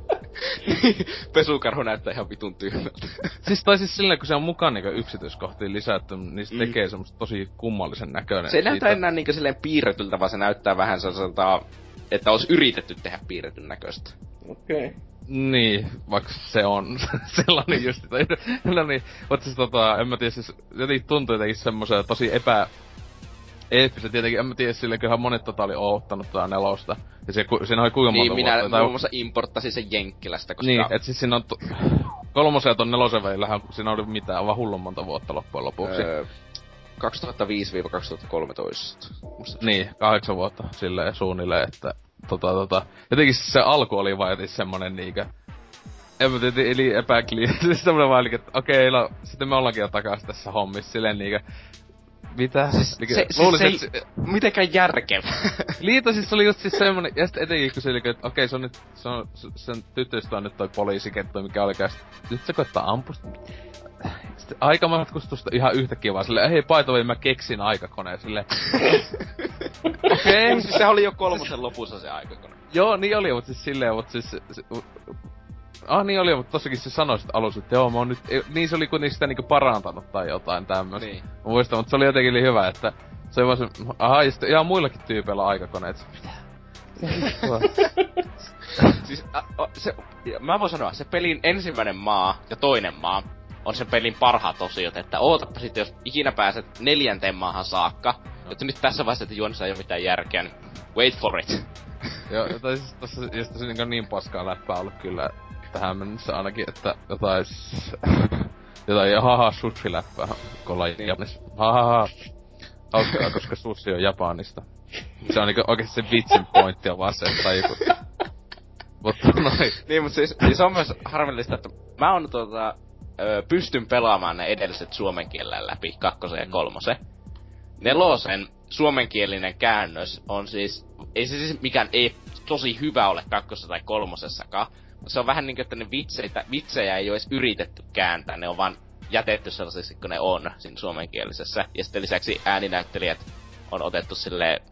pesukarhu näyttää ihan vitun tyhmältä. Siis tai siis silleen, kun se on mukaan niinku yksityiskohtiin lisätty, niin se Mm. tekee semmoista tosi kummallisen näköinen. Se ei näytä siitä. enää niinku silleen piirretyltä, vaan se näyttää vähän sellaiselta, että olisi yritetty tehdä piirretyn näköistä. Okei. Okay. Niin, vaikka se on sellainen just. Tai, no niin, mutta siis tota, en mä tiedä, siis jotenkin tuntuu jotenkin semmoisen tosi epä... Eeppistä tietenkin, en mä tiedä, sille kyllähän monet tota oli oottanut tää nelosta. Ja se, siinä oli kuinka monta Niin, minä vuotta. tai- muun muassa importtasin sen Jenkkilästä, koska... Niin, et siis siinä on... To... Kolmosen ja ton nelosen välillähän, siinä oli mitään, vaan hullun monta vuotta loppujen lopuksi. öö, 2005-2013. Musta Niin, kahdeksan vuotta silleen suunnilleen, että tota, tota, jotenkin se alku oli vaan jotenkin semmonen niinkö, en mä tiedä, eli epäkliä, siis semmonen vaan, että okei, no, sitten me ollaankin jo takas tässä hommissa, silleen niinkö, mitä? Siis Niinkö, se, se, luulisin, se, että ei mitenkään järkevää. Liito siis oli just siis semmonen, ja sitten etenkin kun se oli, että okei, se on nyt, se on, se- sen tyttöystä on nyt toi poliisiketto, mikä oli käs, nyt se koittaa ampua. Sitten aikamatkustusta ihan yhtäkkiä vaan silleen, hei, way, mä keksin aikakoneen, silleen, okei, siis sehän oli jo kolmosen lopussa se aikakone. Joo, niin oli, mutta siis silleen, mutta siis... Se, ah, niin oli, mutta tossakin se sanoi sit alussa, että joo, mä oon nyt... ei- Niin se oli kuitenkin sitä niinku parantanut tai jotain tämmöstä. Niin. Mä muistan, mutta se oli jotenkin niin hyvä, että... Se oli vaan se, aha, ja sitten ihan muillakin tyypeillä on aikakoneet. Mitä? Siis, a, a, se, mä voin sanoa, se pelin ensimmäinen maa ja toinen maa on sen pelin parhaat osiot, että ootappa sitten, jos ikinä pääset neljänteen maahan saakka, että nyt tässä vaiheessa, että juonissa ei ole mitään järkeä, niin wait for it. Joo, tai siis tossa just se niin, niin paskaa läppää ollut kyllä tähän mennessä ainakin, että jotain... jotain haha sushi läppää, kun ollaan Japanissa. Hahaha. Hauskaa, koska sushi on Japanista. Se on niinku oikeesti se vitsin pointti on vaan se, että joku... Mutta noin. niin, mutta siis, siis on myös harmillista, että mä oon tuota, ö, pystyn pelaamaan ne edelliset suomen kielellä läpi, kakkosen ja Mm. kolmosen. Nelosen suomenkielinen käännös on siis, ei se siis mikään ei tosi hyvä ole kakkosessa tai kolmosessakaan. Se on vähän niinku, että ne vitseitä, vitsejä ei ole edes yritetty kääntää, ne on vaan jätetty sellaisiksi kuin ne on siinä suomenkielisessä. Ja sitten lisäksi ääninäyttelijät on otettu sille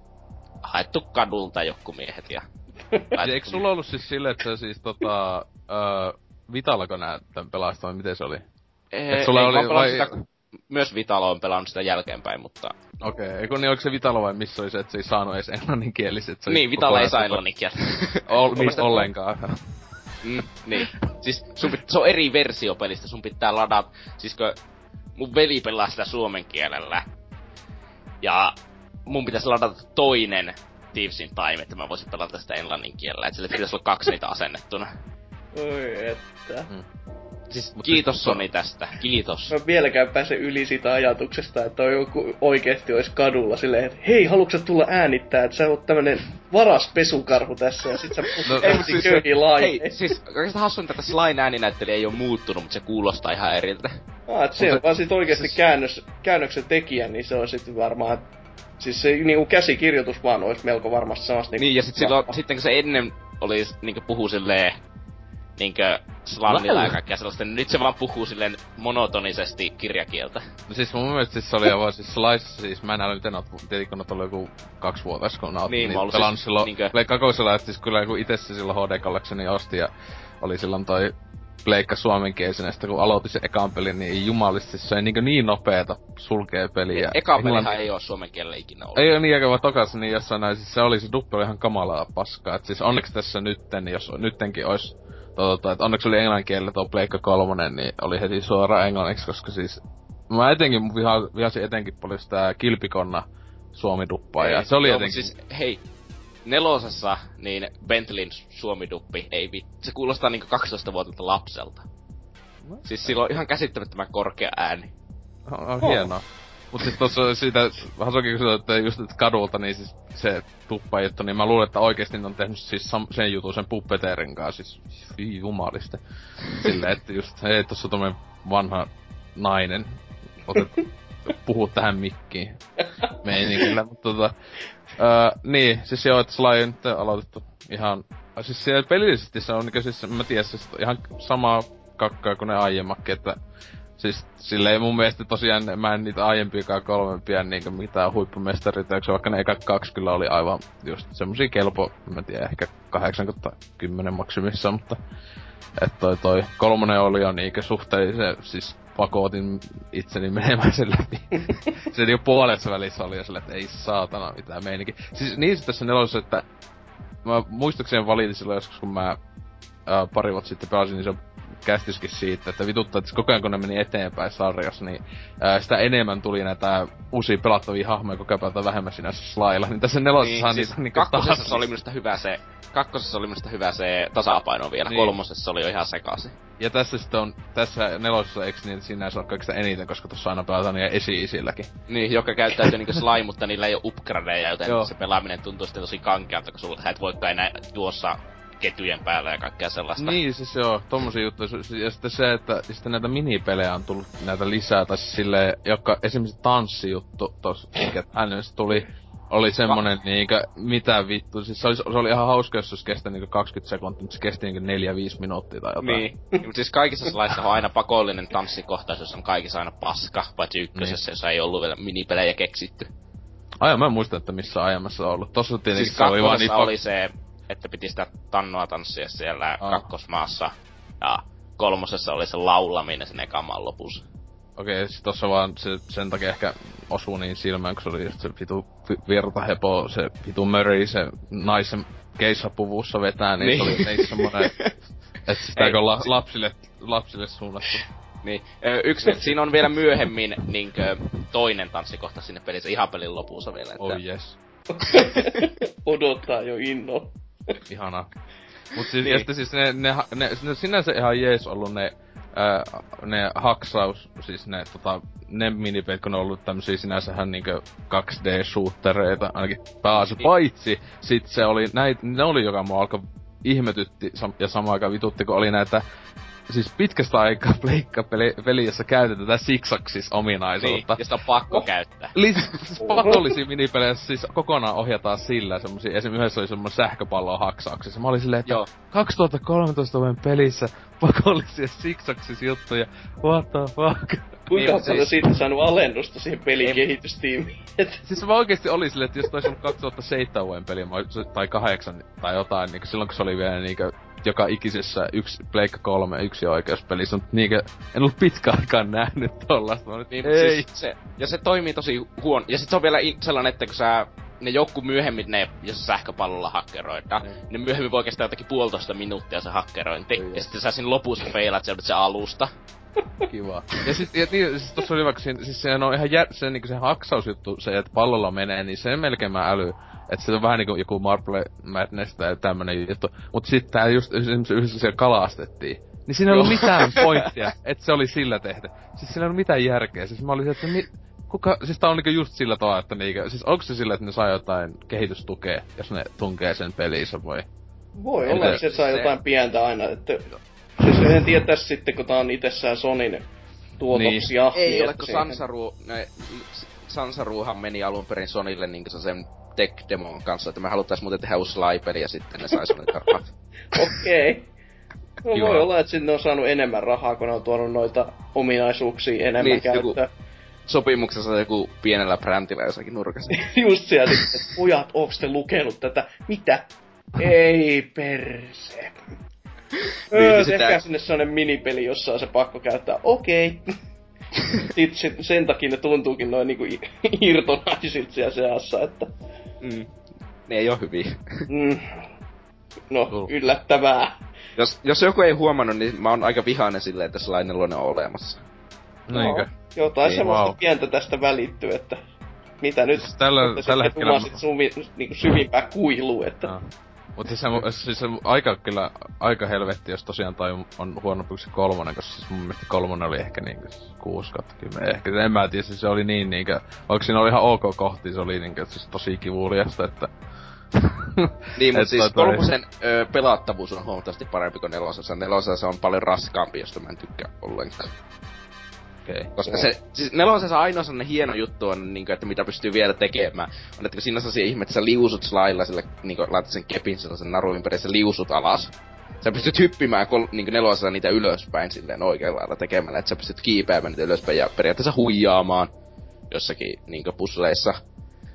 haettu kadulta joku miehet ja... Eikö sulla ollut siis silleen, että siis tota... Öö, Vitalako nää tän pelastaa, vai miten se oli? Et sulla ei, oli vai- sitä, myös Vitalo on pelannut sitä jälkeenpäin, mutta... Okei, okay. eikö niin oliko se Vitalo vai missä oli se, että se ei saanut edes englanninkieliset? Se niin, Vitalo ei saa englannin kieltä. Ol, niin, ollenkaan. Mm, niin. Siis sun pit, se on eri versio pelistä, sun pitää ladata, siis kun mun veli pelaa sitä suomen kielellä. Ja mun pitäisi ladata toinen Thievesin Time, että mä voisin pelata sitä englannin kielellä. Et sille pitäisi olla kaksi niitä asennettuna. Oi että. Siis Mut kiitos siis- Sony tästä, kiitos. Mä vieläkään pääse yli siitä ajatuksesta, että on joku oikeesti olisi kadulla silleen, että hei, haluatko tulla äänittää, että sä oot tämmönen varas pesukarhu tässä ja sit sä No, no, siis- Hei, siis oikeastaan hassuinta, että Slain ääninäyttelijä ei ole muuttunut, mutta se kuulostaa ihan eriltä. Ah, et se on vaan sit oikeesti siis- käännös, käännöksen tekijä, niin se on sitten varmaan... Siis se niinku käsikirjoitus vaan olisi melko varmasti samasta. Niin, ja sit silloin, sitten kun se ennen oli niinkö puhuu silleen niinkö slannilla ja kaikkea sellaista, niin nyt se vaan puhuu silleen monotonisesti kirjakieltä. No siis mun mielestä siis se oli aivan siis Slice, siis mä en älä nyt en oo, tietenkin kun oot ollut joku kaksi vuotta, kun oon Niin, ollut pelannut siis silloin, niinkö- kakosella, että siis kyllä kun itse se silloin HD Collectioni osti ja oli silloin toi pleikka suomenkielisenä, sitten kun aloitin se ekan pelin, niin jumalisti se ei niin, niin nopeeta sulkee peliä. Eka pelihan ei oo suomen kielellä ikinä ollut. Ei oo niin vaan tokas, niin jossain näin, siis se oli se duppi oli ihan kamalaa paskaa. Et siis onneksi tässä nytten, jos nyttenkin ois tota, että onneksi oli englannin kielellä tuo Pleikka kolmonen, niin oli heti suoraan englanniksi, koska siis mä etenkin, mun viha, vihasin etenkin paljon sitä kilpikonna suomi-duppaa, ja se oli Joo, etenkin... Siis, hei, nelosessa, niin Bentleyn suomiduppi, ei vi... Se kuulostaa niinku 12-vuotiaalta lapselta. No. Siis sillä on ihan käsittämättömän korkea ääni. On, on hienoa. Mut siis tossa siitä, Hasoki kysyi, että just että kadulta, niin siis se tuppa juttu, niin mä luulen, että oikeesti on tehnyt siis sam- sen jutun sen puppeteerin kanssa, siis fy jumaliste. Silleen, että just, hei, tossa on tommonen vanha nainen, otet, puhu tähän mikkiin meiningillä, mutta tota, öö, niin, siis joo, että Sly on nyt aloitettu ihan, siis siellä pelillisesti se on niinku siis, mä tiedän, siis ihan samaa kakkaa kuin ne aiemmakin, että Siis silleen mun mielestä tosiaan mä en niitä aiempiakaan kolmempia niinku mitään huippumestariteoksia, vaikka ne ekat kaksi kyllä oli aivan just semmosia kelpo, mä en tiedä, ehkä 80 10 maksimissa, mutta et toi, toi kolmonen oli jo niinkö suhteellisen, siis pakotin itseni menemään sen läpi. se niinku puolessa välissä oli jo silleen, että ei saatana mitään meininki. Siis niin tässä nelosessa, että mä muistaakseni valitin silloin joskus, kun mä ää, pari vuotta sitten pelasin, niin se kästyskin siitä, että vituttaa, että koko ajan kun ne meni eteenpäin sarjassa, niin ää, sitä enemmän tuli näitä uusia pelattavia hahmoja koko ajan vähemmän siinä slailla. Niin tässä nelosessa Niin, siis niitä niinku kakkosessa taas- oli minusta hyvä se, kakkosessa oli minusta hyvä se tasapaino vielä, Niin. kolmosessa oli jo ihan sekaisin. Ja tässä sitten on, tässä nelosessa eikö niin sinänsä ole kaikista eniten, koska tuossa aina pelataan niiden esi-isilläkin. Niin, joka käyttäytyy niinku slime, mutta niillä ei oo upgradeja, joten Joo. se pelaaminen tuntuu sitten tosi kankealta, kun sulla sä et voikaan enää juossa ketjujen päällä ja kaikkea sellaista. Niin, siis joo, tommosia juttuja. Ja sitten se, että sitten näitä minipelejä on tullut näitä lisää, tai siis silleen, joka esimerkiksi tanssijuttu tossa, mikä NS tuli, oli semmonen niinkö, mitä vittu, siis se oli, se oli ihan hauska, jos se kestänyt niinkö 20 sekuntia, mutta se kesti niinkö 4-5 minuuttia tai jotain. Niin. Mutta siis kaikissa slaissa on aina pakollinen tanssikohtaus, jossa on kaikissa aina paska, paitsi ykkösessä, jossa ei ollut vielä minipelejä keksitty. Ai, mä en muista, että missä aiemmassa on ollut. Tossa tietenkin Siis se oli vaan niin oli se, että piti sitä tannoa tanssia siellä Aa. kakkosmaassa. Ja kolmosessa oli se laulaminen sen ekan maan lopussa. Okei, okay, siis tossa vaan se, sen takia ehkä osuu niin silmään, kun se oli just se vitu vi- virtahepo, se vitu Murray, se naisen keissapuvussa vetää, niin, Niin. se oli niin semmonen, että sitä Ei, kun la, lapsille, lapsille suunnattu. Niin, ö, yksi, siinä on vielä myöhemmin niinkö, toinen tanssikohta sinne pelissä, ihan pelin lopussa vielä. Että, Oh yes, Odottaa jo inno. Ihanaa. Mut siis, Niin. ja sitten siis ne, ne, ne, ne, sinänsä ihan jees ollut ne, ää, ne haksaus, siis ne, tota, ne minipelit, kun ne on ollut tämmösiä sinänsähän niinkö 2D-shootereita, ainakin pääasi, Niin. paitsi sit se oli, näit, ne oli joka mua alkoi ihmetytti ja samaan aikaan vitutti, kun oli näitä siis pitkästä aikaa pleikka-peli, jossa käytetään tätä siksaksis ominaisuutta. Niin, ja sitä on pakko oh. käyttää. Eli siis pakollisia minipelejä siis kokonaan ohjataan sillä semmosia, esimerkiksi yhdessä oli semmoinen sähköpallo haksauksessa. Mä olin silleen, että Joo. 2013 vuoden pelissä pakollisia siksaksis juttuja, what the fuck. Kuinka oot siis... siitä saanut alennusta siihen pelin kehitystiimiin? siis mä oikeesti oli silleen, että jos olisi ollut 2007 vuoden peli, tai 8 tai jotain, niin silloin kun se oli vielä niin joka ikisessä yksi Pleikka 3 yksi oikeuspelissä, mutta niinkö, en ollut pitkä aikaan nähnyt tollasta. Nyt, niin, ei. Siis se, ja se toimii tosi huon. Ja sit se on vielä sellainen, että kun sä ne joku myöhemmin ne, jos sähköpallolla hakkeroidaan, mm. ne myöhemmin voi kestää jotakin puolitoista minuuttia se hakkerointi. Mm. Ja sitten sä siinä lopussa feilat se, se alusta. Kiva. Ja sit, ja niin, siis tossa oli vaikka siis se on ihan jär, se, niinku se haksausjuttu, se, että pallolla menee, niin se melkein mä äly. Että se on vähän niinku joku Marble Madness tai tämmönen juttu. Mut sit tää just esimerkiksi yhdessä siellä kalastettiin. Niin siinä ei ollut mitään pointtia, että se oli sillä tehty. Siis siinä ei ollut mitään järkeä. Siis mä olin että mi, kuka, siis tää on niinku just sillä tavalla, että niinkö, siis onko se sillä, että ne saa jotain kehitystukea, jos ne tunkee sen peliinsä voi? Voi olla, että se saa se... jotain pientä aina, että Siis en tiedä tässä sitten, kun tää on itsessään Sonin tuotoksia. Niin. Ei ole, kun Sansaru, ne, Sansaruhan meni alun perin Sonille niin sen tech-demon kanssa, että me haluttais muuten tehdä uusi laipeli ja sitten ne sais ne rahat. Okei. Okay. No voi olla, että sinne on saanut enemmän rahaa, kun ne on tuonut noita ominaisuuksia enemmän niin, käyttöön. Joku sopimuksessa joku pienellä brändillä jossakin nurkassa. Just siellä sitten, että pojat, onks te lukenut tätä? Mitä? Ei perse. Öö, niin, sitä... tehkää sinne sellainen minipeli, jossa on se pakko käyttää. Okei. Okay. Sitten sen takia ne tuntuukin noin niinku irtonaisilta siellä seassa, että... Mm. Ne ei oo hyviä. mm. No, Tull. yllättävää. Jos, jos joku ei huomannut, niin mä oon aika vihainen silleen, että sellainen on olemassa. No, Noinko? Jotain niin, semmoista wow. pientä tästä välittyy, että mitä nyt, siis tällä, tällä hetkellä... Suvi, niinku syvimpää kuilua, että... No. Mutta siis, se, siis se aika kyllä, aika helvetti, jos tosiaan tai on huono se kolmonen, koska siis mun mielestä kolmonen oli ehkä niinku 6 10, ehkä en mä tiedä, siis se oli niin niinkö, vaikka siinä oli ihan ok kohti, se oli niinkö, siis tosi kivuliasta, että niin, mutta siis kolmosen ö, pelattavuus on huomattavasti parempi kuin nelosessa. Nelosessa on paljon raskaampi, josta mä en tykkää ollenkaan. Okay. Koska se, siis nelosessa ainoa sellainen hieno juttu on, niin kuin, että mitä pystyy vielä tekemään, on, että kun siinä on sellaisia ihme, että sä liusut slailla sille, niin kuin, laitat sen kepin sellaisen narun ympäri, sä liusut alas. Sä pystyt hyppimään kol, niin nelosessa niitä ylöspäin silleen oikealla lailla tekemällä, että sä pystyt kiipeämään niitä ylöspäin ja periaatteessa huijaamaan jossakin niin pusleissa.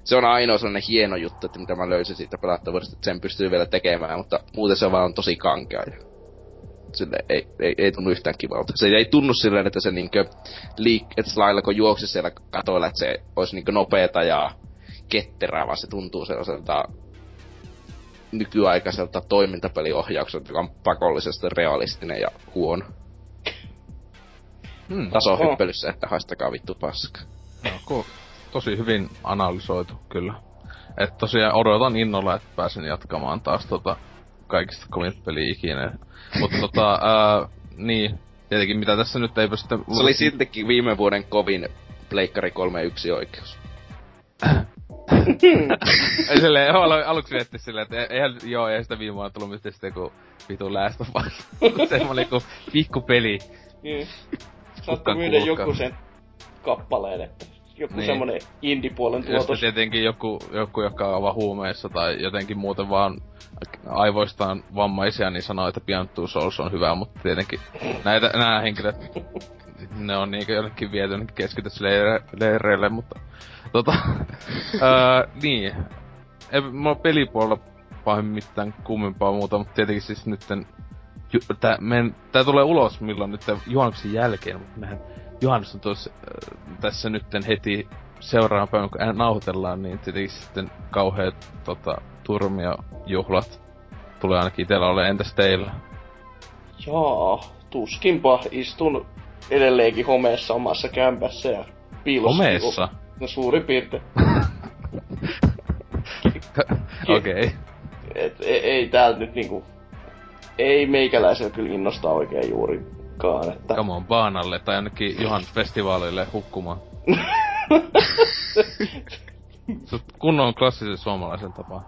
Se on ainoa sellainen hieno juttu, että mitä mä löysin siitä pelattavuudesta, että sen pystyy vielä tekemään, mutta muuten se vaan on tosi kankea sille ei, ei, ei tunnu yhtään kivalta. Se ei tunnu silleen, että se niinkö liik, että lailla kun juoksi siellä katoilla, että se olisi niinkö nopeeta ja ketterää, vaan se tuntuu sellaiselta nykyaikaiselta toimintapeliohjaukselta, joka on pakollisesti realistinen ja huono. Hmm. Taso hyppelyssä, että haistakaa vittu paska. No, cool. Tosi hyvin analysoitu, kyllä. Et tosiaan odotan innolla, että pääsen jatkamaan taas tota kaikista kovin peliä ikinä. Mutta tota, ää, niin, tietenkin mitä tässä nyt ei pysty... Se oli siltikin viime vuoden kovin Pleikkari 3.1 oikeus. ei silleen, al- aluksi vietti silleen, että eihän, joo, ei sitä viime vuonna tullut mistä sitten joku vitu Last of Us. Semmoinen joku pikku peli. Niin. Saatte myydä joku sen kappaleen, että joku niin. semmonen indie-puolen tuotos. Jos tietenkin joku, joku, joka on vaan huumeissa tai jotenkin muuten vaan aivoistaan vammaisia, niin sanoo, että Two Souls on hyvä, mutta tietenkin näitä, nämä henkilöt, ne on niinkö jollekin viety keskitytsleireille, mutta tota, ää, niin. Ei mulla pelipuolella pahemmin mitään kummempaa muuta, mutta tietenkin siis nytten tää, men, tää tulee ulos milloin nyt juhannuksen jälkeen, mutta mehän juhannus on tuossa, äh, tässä nytten heti seuraavan päivän, kun nauhoitellaan, niin tietenkin sitten kauheat tota, turmiojuhlat tulee ainakin itellä ole. Entäs teillä? Joo, tuskinpa. Istun edelleenkin homeessa omassa kämpässä ja piilossa. Homeessa? No suuri piirte. Okei. okay. ei, ei täältä nyt niinku... Ei meikäläisellä kyllä innosta oikein juurikaan, että... Come on, baanalle tai ainakin Johan festivaalille hukkumaan. kunnon klassisen suomalaisen tapaan.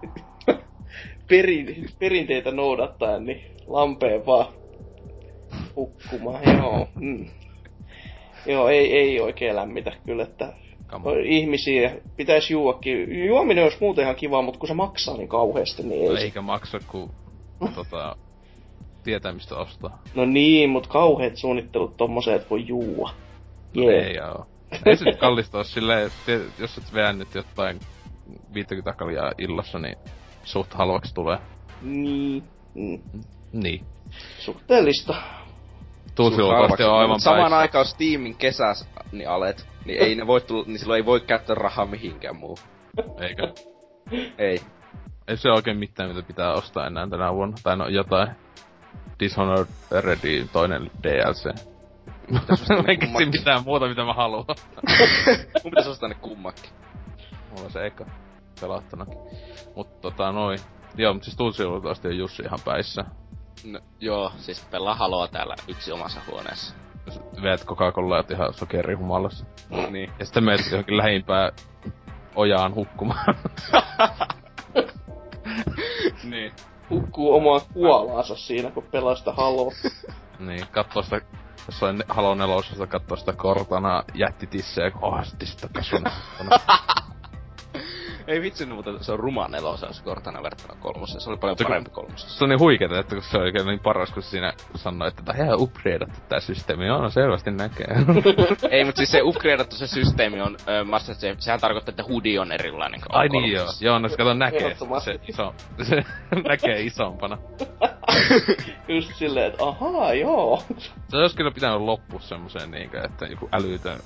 perin, perinteitä noudattaen, niin lampeen vaan hukkumaan, joo. Mm. Joo, ei, ei oikein lämmitä kyllä, että ihmisiä pitäisi juoakin. Juominen olisi muuten ihan kiva, mutta kun se maksaa niin kauheasti, niin ei no, Eikä maksa, kun tota, tietää mistä ostaa. No niin, mutta kauheat suunnittelut tommoseen, että voi juua. No yeah. ei joo. Ei se nyt kallista ole silleen, että jos et veä nyt jotain 50 kaljaa illassa, niin suht halvaksi tulee. Niin. Mm. Niin. Suhteellista. Tuusilukasti on aivan Samaan aikaan Steamin kesäs niin alet, niin ei ne voi tulla, niin silloin ei voi käyttää rahaa mihinkään muu. Eikö? ei. Ei se oikein mitään, mitä pitää ostaa enää tänä vuonna. Tai no jotain. Dishonored Ready toinen DLC. Mä keksin mitään muuta, mitä mä haluan. Mun pitäis ostaa ne kummakin. Mulla on se eka pelattunakin. Mut tota noin. Joo, mut siis Tuusilukasti on Jussi ihan päissä. No, joo, siis pelaa haloa täällä yksi omassa huoneessa. Veet Coca-Colaa ihan sokerihumalassa. niin. Ja sitten meet johonkin lähimpään ojaan hukkumaan. niin. Hukkuu omaa kuolaansa siinä, kun pelaa sitä haloa. niin, katsoo sitä jossain Halo nelosessa katsoo sitä kortana jättitissejä, kun sitä kasvun. Ei vitsi, mutta se on ruma nelosa Cortana verrattuna kolmoseen. Se oli paljon se, parempi kolmosessa. Se on niin huikeeta, että kun se oli oikein niin paras, kun siinä sanoi, että tämä on upgradeattu tää systeemi. Joo, no selvästi näkee. Ei, mutta siis se upgradeattu se systeemi on, äh, Master Chief, sehän tarkoittaa, että hoodie on erilainen kuin Ai niin joo. Joo, no se kato näkee. Se, iso, se näkee isompana. Just silleen, että ahaa, joo. Se olisi kyllä pitänyt loppua semmoseen niinkö, että joku älytön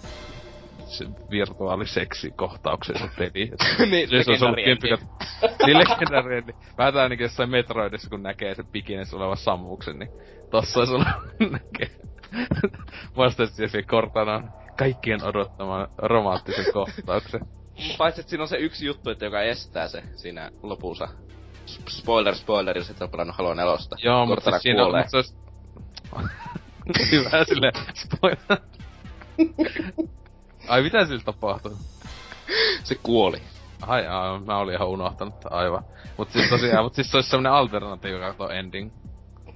virtuaaliseksi kohtauksen se peli. niin, se olisi ollut kempikat... niin legendarien, niin vähän tää ainakin jossain Metroidissa, kun näkee sen pikines oleva sammuksen, niin tossa olisi ollut näkee. Vastaisesti se kortana kaikkien odottamaan romanttisen kohtauksen. Paitsi, että siinä on se yksi juttu, että joka estää se siinä lopussa. Spoiler, spoiler, jos et ole pelannut Halo 4. Joo, mutta siis siinä on, mutta se olisi... Hyvä silleen, spoiler. Ai mitä sillä tapahtui? se kuoli. Ai, ai, mä olin ihan unohtanut aivan. Mut siis tosiaan, mut siis se olisi semmonen alternatiivi kato ending.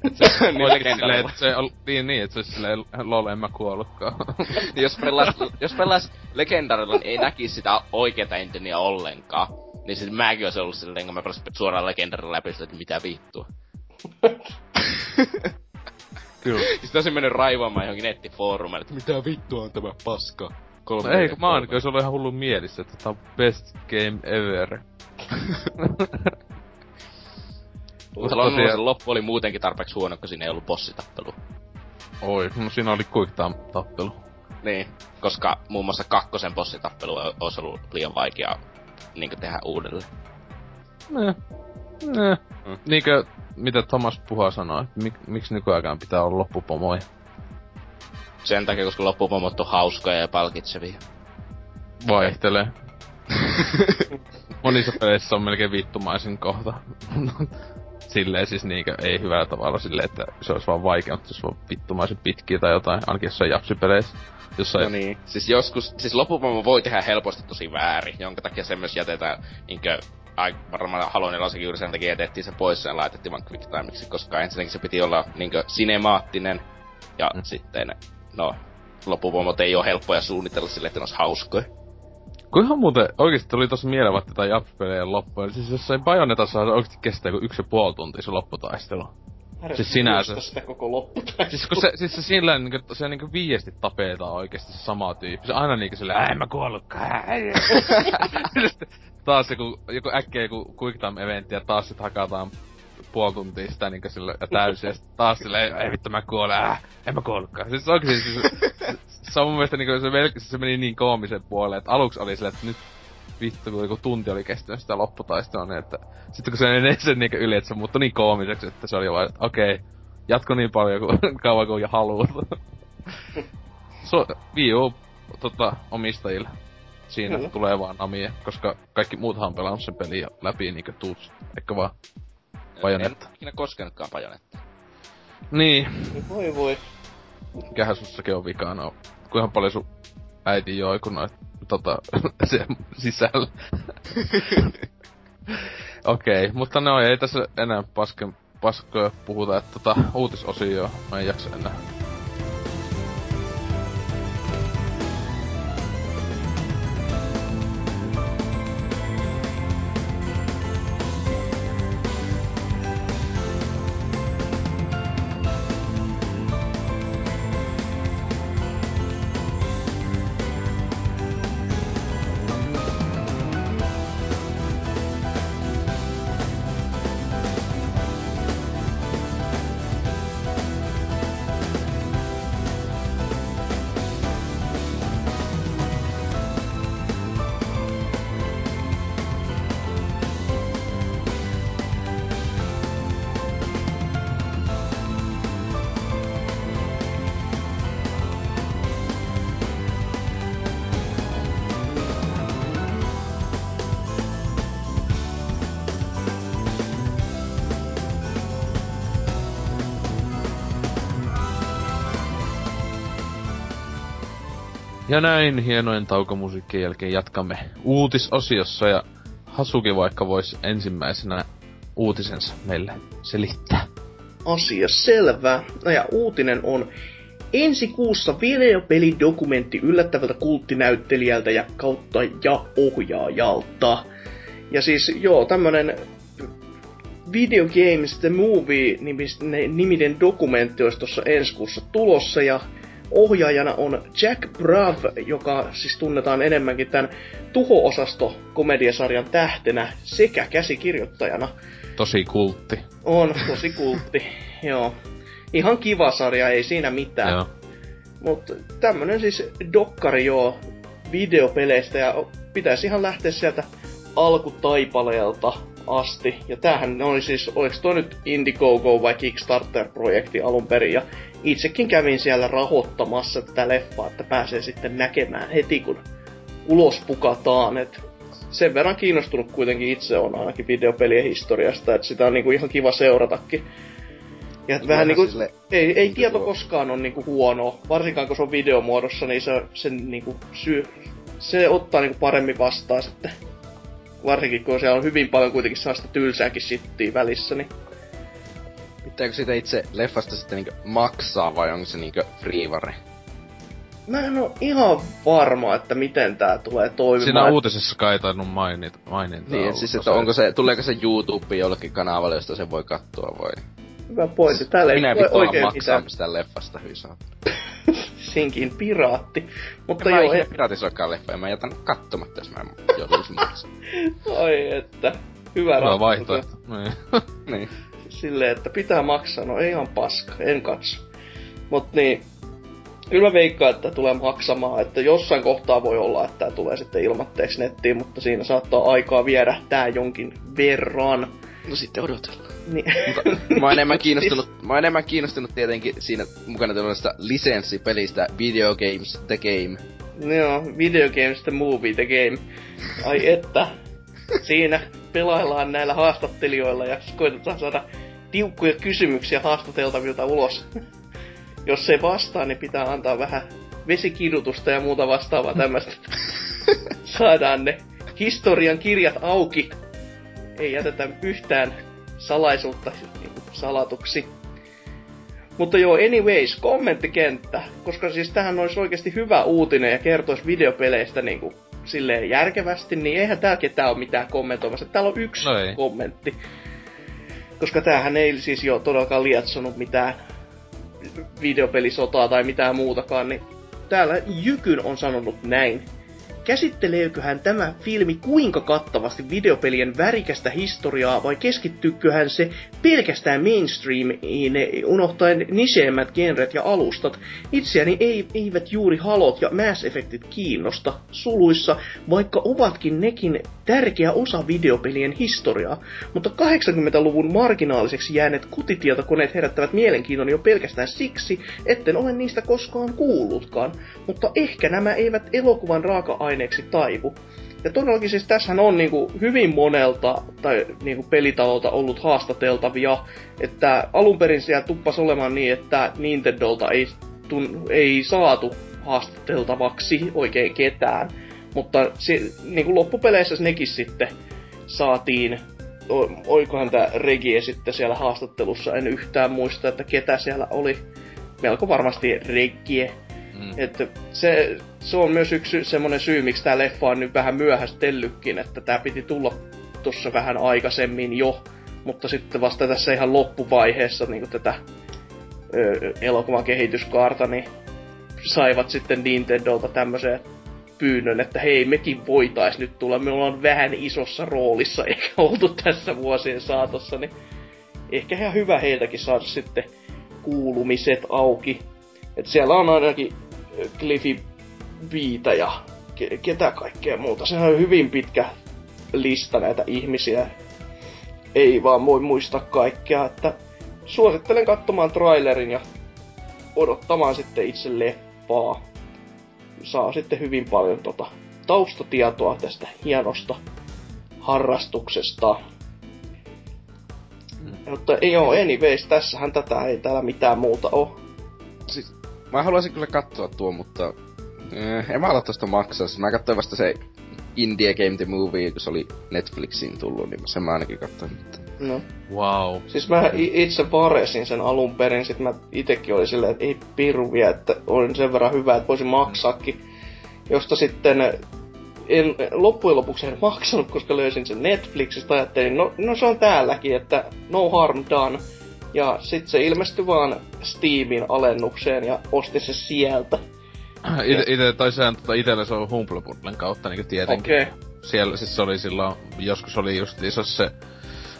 Et se niin, silleen, että se on, niin, niin, että se olisi silleen, lol, en mä kuollutkaan. niin jos pelais, jos pelais Legendarilla, niin ei näkisi sitä oikeeta endingiä ollenkaan. Niin siis mäkin olisi ollut silleen, kun mä pelasin suoraan Legendarilla läpi, että mitä vittua. Kyllä. Sitten olisin mennyt raivoamaan johonkin nettifoorumille, että mitä vittua on tämä paska. Kolme no ei, kun mä oon kyllä se oli ihan hullu mielissä, että tää on best game ever. Mutta tosiaan... loppu oli muutenkin tarpeeksi huono, kun siinä ei ollut bossitappelu. Oi, no siinä oli quick tappelu. Niin, koska muun muassa kakkosen bossitappelu olisi ollut liian vaikea niin tehdä uudelleen. Ne. Ne. Mm. Niinkö, mitä Thomas Puha sanoi, mik, miksi nykyaikaan pitää olla loppupomoja? Sen takia, koska loppupomot on hauskoja ja palkitsevia. Vaihtelee. Monissa peleissä on melkein vittumaisin kohta. silleen siis niinkö, ei hyvällä tavalla silleen, että se olisi vaan vaikea, mutta se olisi vaan vittumaisen pitkiä tai jotain, ainakin jossain japsipeleissä. Jossain... No niin, siis joskus, siis loppupomo voi tehdä helposti tosi väärin, jonka takia se myös jätetään niinkö ai, varmaan Halo 4 juuri sen takia jätettiin se pois ja laitettiin vaan quick timeiksi, koska ensinnäkin se piti olla niinkö sinemaattinen ja mm. sitten no, loppuvoimat ei ole helppoja suunnitella sille, että ne olisi hauskoja. Kuinka muuten oikeesti tuli tossa mieleen vaikka tätä Japs-pelejä loppua. Siis jossain Bajonetassa oikeesti kestää kuin yksi ja puoli tuntia se lopputaistelu. Siis sinänsä. sitä koko lopputaistelu. Siis kun se, siis se sillä niinku, se niinku viesti tapetaan oikeesti sama tyyppi. Se aina niinku silleen, en mä kuollutkaan. taas joku, joku äkkiä joku quick time eventti ja taas sit hakataan puoli tuntia sitä niinku sille ja täysin, ja taas silleen, ei vittu mä kuolen, äh, en mä kuollutkaan. Siis oikeesti siis, se, se on mun mielestä niinku se, melkein, se meni niin koomisen puolelle, että aluksi oli silleen, että nyt vittu, kun joku tunti oli kestänyt sitä lopputaistelua, niin että sitten kun se meni sen niinku yli, että se muuttui niin koomiseksi, että se oli vaan, että okei, okay, jatko niin paljon kuin kauan kuin haluat. so, Wii U, tota, omistajille. Siinä Kyllä. tulee vaan namia, koska kaikki muuthan on pelannut sen peliä läpi niinku tuut, ehkä vaan Bajonetta. En ikinä koskenutkaan bajonetta. Niin. Voi voi. Mikähän sussakin on vikana? No, kuinka paljon sun äiti joi, kun noit tota, se sisällä. Okei, okay, mutta no ei tässä enää paske, paskoja puhuta, että tota uutisosio mä en jaksa enää. Ja näin hienojen taukomusiikkien jälkeen jatkamme uutisosiossa ja Hasuki vaikka voisi ensimmäisenä uutisensa meille selittää. Asia selvä. No ja uutinen on ensi kuussa videopelidokumentti yllättävältä kulttinäyttelijältä ja kautta ja ohjaajalta. Ja siis joo, tämmönen Video Games The Movie niminen dokumentti olisi tuossa ensi kuussa tulossa ja ohjaajana on Jack Brav, joka siis tunnetaan enemmänkin tämän tuho-osasto komediasarjan tähtenä sekä käsikirjoittajana. Tosi kultti. On, tosi kultti, joo. Ihan kiva sarja, ei siinä mitään. Joo. Mutta tämmönen siis dokkari joo videopeleistä ja pitäisi ihan lähteä sieltä alkutaipaleelta asti. Ja tämähän oli siis, oliko toi nyt Indiegogo vai Kickstarter-projekti alun perin. Ja itsekin kävin siellä rahoittamassa tätä leffaa, että pääsee sitten näkemään heti kun ulos pukataan. Et sen verran kiinnostunut kuitenkin itse on ainakin videopelien historiasta, että sitä on niinku ihan kiva seuratakin. Ja et vähän niinku, sille, ei, ei tieto tuo... koskaan on niinku huono, varsinkaan kun se on videomuodossa, niin se, sen niinku syy, se ottaa niinku paremmin vastaan sitten. Varsinkin kun siellä on hyvin paljon kuitenkin sellaista tylsääkin sittiä välissä, niin Pitääkö sitä itse leffasta sitten niinku maksaa vai onko se niinku freevari? Mä en oo ihan varma, että miten tää tulee toimimaan. Siinä uutisessa kai tainnut mainita, maininta Niin, siis että onko se, tuleeko se YouTube jollekin kanavalle, josta se voi katsoa vai? Hyvä pointti. Täällä Minä ei oikein maksaa mitään. sitä leffasta hysää. Sinkin piraatti. Mutta en joo, mä ei piratisoikaan leffa, ja mä jätän katsomatta, jos mä en joutuisi maksaa. Oi, että. Hyvä ratkaisu. vaihtoehto. Niin. niin silleen, että pitää maksaa, no ei ihan paska, en katso. Mut niin, kyllä mä veikkaan, että tulee maksamaan, että jossain kohtaa voi olla, että tämä tulee sitten ilmatteeksi nettiin, mutta siinä saattaa aikaa viedä tää jonkin verran. No sitten odotellaan. Niin. Mutta mä oon enemmän kiinnostunut, mä oon enemmän kiinnostunut tietenkin siinä mukana tällaisesta lisenssipelistä Video Games The Game. Joo, Video Games The Movie The Game. Ai että. Siinä pelaillaan näillä haastattelijoilla ja koitetaan saada tiukkoja kysymyksiä haastateltavilta ulos. Jos se vastaa, niin pitää antaa vähän vesikidutusta ja muuta vastaavaa tämmöistä. Saadaan ne historian kirjat auki. Ei jätetä yhtään salaisuutta niin salatuksi. Mutta joo, anyways, kommenttikenttä. Koska siis tähän olisi oikeasti hyvä uutinen ja kertoisi videopeleistä niin kuin, silleen järkevästi, niin eihän täällä ketään ole mitään kommentoimassa. Täällä on yksi no kommentti. Koska tämähän ei siis jo todellakaan lietsonut mitään videopelisotaa tai mitään muutakaan, niin täällä Jykyn on sanonut näin. Käsitteleeköhän tämä filmi kuinka kattavasti videopelien värikästä historiaa vai keskittyykköhän se pelkästään mainstreamiin, unohtaen niseemmät genret ja alustat? Itseäni ei, eivät juuri halot ja Mass Effectit kiinnosta, suluissa, vaikka ovatkin nekin tärkeä osa videopelien historiaa. Mutta 80-luvun marginaaliseksi jääneet kotitietokoneet herättävät mielenkiinnon jo pelkästään siksi, etten ole niistä koskaan kuullutkaan. Mutta ehkä nämä eivät elokuvan raaka aineeksi taivu. Ja todellakin siis tässähän on niinku hyvin monelta tai niinku pelitalolta ollut haastateltavia, että alun perin siellä tuppas olemaan niin, että Nintendolta ei, tun, ei saatu haastateltavaksi oikein ketään. Mutta se, niinku loppupeleissä nekin sitten saatiin oikohan tää Regie sitten siellä haastattelussa, en yhtään muista, että ketä siellä oli. Melko varmasti Regie. Mm. Että se, se on myös yksi semmonen syy, miksi tää leffa on nyt vähän myöhästellytkin, että tää piti tulla tuossa vähän aikaisemmin jo, mutta sitten vasta tässä ihan loppuvaiheessa niin tätä ö, elokuvan kehityskaarta, niin saivat sitten Nintendolta tämmöisen pyynnön, että hei, mekin voitais nyt tulla, me ollaan vähän isossa roolissa, eikä oltu tässä vuosien saatossa, niin ehkä ihan hyvä heiltäkin saada sitten kuulumiset auki. Et siellä on ainakin Cliffy Viita ja ke- ketä kaikkea muuta. Se on hyvin pitkä lista näitä ihmisiä. Ei vaan voi muistaa kaikkea, että suosittelen katsomaan trailerin ja odottamaan sitten itse leffaa. Saa sitten hyvin paljon tota taustatietoa tästä hienosta harrastuksesta. Mm. Mutta ei oo anyways, tässähän tätä ei täällä mitään muuta oo. Siis, mä haluaisin kyllä katsoa tuo, mutta eh, en mä ala tosta maksaa. Siis mä katsoin vasta se India Game the Movie, kun se oli Netflixiin tullut, niin sen mä ainakin katsoin. Mutta... No. Wow. Siis mä itse varesin sen alun perin, sit mä itekin olin silleen, että ei piru vielä, että on sen verran hyvä, että voisin maksaakin. Josta sitten en, loppujen lopuksi en maksanut, koska löysin sen Netflixistä, ajattelin, no, no se on täälläkin, että no harm done. Ja sit se ilmestyi vaan Steamin alennukseen ja ostin se sieltä. Ite, ite tai sehän tota itellä se on Humble Bundlen kautta niinku tietenkin. Okei. Okay. Siellä siis se oli silloin, joskus oli just isossa se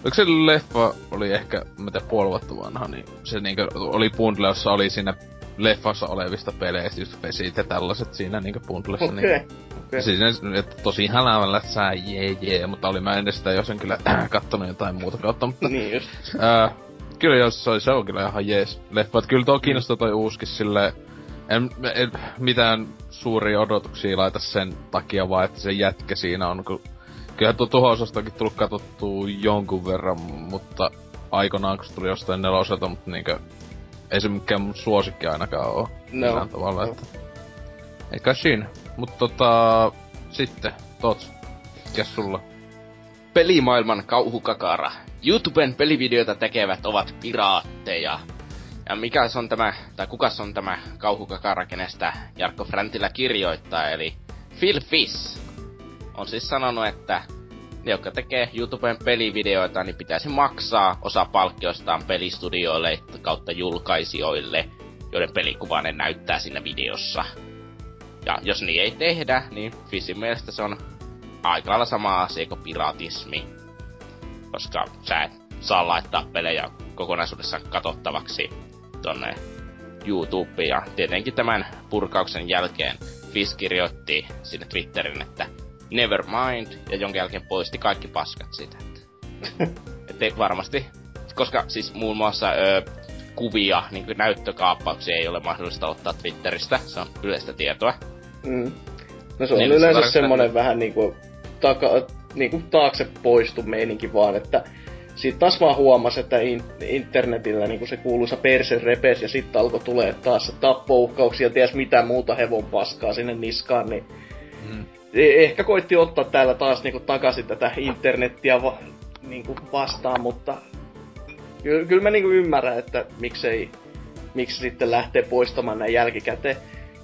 Oliko se leffa oli ehkä, tiedän, puoli vuotta vanha, niin se niinku oli bundle, jossa oli siinä leffassa olevista peleistä just Fesit ja tällaiset siinä niinku bundlessa. Okei. Okay. Niin, okay. Siinä, että tosi hälävällä sää jee jee, mutta oli mä ennen sitä jos en kyllä kattonut jotain muuta kautta, mutta... niin just. Ää, kyllä jos se, on, se on kyllä ihan jees leffa. Et kyllä tuo kiinnostaa toi uuskin silleen, en, en, mitään suuria odotuksia laita sen takia vaan, että se jätkä siinä on, kun kyllähän tuo tuhoisastakin tullut katsottua jonkun verran, mutta aikanaan kun se tuli jostain neloselta, mutta niinkö ei se mikään mun suosikki ainakaan oo. No. tavalla, no. että... Eikä siinä. Mut tota... Sitten, Tots. Mikäs sulla? Pelimaailman kauhukakara. YouTuben pelivideoita tekevät ovat piraatteja. Ja mikä on tämä, tai kuka on tämä kauhukakara, kenestä Jarkko Fräntilä kirjoittaa, eli Phil Fish on siis sanonut, että ne, jotka tekee YouTuben pelivideoita, niin pitäisi maksaa osa palkkioistaan pelistudioille kautta julkaisijoille, joiden pelikuva ne näyttää siinä videossa. Ja jos niin ei tehdä, niin Fissin mielestä se on aika lailla sama asia kuin piratismi. Koska sä et saa laittaa pelejä kokonaisuudessaan katsottavaksi tonne YouTubeen. Ja tietenkin tämän purkauksen jälkeen Fish kirjoitti sinne Twitterin, että never mind, ja jonka jälkeen poisti kaikki paskat siitä. Että varmasti, koska siis muun muassa ö, kuvia, niin kuin näyttökaappauksia ei ole mahdollista ottaa Twitteristä, se on yleistä tietoa. Mm. No se on niin, yleensä se semmonen niin... vähän niinku, taka, niinku taakse poistu meininki vaan, että siitä taas vaan huomasi, että in, internetillä niin se kuuluisa perse repes ja sitten alkoi tulee taas tappouhkauksia ja ties mitä muuta hevon paskaa sinne niskaan, niin mm. E- ehkä koitti ottaa täällä taas niinku takaisin tätä internettiä va, niinku vastaan, mutta kyllä, kyllä mä niinku ymmärrän, että miksei, miksi sitten lähtee poistamaan näin jälkikäteen.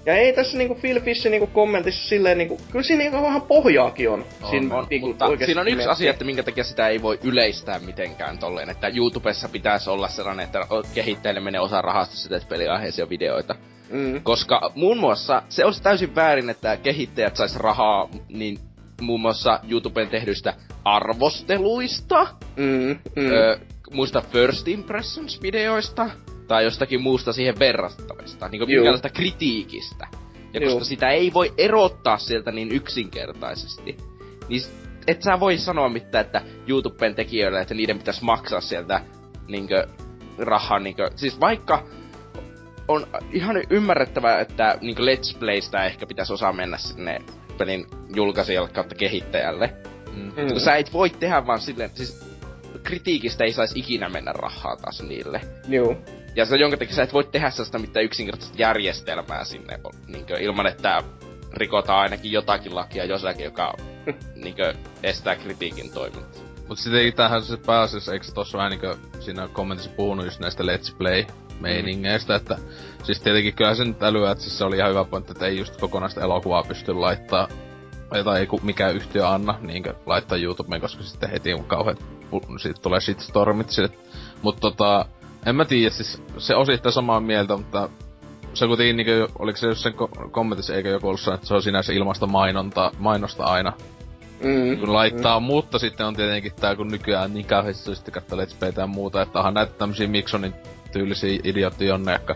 Ja ei tässä niinku Phil Fishin niinku kommentissa silleen niinku, kyllä siinä niinku vähän pohjaakin on. on, siinä, on niinku, mutta siinä on yksi miettiä. asia, että minkä takia sitä ei voi yleistää mitenkään tolleen, että YouTubessa pitäisi olla sellainen, että kehittäjille menee osa rahasta sitä peliaiheisia videoita. Mm. Koska muun muassa se olisi täysin väärin, että kehittäjät sais rahaa niin muun muassa YouTuben tehdyistä arvosteluista, mm, mm. Ö, muista First Impressions-videoista, tai jostakin muusta siihen verrattavista, niin kuin minkälaista kritiikistä. Ja koska Juu. sitä ei voi erottaa sieltä niin yksinkertaisesti, niin et sä voi sanoa mitään, että YouTuben tekijöille, että niiden pitäisi maksaa sieltä niinkö rahaa niinkö, siis vaikka on ihan ymmärrettävää, että niin Let's Playstä ehkä pitäisi osaa mennä sinne pelin julkaisijalle kautta kehittäjälle. Mm. Sä et voi tehdä vaan silleen, siis kritiikistä ei saisi ikinä mennä rahaa taas niille. Joo. Ja se jonka takia sä et voi tehdä sellaista mitään yksinkertaista järjestelmää sinne, niin kuin, ilman että rikotaan ainakin jotakin lakia jossakin, joka niin kuin, estää kritiikin toimintaa. Mut sitten tähän se pääasiassa, eikö tossa vähän niinkö siinä kommentissa puhunut just näistä Let's Play meiningeistä, mm. että siis tietenkin kyllä sen älyä, että siis se oli ihan hyvä pointti, että ei just kokonaista elokuvaa pysty laittaa tai ei mikään yhtiö anna niinkö laittaa YouTubeen, koska sitten heti on kauhean, siitä tulee shitstormit sille. Mut tota, en mä tiedä, siis se osittain samaa mieltä, mutta se kuitenkin niinkö, oliko se sen kommentissa eikä joku ollut että se on sinänsä ilmasta mainonta, mainosta aina. Mm, kun laittaa, mm. mutta sitten on tietenkin tää, kun nykyään niin kauheasti sitten katsoa Let's ja muuta, että onhan näitä tämmösiä Miksonin tyylisiä jonne, jotka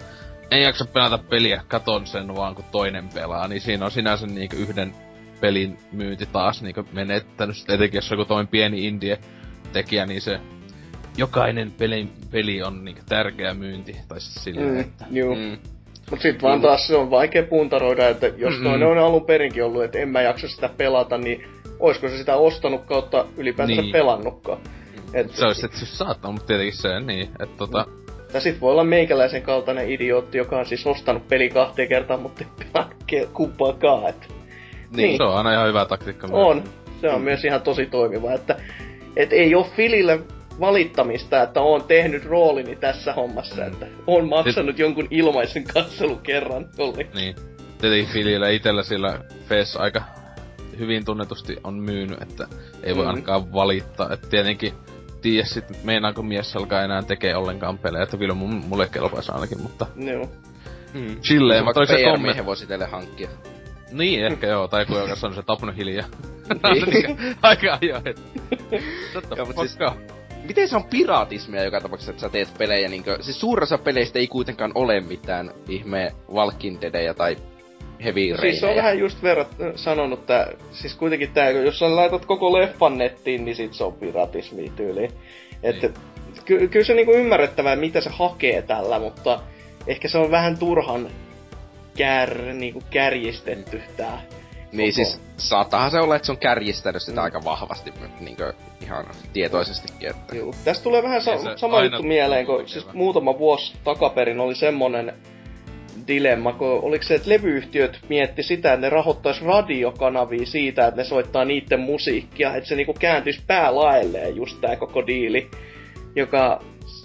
ei jaksa pelata peliä, katon sen vaan kun toinen pelaa, niin siinä on sinänsä niinku yhden pelin myynti taas niinku menettänyt. Sitten etenkin jos joku toinen pieni indie tekijä, niin se jokainen peli, peli on niinku tärkeä myynti. Tai siis silleen, mm, että... Juu. Mm. Mut sit vaan taas se on vaikea puntaroida, että jos mm toinen on alun perinkin ollut, että en mä jaksa sitä pelata, niin oisko se sitä ostanut kautta ylipäätään niin. pelannutkaan. Et, se olisi tietysti saattanut, mutta tietenkin se, niin, että tota... Ja sit voi olla meikäläisen kaltainen idiootti, joka on siis ostanut peli kahteen kertaan, mutta ei pelaa kumpaakaan, että... Niin, niin, se on aina ihan hyvä taktiikka. On. Se on mm. myös ihan tosi toimiva, että et ei oo Filille valittamista, että oon tehnyt roolini tässä hommassa, mm. että oon maksanut Sit... jonkun ilmaisen katselun kerran tollekin. Niin. Tietenkin Filillä itellä sillä Fes aika hyvin tunnetusti on myynyt, että ei voi mm. ainakaan valittaa. Että tietenkin tiedä sit meinaako mies alkaa enää tekee ollenkaan pelejä, että kyllä mun, mulle kelpaisi ainakin, mutta... Joo. Mm. Chilleen, mutta oliko se kommentti? voisi teille hankkia. Niin, ehkä joo, tai kun joka on se tapnut hiljaa. niin. Aika ajoin. Totta, mutta siis, miten se on piraatismia joka tapauksessa, että sä teet pelejä niinkö... Siis suurassa peleistä ei kuitenkaan ole mitään ihme Walking tai heavy Siis se on vähän just verrat sanonut, että siis kuitenkin tää, jos sä laitat koko leffan nettiin, niin sit se on piratismi tyyli. Että niin. ky- kyllä se niinku ymmärrettävää, mitä se hakee tällä, mutta ehkä se on vähän turhan kär, niinku kärjistetty tää. Niin siis saattaahan se olla, että se on kärjistänyt sitä mm. aika vahvasti niin ihan tietoisestikin. Että... Joo. Tästä tulee vähän sa- sama juttu mieleen, kun siis muutama vuosi takaperin oli semmonen dilemma, kun oliko se, että levyyhtiöt mietti sitä, että ne rahoittaisi radiokanavia siitä, että ne soittaa niiden musiikkia, että se niinku kääntyisi päälaelleen just tää koko diili, joka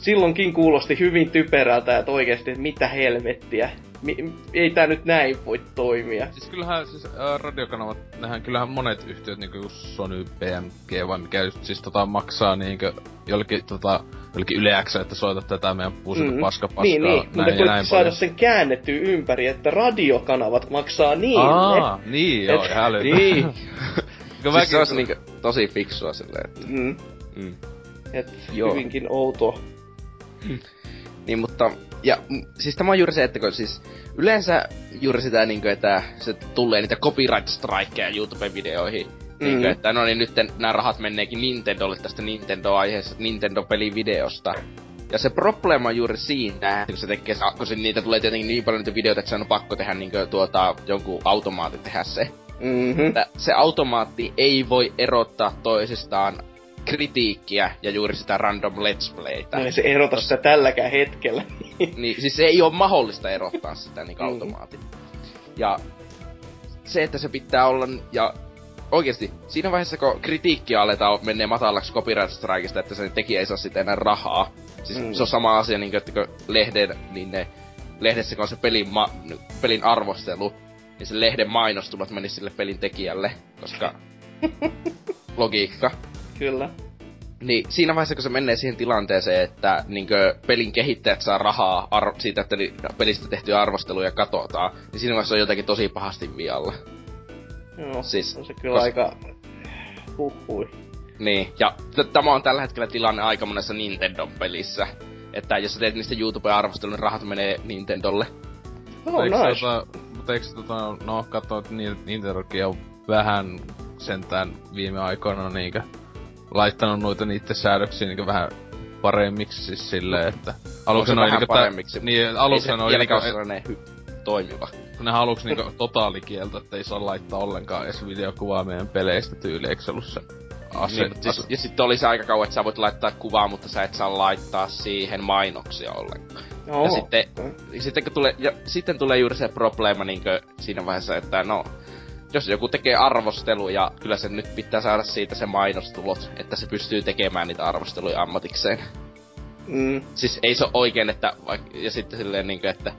silloinkin kuulosti hyvin typerältä, että oikeasti, että mitä helvettiä mi- ei tää nyt näin voi toimia. Siis kyllähän siis äh, radiokanavat, nehän kyllähän monet yhtiöt niinku Sony, BMG vai mikä just siis tota maksaa niinkö jollekin tota jollekin Yle X, että soita tätä meidän puusilta mm. paska paskaa. Niin, niin. Näin mutta näin saada paljon. sen käännettyä ympäri, että radiokanavat maksaa niille. Aa, niin joo, Et, älytä. Niin. siis se olisi niinku tosi fiksua silleen. Että... Mm. Mm. Et joo. hyvinkin outoa. Niin, mutta ja siis tämä on juuri se, että kun siis yleensä juuri sitä, niin kuin, että se tulee niitä copyright strikeja YouTube-videoihin. Mm-hmm. Niin kuin, että no niin nyt nämä rahat menneekin Nintendolle tästä Nintendo-aiheesta, Nintendo-pelivideosta. Ja se probleema on juuri siinä, kun se tekee, kun se, niitä tulee tietenkin niin paljon niitä videoita, että se on pakko tehdä niin kuin, tuota, jonkun automaatin tehdä se. Mm-hmm. se automaatti ei voi erottaa toisistaan kritiikkiä ja juuri sitä random let's playtä. No se erota sitä tälläkään hetkellä. niin, siis ei ole mahdollista erottaa sitä niin mm. automaatin. Ja se, että se pitää olla, ja oikeasti, siinä vaiheessa kun kritiikkiä aletaan menee matalaksi copyright strikeista, että sen tekijä ei saa sitä enää rahaa. Siis mm. se on sama asia, niin kuin, että kun lehden, niin ne, lehdessä kun on se pelin, ma, pelin arvostelu, niin se lehden mainostumat meni sille pelin tekijälle, koska logiikka. Kyllä. Niin siinä vaiheessa, kun se menee siihen tilanteeseen, että niinkö, pelin kehittäjät saa rahaa ar- siitä, että pelistä tehtyjä arvosteluja katsotaan, niin siinä vaiheessa on jotenkin tosi pahasti vialla. Joo, siis, on se kyllä kos... aika huhui. Niin, ja t- tämä on tällä hetkellä tilanne aika monessa Nintendo-pelissä. Että jos sä teet niistä YouTube-arvostelun, niin rahat menee Nintendolle. Oh, nice. Tota, mutta eikö tota, no katso, että Nintendokin on vähän sentään viime aikoina niinkö laittanut noita niitä säädöksiä niin vähän paremmiksi siis silleen, että... Aluksi on niinku paremmiksi. Niin, aluksi on niinku... Et, hy- toimiva. Kun ne haluks niinku totaalikieltä, että ei saa laittaa ollenkaan edes videokuvaa meidän peleistä tyyli, eikö se ollut se ase, niin, siis, ja sitten oli se aika kauan, että sä voit laittaa kuvaa, mutta sä et saa laittaa siihen mainoksia ollenkaan. Oh. Ja sitten, sitten, kun tulee, ja sitten tulee juuri se probleema niin siinä vaiheessa, että no, jos joku tekee arvosteluja, kyllä se nyt pitää saada siitä se mainostulot, että se pystyy tekemään niitä arvosteluja ammatikseen. Mm. Siis ei se ole oikein, että vaik- ja sitten silleen niinkö, että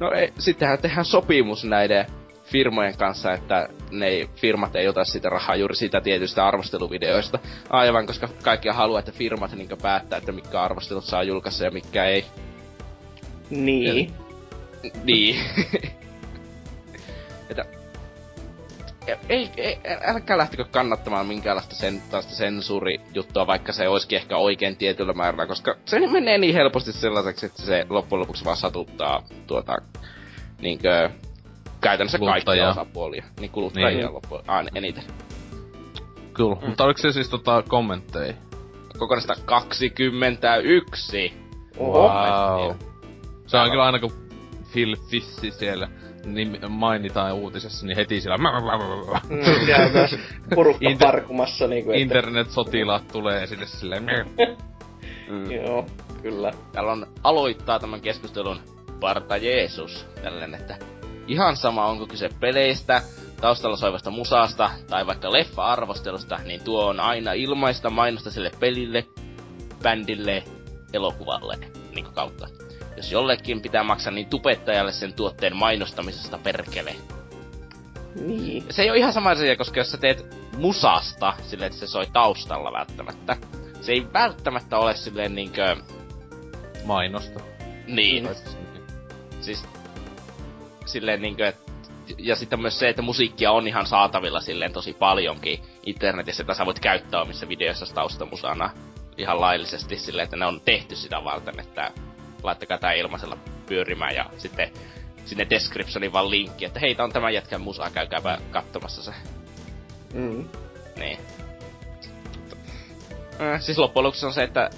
no ei, sittenhän tehdään sopimus näiden firmojen kanssa, että ne ei, firmat ei ota sitä rahaa juuri siitä tietystä arvosteluvideoista. Aivan, koska kaikki haluaa, että firmat niinkö päättää, että mitkä arvostelut saa julkaista ja mitkä ei. Niin. Niin. että ei, ei, älkää lähtikö kannattamaan minkäänlaista sen, tästä sensuurijuttua, vaikka se olisikin ehkä oikein tietyllä määrällä, koska se menee niin helposti sellaiseksi, että se loppujen lopuksi vaan satuttaa tuota, niinkö, käytännössä kaikkia osapuolia. Niin kuluttajia niin. loppujen aina eniten. Kyllä, mm. mutta oliko se siis tota kommentteja? Kokonaista 21! Wow. Se on kyllä aina kun Phil Fissi siellä niin mainitaan uutisessa, niin heti siellä... Mm, siellä myös porukka Inter- parkumassa. Niin kuin, että... Internet-sotilaat tulee esille silleen... mm. Joo, kyllä. Täällä on aloittaa tämän keskustelun Parta Jeesus. Tällainen, että ihan sama onko kyse peleistä, taustalla soivasta musasta tai vaikka leffa-arvostelusta, niin tuo on aina ilmaista mainosta sille pelille, bändille, elokuvalle niin kautta. Jos jollekin pitää maksaa, niin tupettajalle sen tuotteen mainostamisesta perkele. Niin. Se ei ole ihan sama asia, koska jos sä teet musasta silleen, että se soi taustalla välttämättä, se ei välttämättä ole silleen niinkö... Mainosta. Niin. Siis silleen niinkö, että ja sitten myös se, että musiikkia on ihan saatavilla silleen tosi paljonkin internetissä, että sä voit käyttää omissa videoissa taustamusana ihan laillisesti silleen, että ne on tehty sitä varten, että laittakaa tää ilmaisella pyörimään ja sitten sinne descriptioniin vaan linkki, että hei, tää on tämän jätkän musaa, käykääpä katsomassa se. Mm. Niin. Äh, siis loppujen lopuksi on se, että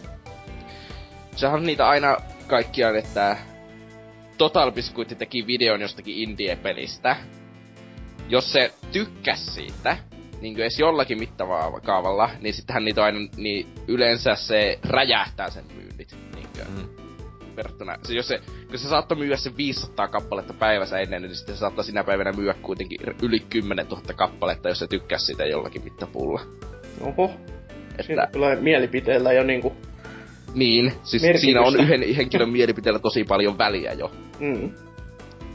sehän on niitä aina kaikkiaan, että Total Biscuit teki videon jostakin indie-pelistä. Jos se tykkäs siitä, niin edes jollakin mittavaa kaavalla, niin sittenhän niitä aina, niin yleensä se räjähtää sen myynnit. Niinkö? Mm verrattuna... Se, jos se, kun se saattoi myydä sen 500 kappaletta päivässä ennen, niin sitten se saattaa sinä päivänä myyä kuitenkin yli 10 000 kappaletta, jos se tykkäs sitä jollakin mittapuulla. Oho. Että... Siinä tulee mielipiteellä jo niinku... Niin, siis Merkitystä. siinä on yhden henkilön mielipiteellä tosi paljon väliä jo. Mm.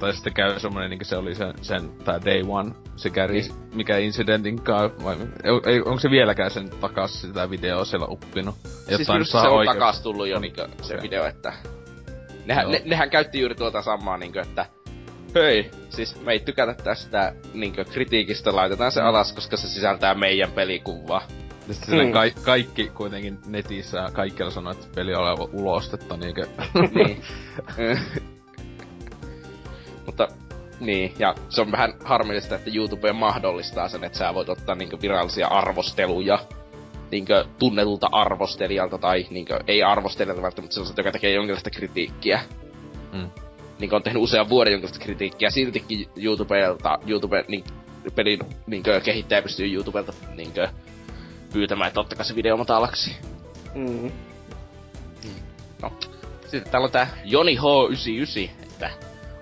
Tai sitten käy semmonen niinku se oli sen, sen tää Day One, se käri, niin. mikä incidentin kanssa, vai ei, onko se vieläkään sen takas sitä videoa siellä uppinut? Siis se on takas tullut jo niinku se okay. video, että Nehän, ne, nehän käytti juuri tuota samaa, niinku, että hei, siis me ei tykätä tästä niinku, kritiikistä, laitetaan se mm. alas, koska se sisältää meidän pelikuvaa. Sitten mm. ka- kaikki kuitenkin netissä kaikkialla sanoo, että peli on aivan ulostetta, niinkö? niin. Mutta niin, ja se on vähän harmillista, että YouTube mahdollistaa sen, että sä voit ottaa niinku virallisia arvosteluja niinkö tunnetulta arvostelijalta tai niinkö ei arvostelijalta välttämättä sellaiselta, joka tekee jonkinlaista kritiikkiä. Mm. Niinkö on tehnyt usean vuoden jonkinlaista kritiikkiä, siltikin YouTubelta, YouTube, niin, pelin niinkö kehittäjä pystyy YouTubelta niinkö pyytämään, että ottakaa se video matalaksi. Mm. No. Sitten täällä on tää Joni H99, että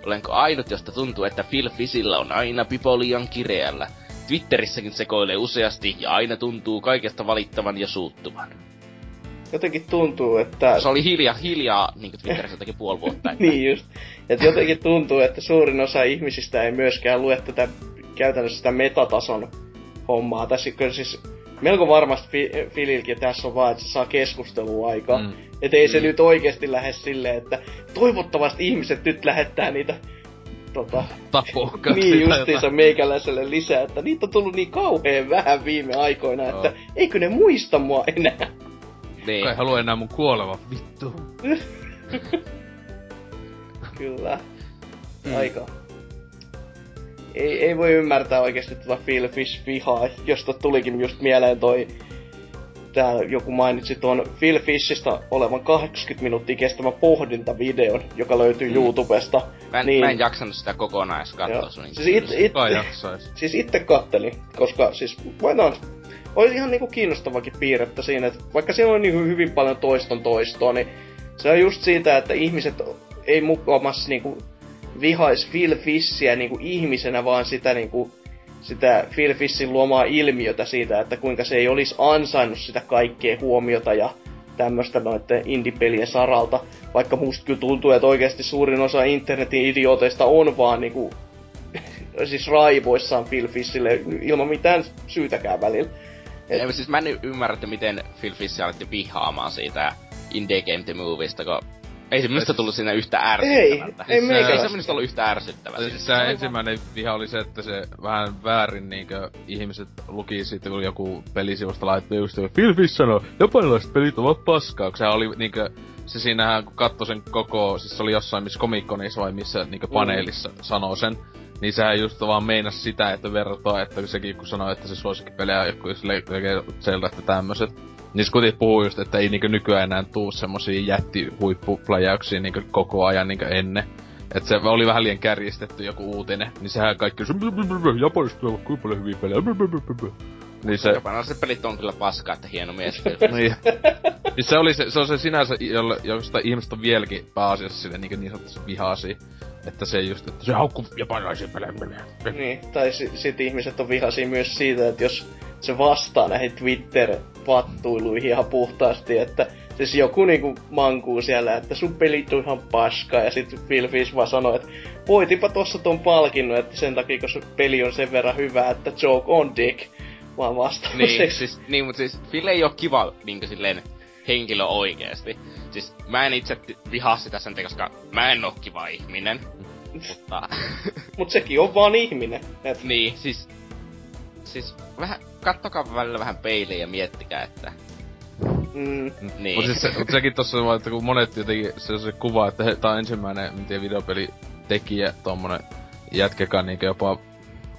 olenko ainut, josta tuntuu, että Phil Fisillä on aina pipo liian kireällä. Twitterissäkin sekoilee useasti ja aina tuntuu kaikesta valittavan ja suuttuvan. Jotenkin tuntuu, että... Se oli hiljaa, hiljaa niin kuin Twitterissä jotenkin puoli vuotta. Että... niin just. Että jotenkin tuntuu, että suurin osa ihmisistä ei myöskään lue tätä käytännössä sitä metatason hommaa. Tässä kyllä siis melko varmasti fi- tässä on vaan, että se saa keskustelua aikaa. Mm. Että ei mm. se nyt oikeasti lähde silleen, että toivottavasti ihmiset nyt lähettää niitä tota, Tapokkaat niin justiinsa meikäläiselle lisää, että niitä on tullut niin kauhean vähän viime aikoina, että oh. eikö ne muista mua enää. Niin. Kai halua enää mun kuoleva, vittu. Kyllä. Mm. Aika. Ei, ei voi ymmärtää oikeasti tuota Phil Fish vihaa, josta tulikin just mieleen toi tää joku mainitsi tuon Phil Fishista olevan 80 minuuttia kestävä pohdintavideon, joka löytyy mm. YouTubesta. Mä en, niin... mä en jaksanut sitä kokonaan edes katsoa sun siis, it, it, siis itse kattelin, koska siis voidaan oli ihan niinku kiinnostavakin piirrettä siinä, että vaikka siinä on niinku hyvin paljon toiston toistoa, niin se on just siitä, että ihmiset ei mukamassa niinku vihais Phil Fishia niinku ihmisenä, vaan sitä niinku sitä Phil Fishin luomaa ilmiötä siitä, että kuinka se ei olisi ansainnut sitä kaikkea huomiota ja tämmöistä noiden indie-pelien saralta. Vaikka musta kyllä tuntuu, että oikeasti suurin osa internetin idiooteista on vaan niinku, siis raivoissaan Phil Fishille ilman mitään syytäkään välillä. Et... Ei, siis mä en ymmärrä, että miten Phil Fish alettiin vihaamaan siitä Indie Game The Movista, kun ei se minusta tullut siinä yhtä ärsyttävältä. Ei, ei, siis ei se minusta ollut yhtä ärsyttävältä. Siis se ensimmäinen viha oli se, että se vähän väärin niinkö ihmiset luki siitä, kun joku pelisivusta laittoi just, Phil Fish sanoi, japanilaiset pelit ovat paskaa, kun se oli niinkö, se siinähän kun katsoi sen koko, siis se oli jossain missä Comic-Conissa vai missä niinkö mm. paneelissa mm. sanoo sen, niin sehän just vaan meinas sitä, että verrataan, että sekin kun sanoi, että se suosikkipelejä on joku Zelda, että tämmöset. Niin kuitenkin puhuu just, että ei niinkö nykyään enää tuu semmosia jättihuippupläjäyksiä niinkö koko ajan niinkö ennen. Et se oli vähän liian kärjistetty joku uutinen, niin sehän kaikki se Japanista on kuinka paljon hyviä pelejä. Niin se... Japanilaiset pelit on kyllä paskaa, että hieno mies. niin. niin se oli se, se on se sinänsä, jolle, josta ihmiset on vieläkin pääasiassa sille niin, niin sanotusti vihaasi. Että se just, että se haukkuu japanilaisia pelejä. Niin, tai s- sit ihmiset on vihaisia myös siitä, että jos se vastaa näihin Twitter-vattuiluihin ihan puhtaasti, että siis joku niinku mankuu siellä, että sun pelit on ihan paskaa, ja sitten Phil Fish vaan sanoi, että voitipa tossa ton palkinnon, että sen takia, kun se peli on sen verran hyvä, että joke on dick, vaan vastaamiseksi. Niin, siis, niin, mutta siis Phil ei oo kiva niinku silleen henkilö oikeesti. Siis mä en itse vihaa sitä sen koska mä en oo kiva ihminen. mutta... Mut sekin on vaan ihminen. Et... Niin, siis... Siis vähän, kattokaa välillä vähän peiliin ja miettikää, että... Mm. Niin. Mut siis se, mut sekin tossa vaan, että kun monet jotenkin se on se kuva, että he, tää on ensimmäinen, en tiedä, videopeli tekijä, tommonen jätkäkään niinkö jopa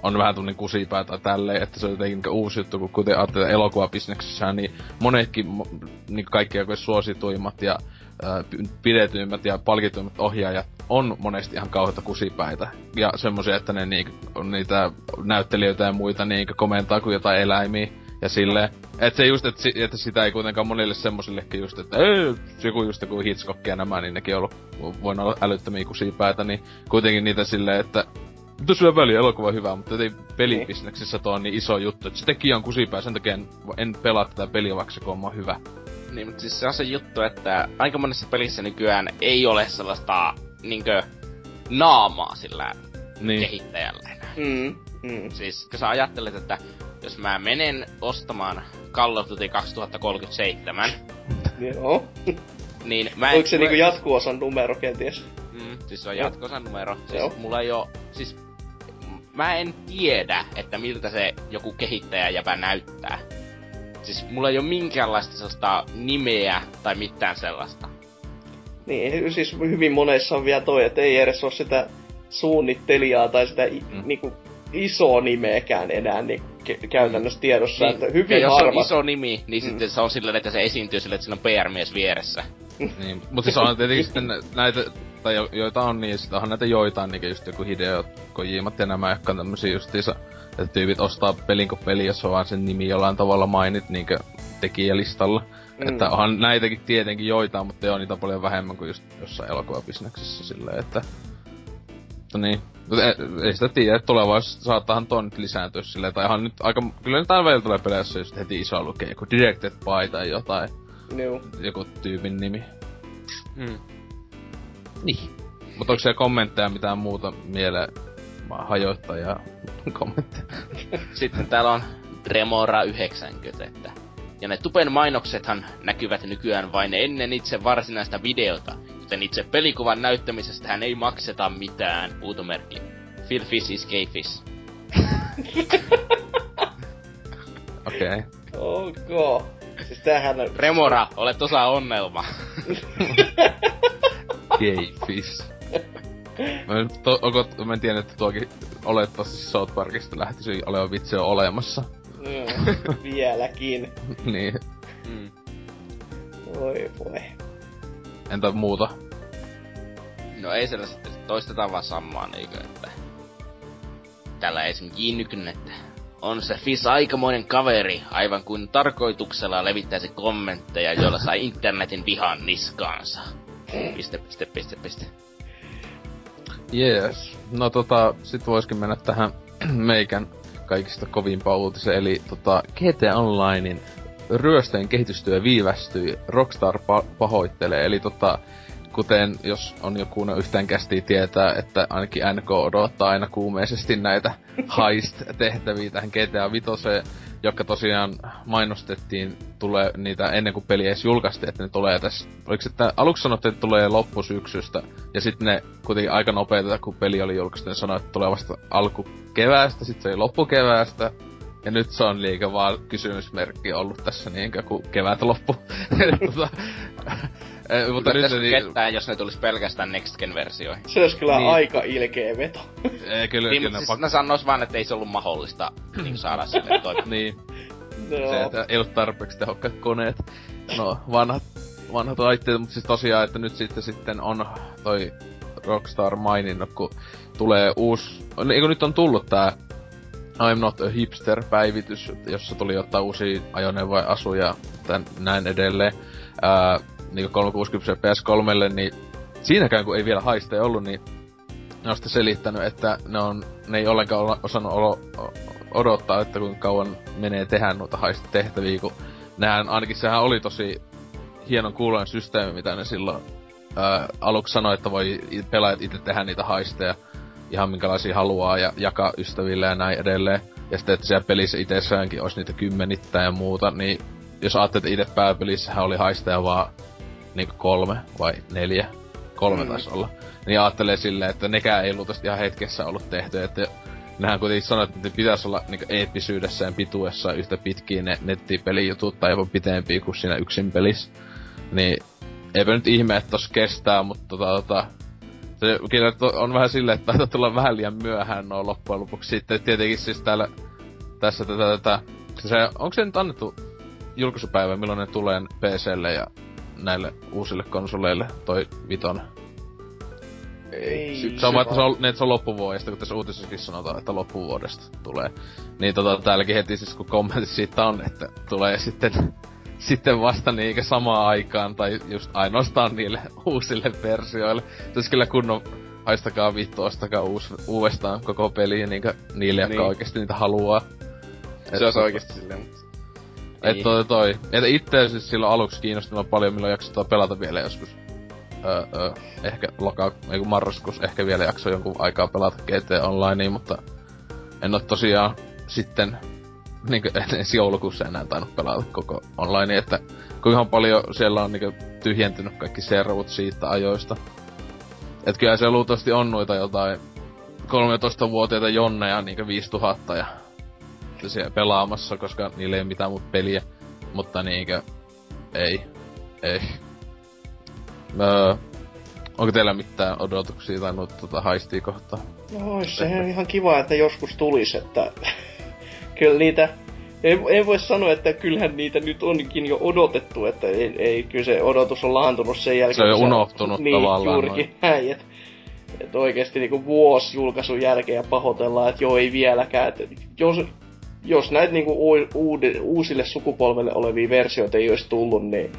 on vähän tunnin kusipää tai tälleen, että se on jotenkin niin uusi juttu, kun kuten ajattelee elokuvabisneksessä, niin monetkin niin kaikki suosituimmat ja pidetyimmät ja palkituimmat ohjaajat on monesti ihan kauheita kusipäitä. Ja semmoisia, että ne niin, niitä näyttelijöitä ja muita niin komentaa kuin jotain eläimiä. Ja silleen, että se just, että, että sitä ei kuitenkaan monille semmosillekin just, että ei, joku just joku Hitchcock ja nämä, niin nekin on ollut, voin olla älyttömiä kusipäitä, niin kuitenkin niitä silleen, että mutta sillä väliä elokuva hyvä, mutta ei pelibisneksessä tuo on niin iso juttu, että se teki on kusipää, sen takia en, en pelaa tätä peliä, vaikka se on hyvä. Niin, mutta siis se on se juttu, että aika monessa pelissä nykyään ei ole sellaista niinkö naamaa sillä niin. kehittäjällä Mm, mm. Siis kun sä ajattelet, että jos mä menen ostamaan Call of Duty 2037, Joo. niin mä en... Oliko se niinku jatkuosan numero kenties? Mm, siis se on jatkuosan numero. Siis Joo. mulla ei oo, siis mä en tiedä, että miltä se joku kehittäjä jäpä näyttää. Siis mulla ei ole minkäänlaista sellaista nimeä tai mitään sellaista. Niin, siis hyvin monessa on vielä toi, että ei edes ole sitä suunnittelijaa tai sitä mm. niinku isoa nimeäkään enää niin ke- käytännössä tiedossa, niin, että hyvin ja jos harva... on iso nimi, niin mm. sitten se on silleen, että se esiintyy silleen, että sillä on PR-mies vieressä. niin, mutta siis on tietenkin sitten näitä, tai jo, joita on niin, sitten onhan näitä joitain, niin just joku Hideo Kojimat ja nämä, jotka on tämmösiä justiinsa, että tyypit ostaa pelin kuin peli, jos on vaan sen nimi jollain tavalla mainit niinkö tekijälistalla. Mm. Että onhan näitäkin tietenkin joitain, mutta on niitä paljon vähemmän kuin just jossain elokuvabisneksessä silleen, että... Mutta niin, mutta ei, ei sitä tiedä, että tulevaisuudessa saattahan tuo nyt lisääntyä silleen, tai ihan nyt aika, kyllä nyt aina välillä tulee peleissä just heti iso lukee, joku Directed by tai jotain. Joo. Joku tyypin nimi. Mm. Niin. Mutta onko siellä kommentteja mitään muuta mieleen hajoittaa ja kommentteja? Sitten täällä on Remora 90, että ja ne tupen mainoksethan näkyvät nykyään vain ennen itse varsinaista videota, joten itse pelikuvan näyttämisestä hän ei makseta mitään. Puutomerkki. Phil Fish is gay fish. Okei. Okay. Ok. Siis tämähän on... Remora, olet osa onnelma. gay fish. Mä, en, to, onko, mä en tiedä, että tuokin olettavasti South Parkista lähtisi oleva vitsi on olemassa. Mm, vieläkin. niin. Mm. Voi voi. Entä muuta? No ei siellä sitten, toistetaan vaan samaa niinkö, että... Tällä esimerkiksi Nykynen, että on se Fis aikamoinen kaveri, aivan kuin tarkoituksella levittäisi kommentteja, joilla sai internetin vihan niskaansa. Piste, piste, piste, piste. Jees. No tota, sit voisikin mennä tähän meikän kaikista kovimpaa uutisen, eli tota, GTA Onlinein ryöstöjen kehitystyö viivästyi, Rockstar pa- pahoittelee, eli tota, kuten jos on joku no yhtään kästi tietää, että ainakin NK odottaa aina kuumeisesti näitä heist-tehtäviä tähän GTA 5, jotka tosiaan mainostettiin tulee niitä ennen kuin peli edes julkaistiin, että ne tulee tässä. Oliko että aluksi sanottiin, että tulee loppusyksystä, ja sitten ne kuitenkin aika nopeita, kun peli oli julkaistu, ne sanoi, että tulee vasta alkukeväästä, sitten se oli loppukeväästä, ja nyt se on liikä vaan kysymysmerkki ollut tässä niinkö, kun kevät loppu. tota, Eh, mutta nyt niin... ketään, jos ne tulisi pelkästään Next Gen versioihin. Se olisi kyllä niin. aika ilkeä veto. Ei, kyllä, niin, kyllä siis pak- ne sanois vaan, että ei se ollut mahdollista niin saada sille toimia. niin. No. Se, että ei ollut tarpeeksi tehokkaat koneet. No, vanhat, vanhat laitteet, mutta siis tosiaan, että nyt sitten, sitten on toi Rockstar maininnut, kun tulee uusi... Eikö nyt on tullut tää I'm Not a Hipster-päivitys, jossa tuli ottaa uusia ajoneuvoja, asuja, tän, näin edelleen. Ää, niinku 360 PS3, niin siinäkään kun ei vielä haiste ollut, niin ne on sitten selittänyt, että ne, on, ne ei ollenkaan osannut olo, odottaa, että kuinka kauan menee tehdä noita haistetehtäviä, kun nehän, ainakin sehän oli tosi hienon kuuloinen systeemi, mitä ne silloin ää, aluksi sanoi, että voi pelaajat itse tehdä niitä haisteja ihan minkälaisia haluaa ja jakaa ystäville ja näin edelleen. Ja sitten, että siellä pelissä itsessäänkin olisi niitä kymmenittäin ja muuta, niin jos ajattelet, että itse pääpelissähän oli haisteja vaan niinku kolme vai neljä, kolme mm. taisi olla. Niin ajattelee silleen, että nekään ei luultavasti ihan hetkessä ollut tehty, että nehän kuitenkin sanoo, että ne pitäisi olla niinku eeppisyydessään pituessa yhtä pitkiä ne nettipelijutut tai jopa pitempiä kuin siinä yksin pelissä. Niin eipä nyt ihme, että tos kestää, mutta tota, tota se kyllä on vähän silleen, että taitaa tulla vähän liian myöhään noin loppujen lopuksi. Sitten tietenkin siis täällä, tässä tätä, tätä, se, onko se nyt annettu julkaisupäivä, milloin ne tulee PClle ja näille uusille konsoleille, toi viton. Ei. Se on vaan, että se on, niin, se on loppuvuodesta, kun tässä uutisessakin sanotaan, että loppuvuodesta tulee. Niin tota, täälläkin heti siis kun kommentit siitä on, että tulee sitten, sitten vasta niinkö samaan aikaan, tai just ainoastaan niille uusille versioille. Se olisi kyllä kunnon haistakaa vittu, ostakaa uus, uudestaan koko peli niinkö niille, jotka niin. oikeesti niitä haluaa. Se olisi oikeesti silleen, mutta et niin. toi toi. Et itse siis silloin aluksi kiinnostunut paljon, milloin jaksotaan pelata vielä joskus. Öö, öö, ehkä loka, ei kun marraskuus ehkä vielä jakso jonkun aikaa pelata GT Online, mutta en oo tosiaan sitten niinku edes joulukuussa enää tainnut pelata koko online, että kuinka paljon siellä on niinku tyhjentynyt kaikki servut siitä ajoista. Et kyllä se luultavasti on noita jotain 13-vuotiaita jonneja niinku 5000 ja siellä pelaamassa, koska niillä ei ole mitään muuta peliä. Mutta niinkö, ei, ei. Öö, onko teillä mitään odotuksia tai noita tota, haistia kohtaa? No se ihan kiva, että joskus tulisi, että kyllä niitä ei, ei voi sanoa, että kyllähän niitä nyt onkin jo odotettu, että ei, ei kyllä se odotus on laantunut sen jälkeen. Se on jo unohtunut niin, tavallaan. juurikin näin, että et oikeesti niinku vuosi julkaisun jälkeen ja pahoitellaan, että joo ei vieläkään. Et jos, jos näitä niinku uude, uusille sukupolvelle olevia versioita ei olisi tullut, niin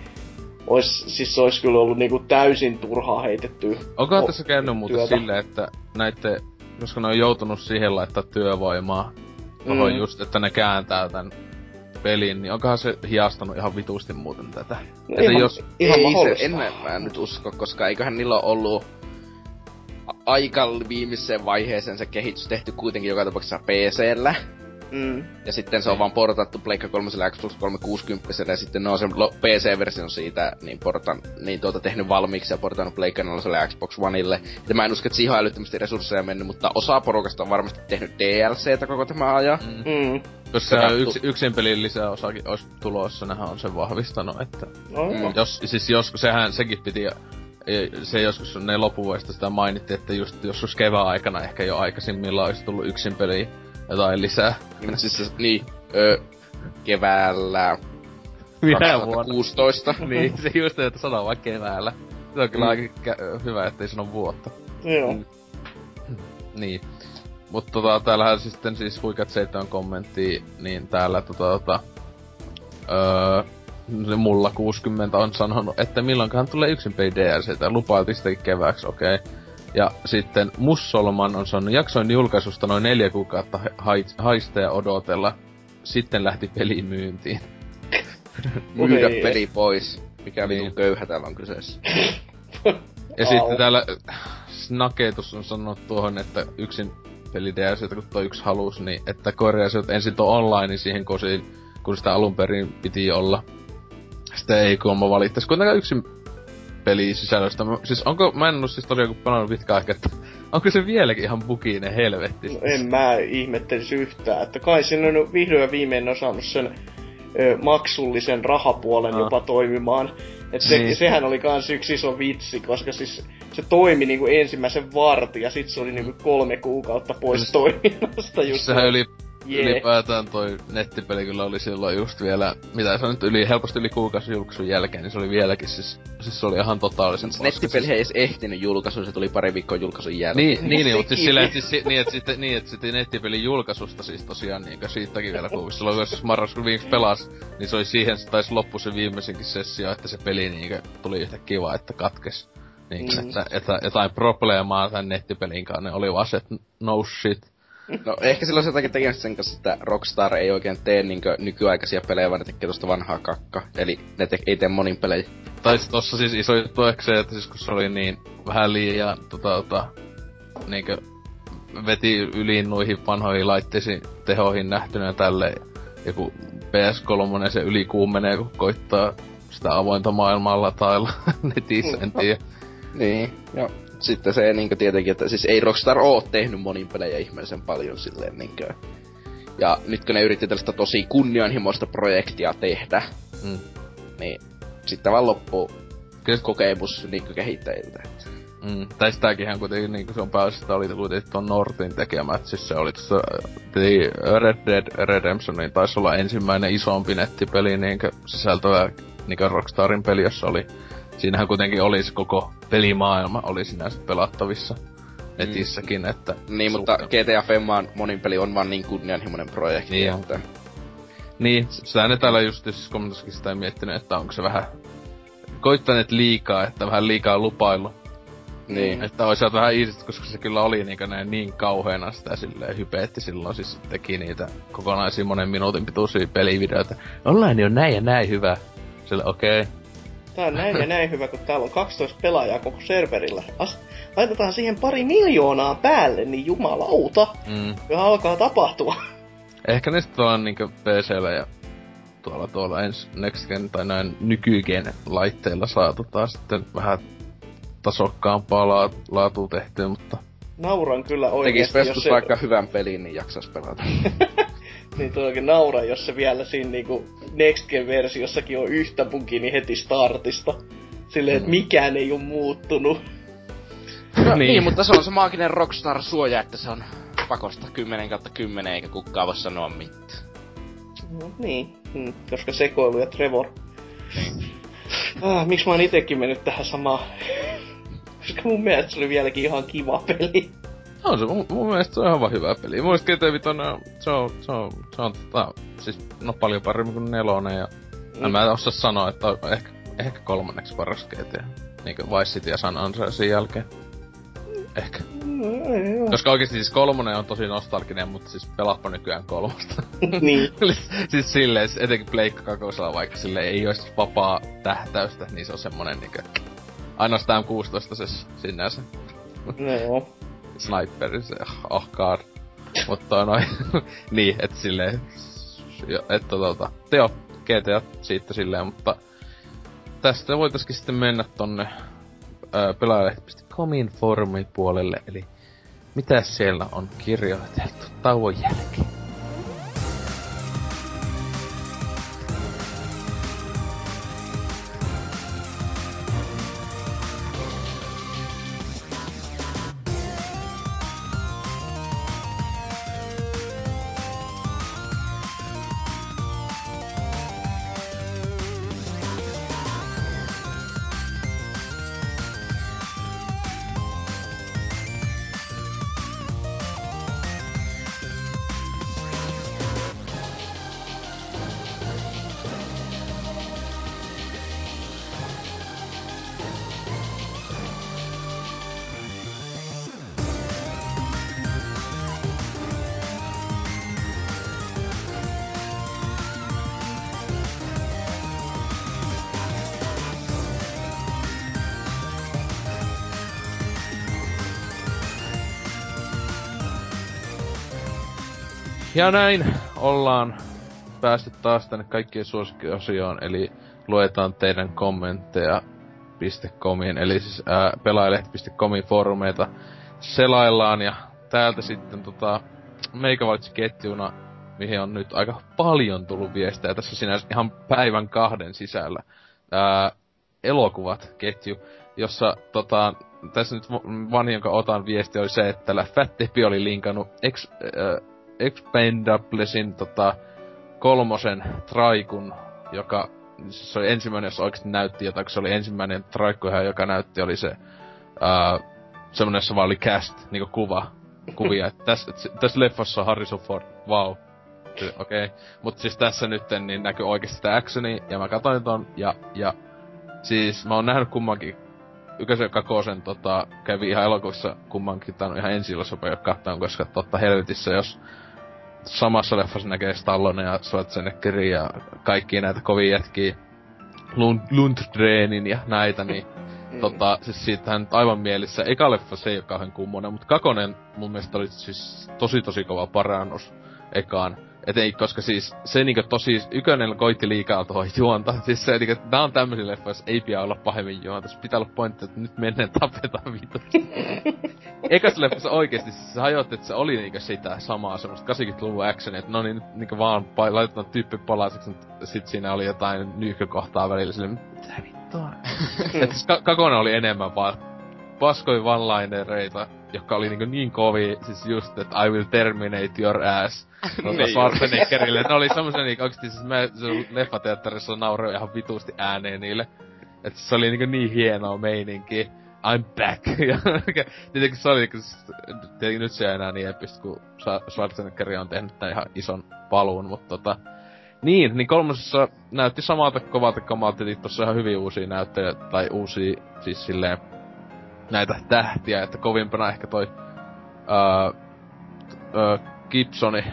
ois, siis se olisi kyllä ollut niinku täysin turhaa heitetty. Onko tässä käynyt muuten silleen, että näitte, koska ne on joutunut siihen laittaa työvoimaa, mm. just, että ne kääntää tän pelin, niin onkohan se hiastanut ihan vitusti muuten tätä? No että ihan, jos... ihan ei se, en mä nyt usko, koska eiköhän niillä ole ollut aika viimeiseen vaiheeseen se kehitys tehty kuitenkin joka tapauksessa PCllä. Mm. Ja sitten se on vaan portattu Pleikka 3 Xbox 360 ja sitten ne on sen PC-version siitä niin, portan, niin tuota, tehnyt valmiiksi ja portannut Pleikka 4 Xbox Oneille. Ja mä en usko, että siihen on älyttömästi resursseja mennyt, mutta osa porukasta on varmasti tehnyt DLCtä koko tämä ajan. Mm. Mm. Koska yksi, yksin pelin lisäosakin olisi tulossa, nehän on sen vahvistanut, että... Mm. Jos, siis jos, sehän sekin piti se joskus ne loppuvuodesta sitä mainitti, että just joskus kevään aikana ehkä jo aikaisimmilla olisi tullut yksin peli jotain lisää. Niin, siis niin, ö, keväällä Minä vuonna? 16. niin, se just, että sanoo vaan keväällä. Se on kyllä mm. aika kä- hyvä, ettei sano vuotta. Joo. Mm. niin. Mutta tota, täällähän sitten siis huikat 7 kommenttia, niin täällä tota, tota öö, se mulla 60 on sanonut, että milloinkaan tulee yksin peli DLC, tai lupailtiin sitäkin kevääksi, okei. Okay. Ja sitten Mussolman on saanut jaksoin julkaisusta noin neljä kuukautta ha- haista ja odotella. Sitten lähti peli myyntiin. Myydä peli pois. Mikä Niin. niin. köyhä täällä on kyseessä. Ja Au. sitten täällä äh, Snaketus on sanonut tuohon, että yksin peli DLC, kun tuo yksi halus, niin että korjaisivat ensin tuo online siihen kosiin, kun sitä alun perin piti olla. Sitten ei kuulemma valittaisi kuitenkaan yksin peli sisällöstä. Mä- Siis onko, mä en oo siis tosiaan pelannut pitkään aikaa, että onko se vieläkin ihan buginen helvetti? No en mä ihmettelisi yhtään, että kai sinne on vihdoin viimein osannut sen ö, maksullisen rahapuolen Ah. jopa toimimaan. Et se, Niin. sehän oli kans yksi iso vitsi, koska siis se toimi niinku ensimmäisen vartin ja sit se oli niinku kolme kuukautta pois Siis- toiminnasta just. Sehän yli, Jee. ylipäätään toi nettipeli kyllä oli silloin just vielä, mitä se on nyt yli, helposti yli kuukausi julkaisun jälkeen, niin se oli vieläkin siis, siis se oli ihan totaalisen paska. Nettipeli ei edes ehtinyt julkaisuun, se tuli pari viikkoa julkaisun jälkeen. Niin, niin, niin mutta siis silleen, siis, si- niin, että sitten, niin, että sitten nettipelin julkaisusta siis tosiaan niin siitäkin vielä kuukausi. Silloin kun jos marraskuun viimeksi pelas, niin se oli siihen, se taisi loppu se viimeisinkin sessio, että se peli niin tuli yhtä kiva, että katkes. Niin, mm. että, että, jotain probleemaa tämän nettipelin kanssa, ne oli vaan se, että no shit. No ehkä sillä on jotakin tekemistä sen kanssa, että Rockstar ei oikein tee niinkö nykyaikaisia pelejä, vaan ne tekee tosta vanhaa kakka. Eli ne te- ei tee monin pelejä. Tai sit tossa siis iso juttu ehkä se, että siis kun se oli niin vähän liian tota, tota, niinkö veti yli noihin vanhoihin laitteisiin tehoihin nähtynä. Ja kun PS3 se yli kuumenee, kun koittaa sitä avointa maailmaa latailla netissä, en tiedä. Niin, ja sitten se niinkö tietenkin, että siis ei Rockstar oo tehnyt monin pelejä ihmeellisen paljon silleen niinkö. Ja nyt kun ne yritti tällaista tosi kunnianhimoista projektia tehdä, Mm. niin sitten vaan loppuu Kyllä, kokemus niinkö kehittäjiltä. mm, tai sitäkinhän kuitenkin niinku se on pääosasta oli kuitenkin tuon Nortin tekemä, et siis se oli tuossa Red Dead Redemption, niin taisi olla ensimmäinen isompi nettipeli niinkö sisältöä niinkö Rockstarin peli, jossa oli siinähän kuitenkin oli se koko pelimaailma oli sinänsä pelattavissa netissäkin, että... Niin, mutta GTA Femmaan monin peli on vaan niin kunnianhimoinen projekti, Niin on. että... Niin, sitä ne täällä just siis kommentoissakin sitä miettinyt, että onko se vähän koittaneet liikaa, että vähän liikaa lupailu. Niin. Että olisivat vähän easy, koska se kyllä oli niin, näin niin kauheena sitä silleen hypeetti silloin, siis teki niitä kokonaisia monen minuutin pituisia pelivideoita. Online on näin ja näin hyvä. Sille okei. Okay. Tää on näin ja näin hyvä, kun täällä on 12 pelaajaa koko serverillä. As- laitetaan siihen pari miljoonaa päälle, niin jumalauta, Mm. ja alkaa tapahtua. Ehkä ne sitten tuolla niinku PCllä ja tuolla tuolla ens Next Gen tai näin nykygen laitteilla saatu taas sitten vähän tasokkaampaa la- laatua tehtyä, mutta Nauran kyllä Tekis oikeesti, jos se... vaikka hyvän pelin, niin jaksas pelata. Niin todellakin nauran, jos se vielä siinä niinku Next Gen-versiossakin on yhtä bugini heti startista. Silleen, että Mm. mikään ei oo muuttunut. No, niin. Niin. niin, mutta se on se maaginen Rockstar-suoja, että se on pakosta 10 kautta 10, eikä kukaan voi sanoa mitään. Mm, niin, mm, koska sekoilu ja Trevor. Ah, miksi mä oon itekin mennyt tähän samaan? koska mun mielestä se oli vieläkin ihan kiva peli. On se, mun, mun mielestä se on ihan vaan hyvä peli. Mun mielestä GTA 5 on, se on, se on, se on tota, siis no paljon paremmin kuin nelonen ja mm. en mä osaa sanoa, että on ehkä, ehkä kolmanneksi paras GTA. Niinkö Vice City ja San Andreasin jälkeen. Ehkä. Mm, joo. Koska oikeesti siis kolmonen on tosi nostalginen, mutta siis pelaappa nykyään kolmosta. niin. siis silleen, etenkin Pleikka kakosella vaikka sille ei olisi vapaa tähtäystä, niin se on semmonen niinkö... Ainoastaan 16 se sinänsä. No joo. Sniperi, se, god. Mutta noin, niin, et silleen, että tota, teo, GTA siitä silleen, mutta tästä voitaisiin sitten mennä tonne pelaajalehti.comin foorumin puolelle, eli mitä siellä on kirjoiteltu tauon jälkeen. Ja näin ollaan päästy taas tänne kaikkien suosikkiosioon, eli luetaan teidän kommentteja .comin, eli siis ää, pelaajalehti.comin foorumeita selaillaan ja täältä sitten tota meikä valitsi ketjuna, mihin on nyt aika paljon tullut viestejä tässä sinänsä ihan päivän kahden sisällä. Ää, elokuvat ketju, jossa tota, tässä nyt vanhin, jonka otan viesti oli se, että Fat Tepi oli linkannut Ex, äh, Expendablesin tota, kolmosen traikun, joka se oli ensimmäinen, jos oikeasti näytti jotain, se oli ensimmäinen traikku, joka näytti, oli se uh, semmonen, jossa vaan oli cast, niinku kuva, kuvia. tässä täs leffassa on Harrison Ford, wow. Okei. Okay. Mut siis tässä nytten niin näkyy oikeesti sitä actionia, ja mä katsoin ton, ja, ja siis mä oon nähnyt kummankin ykösen kakosen tota, kävi ihan elokuvissa kummankin, on ihan ensi katsomaan, koska totta helvetissä, jos samassa leffassa näkee Stallone ja Schwarzeneggerin ja kaikki näitä kovia jätkiä, Lund, Lundgrenin ja näitä, niin mm. tota, siis siitähän aivan mielissä. Eka leffa se ei ole kauhean kummonen, mutta kakonen mun mielestä oli siis tosi tosi kova parannus ekaan. Et ei, koska siis se niinku tosi, ykönen koitti liikaa tuohon juonta. Siis se, niinku, nää on tämmöisiä leffoja, jos ei pidä olla pahemmin juonta. Se pitää olla pointti, että nyt mennään tapetaan vittu. Ekas leffassa oikeesti siis se hajotti, että se oli niinku sitä samaa semmoista 80-luvun actionia, että no niin nyt niinku vaan pa- laitetaan tyyppi palaiseksi, mutta sit siinä oli jotain nyyhkökohtaa välillä sille, mitä vittua. että siis Kakona oli enemmän vaan paskoi one-linereita, jotka oli niinku niin kovi, siis just, että I will terminate your ass. Tuota Schwarzeneggerille. ne oli semmosen niinku oikeesti siis mä leffateatterissa nauroin ihan vitusti ääneen niille. että se oli niinku niin hienoa meininki. I'm back. ja tietenkin se oli niinku, tietenkin nyt se ei enää niin epistä, kun Schwarzenegger on tehnyt tän ihan ison paluun, mutta tota, niin, niin kolmosessa näytti samalta kovalta kamalta, tossa ihan hyvin uusia näyttöjä, tai uusia, siis silleen näitä tähtiä, että kovimpana ehkä toi öö, öö, Gibsoni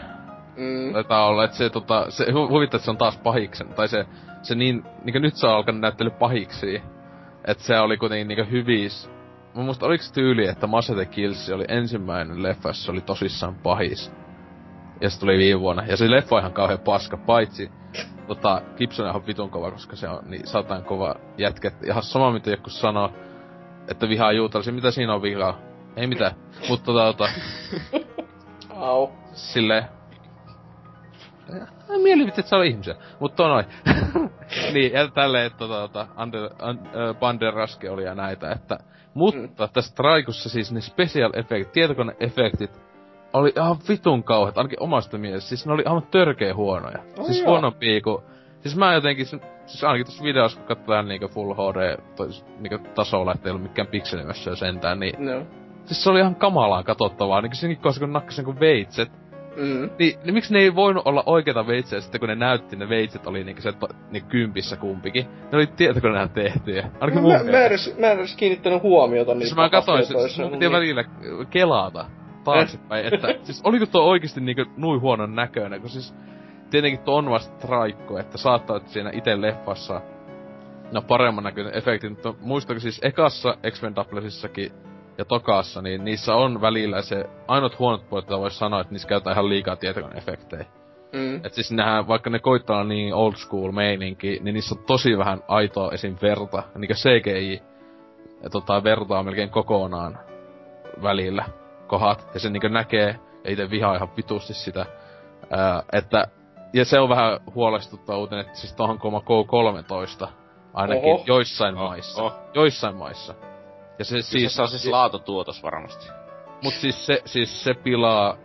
mm. taitaa olla, että se tota, se huvittaa, että se on taas pahiksen, tai se, se niin, niinku nyt se on alkanut näyttely pahiksi, että se oli kuitenkin niinku hyvis. Mä muista oliko tyyli, että Masete Kills oli ensimmäinen leffa, jossa oli tosissaan pahis. Ja se tuli viime vuonna. Ja se leffa on ihan kauhean paska, paitsi tota, Gibson on ihan vitun kova, koska se on niin satan kova jätkä. Ihan sama mitä joku sanoo, että vihaa juutalaisia. Mitä siinä on vihaa? Ei mitään. Mutta tota, tota... Au. Sille... Mielipitit, että se on ihmisiä. Mutta noin. niin, ja tälleen, että tota, tota, Ander, Banderaske oli ja näitä, että... Mutta mm. tässä Traikussa siis ne special effektit, tietokoneefektit, oli ihan vitun kauheat, ainakin omasta mielestä. Siis ne oli aivan törkeä huonoja. Oh, siis joo. huonompia kuin Siis mä jotenkin, siis ainakin tuossa videossa kun katsotaan niinku Full HD tois, niinku tasolla, ettei ollut mikään pikselimässä sentään, niin... No. Siis se oli ihan kamalaan katsottavaa, niinku senkin koska kun nakkasin kuin veitset. Mm. Niin, niin, miksi ne ei voinut olla oikeita veitsejä sitten kun ne näytti ne veitset oli niinku se niinku kympissä kumpikin. Ne oli tietokoneella tehtyjä. Ainakin no, mun mä, mä, edes, mä en edes kiinnittänyt huomiota niihin. Siis mä katsoin, siis mun piti välillä kelata taaksepäin, että siis oliko tuo oikeesti niinku nui huonon näköinen, kun siis tietenkin tuo on vasta traikko, että saattaa, että siinä itse leffassa no paremman näköinen efekti, mutta muistako siis ekassa X-Men ja tokaassa, niin niissä on välillä se ainut huonot puolet, että voisi sanoa, että niissä käytetään ihan liikaa tietokoneefektejä. Mm. Et siis nehän, vaikka ne koittaa niin old school meininki, niin niissä on tosi vähän aitoa esim. verta. Niinkö CGI ja tota, vertaa melkein kokonaan välillä kohat. Ja se niinkö näkee, ja itse vihaa ihan vitusti sitä. Ää, että ja se on vähän huolestuttava uutinen, että siis tohon koma K13 ainakin Oho. joissain Oho. maissa. Oho. Joissain maissa. Ja se siis... Se on siis laatutuotos varmasti. Mut siis se, siis se pilaa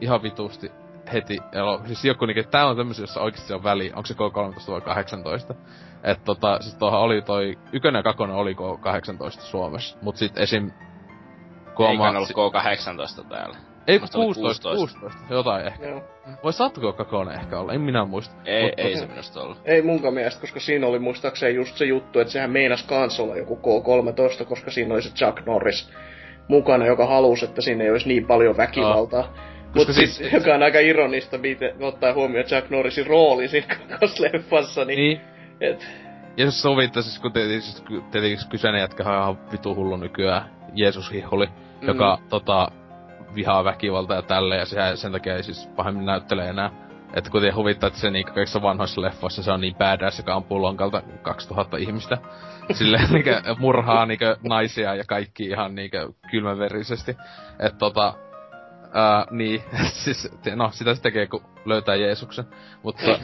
ihan vitusti heti elo. Siis joku niinku, tää on tämmösiä, jossa oikeesti on väli. Onko se K13 vai 18? Et tota, siis tuohon oli toi, ykönen ja kakonen oli K18 Suomessa. Mut sit esim... Eikä ollut K18 täällä. Ei 16, 16, 16, jotain ehkä. Joo. Vai saatko kakone ehkä olla, en minä muista. Ei, Mutta, ei se minusta ollut. Ei munkaan mielestä, koska siinä oli muistaakseni just se juttu, että sehän meinas kans olla joku K13, koska siinä oli se Chuck Norris mukana, joka halusi, että siinä ei olisi niin paljon väkivaltaa. Oh. Mutta siis, siis, joka on aika ironista, miten ottaa huomioon Jack Norrisin rooli siinä leffassa, niin... niin. Et... Ja jos sovittaisi, kun tietenkin, tietenkin kyseinen jätkä on ihan vitu hullu nykyään, Jeesus Hiholi, mm. joka tota, vihaa väkivalta ja tälle ja sehän, sen takia ei siis pahemmin näyttele enää. Että kuten huvittaa, että se niinku kaikissa vanhoissa leffoissa se on niin badass, joka ampuu lonkalta 2000 ihmistä. Silleen niinku murhaa niinku naisia ja kaikki ihan niinku kylmäverisesti. Että tota, ää, niin, siis, no sitä se tekee kun löytää Jeesuksen. Mutta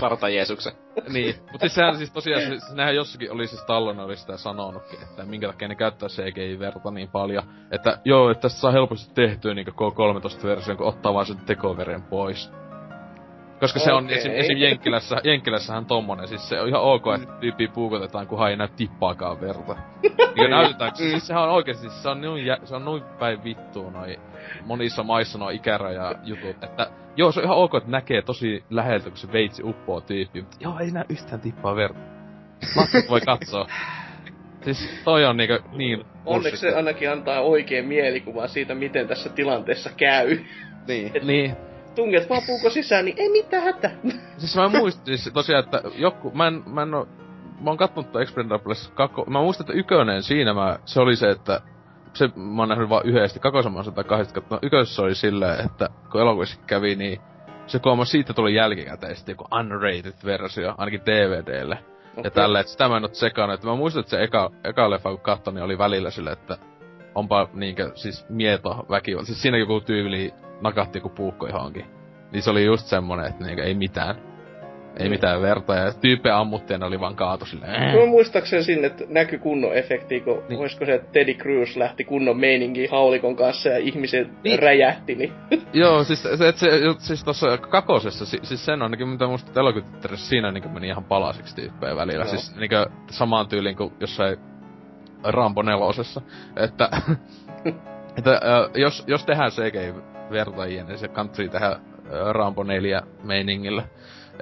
Parta Jeesuksen. niin, mutta siis sehän siis tosiaan, siis, nehän jossakin oli siis Tallon oli sitä sanonutkin, että minkä takia ne käyttää CGI-verta niin paljon. Että joo, että tässä saa helposti tehtyä niinku K13-version, kun ottaa vaan sen tekoveren pois. Koska se on esim, esim Jenkkilässä, Jenkkilässähän tommonen, siis se on ihan ok, että tyyppi puukotetaan, kunhan ei näy tippaakaan verta. Ja näytetäänkö se, siis sehän on oikeesti, siis se on noin, jä, se on noin päin vittuun noi monissa maissa nuo ikäraja jutut, että joo, se on ihan ok, että näkee tosi läheltä, kun se veitsi uppoo tyyppi, mutta joo, ei näy yhtään tippaa verta. Lapset voi katsoa. Siis toi on niinku niin... Onneksi se ainakin antaa oikein mielikuvan siitä, miten tässä tilanteessa käy. Niin. Niin. Tunget vaan puuko sisään, niin ei mitään hätä. Siis mä muistin siis tosiaan, että joku, mä en, mä en oo, mä oon kattonut tuon Expendables kakko, mä muistan, että ykönen siinä mä, se oli se, että se mä oon nähnyt vaan yhdesti, oon tai kahdesti kattonut, ykössä oli silleen, että kun elokuvissa kävi, niin se kooma siitä tuli jälkikäteen sitten joku unrated versio, ainakin DVDlle. Okay. Ja tälleen, että sitä mä en oo tsekannut, että mä muistan, että se eka, eka leffa kun katsoin, niin oli välillä silleen, että onpa niinkö, siis mieto väkivalta. Siis siinä joku tyyli nakatti joku puukko johonkin. Niin se oli just semmonen, että niinkö ei mitään. Ei Mm. mitään verta, ja tyyppejä ammuttiin, oli vaan kaatu silleen. Mä muistaakseni sinne, että näkyi kunnon efekti, kun Niin. niin. olisiko se, että Teddy Cruz lähti kunnon meininkiin haulikon kanssa ja ihmiset Niin. niin. räjähti, niin Joo, siis, se, se, siis tossa kakosessa, si, siis sen ainakin mitä muista elokuvateatterissa siinä niinku meni ihan palasiksi tyyppejä välillä. Joo. Siis niinku samaan tyyliin kuin jossain Rambo nelosessa. Että, että jos, jos tehdään CGI-vertajia, niin se kantsii tehdä ö, Rambo 4 meiningillä.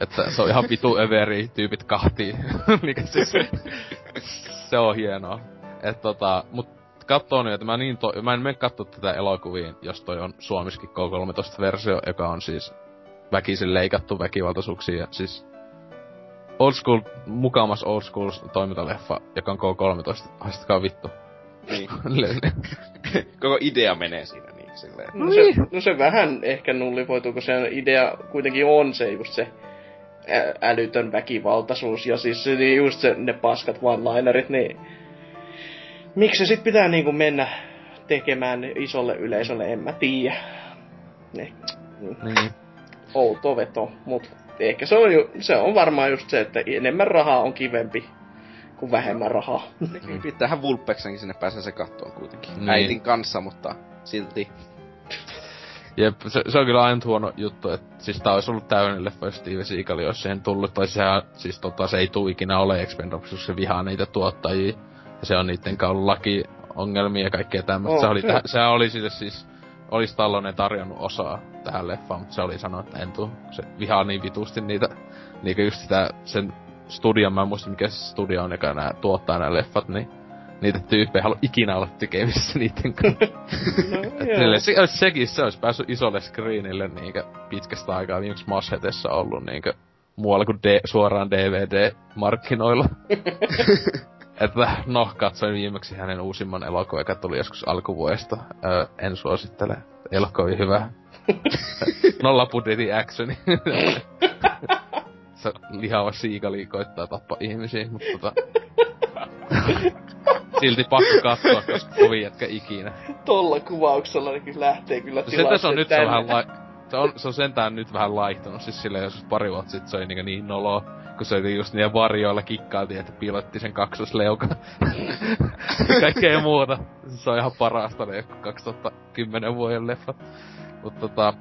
Että se on ihan vitu överi, tyypit kahtii. Mikä siis, se on hienoa. Et tota, mut kattoo nyt, että mä, niin to, mä en mene katsoa tätä elokuviin, jos toi on suomiskin K13-versio, joka on siis väkisin leikattu väkivaltaisuuksia. Siis old school, mukamas old school toimintaleffa, joka on K13. Haistakaa vittu. Niin. Koko idea menee siinä niin silleen. no, se, no se vähän ehkä nullivoituu, kun se idea kuitenkin on se just se älytön väkivaltaisuus ja siis se, niin just se, ne paskat one-linerit, niin miksi se sit pitää niinku mennä tekemään isolle yleisölle, en mä tiedä. Ne, niin. outo veto, mut ehkä se on, ju, se on varmaan just se, että enemmän rahaa on kivempi kuin vähemmän rahaa. Niin. Pitäähän Vulpeksenkin sinne pääsee se kattoon kuitenkin. Niin. Niin. Äitin kanssa, mutta silti. Jep, se, se on kyllä aina huono juttu, että siis tää olisi ollut täydellinen leffa, jos Steve Seagal olisi siihen tullut, tai sehän, siis tota, se ei tuu ikinä ole Expendables, se vihaa niitä tuottajia, ja se on niitten kanssa laki ongelmia ja kaikkea tämmöistä. Oh, se oli, se- sehän oli sille siis, olisi Tallonen tarjonnut osaa tähän leffaan, mutta se oli sanonut, että en tuu. Se vihaa niin vitusti niitä, niinku just sitä, sen studion, mä en muista mikä se studio on, joka nää, tuottaa nämä leffat, niin niitä tyyppejä haluaa ikinä olla tekemisissä niiden kanssa. No, sille, se, sekin, se olisi päässyt isolle screenille niinkö pitkästä aikaa viimeksi Mashetessa ollut niinkö muualla kuin D, suoraan DVD-markkinoilla. että no, katsoin viimeksi hänen uusimman elokuvan, joka tuli joskus alkuvuodesta. Öö, en suosittele. Ole kovin hyvä. Nolla budjetin actioni. se lihava siigali koittaa tappaa ihmisiä, mutta tota... Silti pakko katsoa, koska kovin jätkä ikinä. Tolla kuvauksella kyllä lähtee kyllä Se sentään se on nyt se on vähän lai... Se on, se on sentään nyt vähän laihtunut, siis silleen jos pari vuotta sit se oli niin, niin nolo, kun se oli just niiden varjoilla kikkailtiin, että piilotti sen kaksosleukan. Kaikkea muuta. Se on ihan parasta ne joku 2010 vuoden leffat. Mut tota,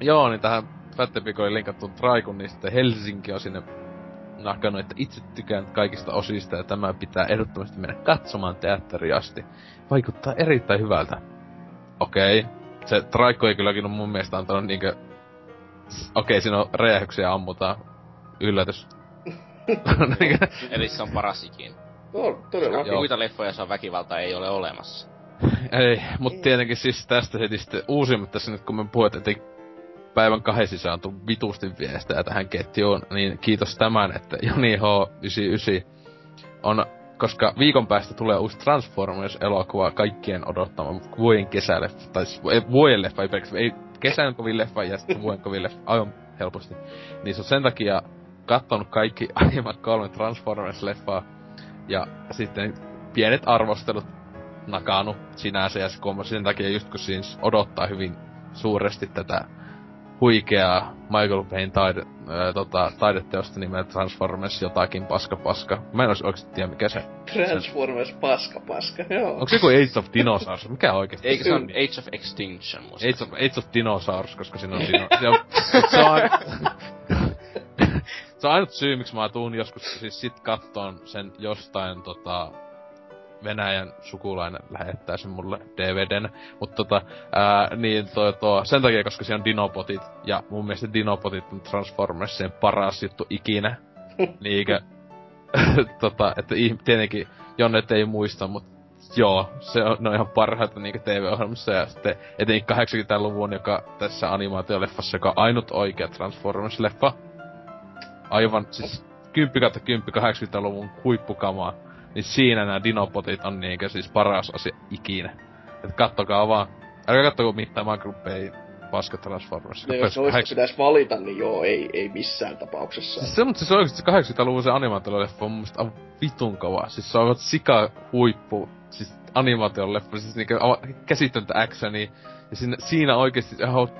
joo, niin tähän Fattepik oli linkattu Traikun, niin sitten Helsinki on sinne nakannut, että itse tykään kaikista osista ja tämä pitää ehdottomasti mennä katsomaan teatteriin asti. Vaikuttaa erittäin hyvältä. Okei. Okay. Se Traikko ei kylläkin ole mun mielestä antanut niinkö... Okei, okay, siinä on räjähyksiä ammutaan. Yllätys. Niinkö- Eli se on paras ikinä. No, todella. Joo. Muita leffoja, joissa on väkivaltaa, ei ole olemassa. Ei, mut tietenkin siis tästä heti sitten uusimmat tässä nyt kun me puhut, että päivän kahden sisään on vitusti viestejä tähän ketjuun, niin kiitos tämän, että Joni H99 on koska viikon päästä tulee uusi Transformers-elokuva kaikkien odottama vuoden kesäleffa, tai siis vuoden leffa, ei ei kesän kovin leffa ja sitten vuoden kovin leffa, aivan helposti. Niin se on sen takia kattonut kaikki aiemmat kolme Transformers-leffaa, ja sitten pienet arvostelut nakannut sinänsä, ja sen takia just kun siinä odottaa hyvin suuresti tätä huikeaa Michael Bayn taide, ää, tota, taideteosta nimeltä Transformers jotakin paska paska. Mä en ois oikeesti tiedä mikä se... Transformers paska paska, joo. Onko se kuin Age of Dinosaurs? Mikä oikeesti? Eikö se on Age of Extinction musta? Age of, Age of Dinosaurs, koska siinä on dino... se on, se on, se on ainut syy, miksi mä tuun joskus siis sit kattoon sen jostain tota, Venäjän sukulainen lähettää sen mulle DVDn. Mutta tota, ää, niin toi, toi, sen takia, koska siellä on Dinopotit, ja mun mielestä Dinopotit on Transformersien paras juttu ikinä. Niinkö, tota, että tietenkin Jonnet ei muista, mutta joo, se on, ne on ihan parhaita niinku TV-ohjelmissa ja sitten etenkin 80-luvun, joka tässä animaatioleffassa, joka on ainut oikea Transformers-leffa. Aivan, siis 10 10 80-luvun huippukamaa niin siinä nämä dinopotit on niinkö siis paras asia ikinä. Et kattokaa vaan. Älkää kattoko mitään Bay paska Transformers. No jos noista pitäis valita, niin joo, ei, ei missään tapauksessa. Siis se, mutta siis oikeesti se 80-luvun se animaatioleffa on mun mielestä aivan vitun kova. Siis se on sika huippu, siis animaatioleffa, siis niinkö käsittöntä actionia. Ja siinä, siinä oikeesti,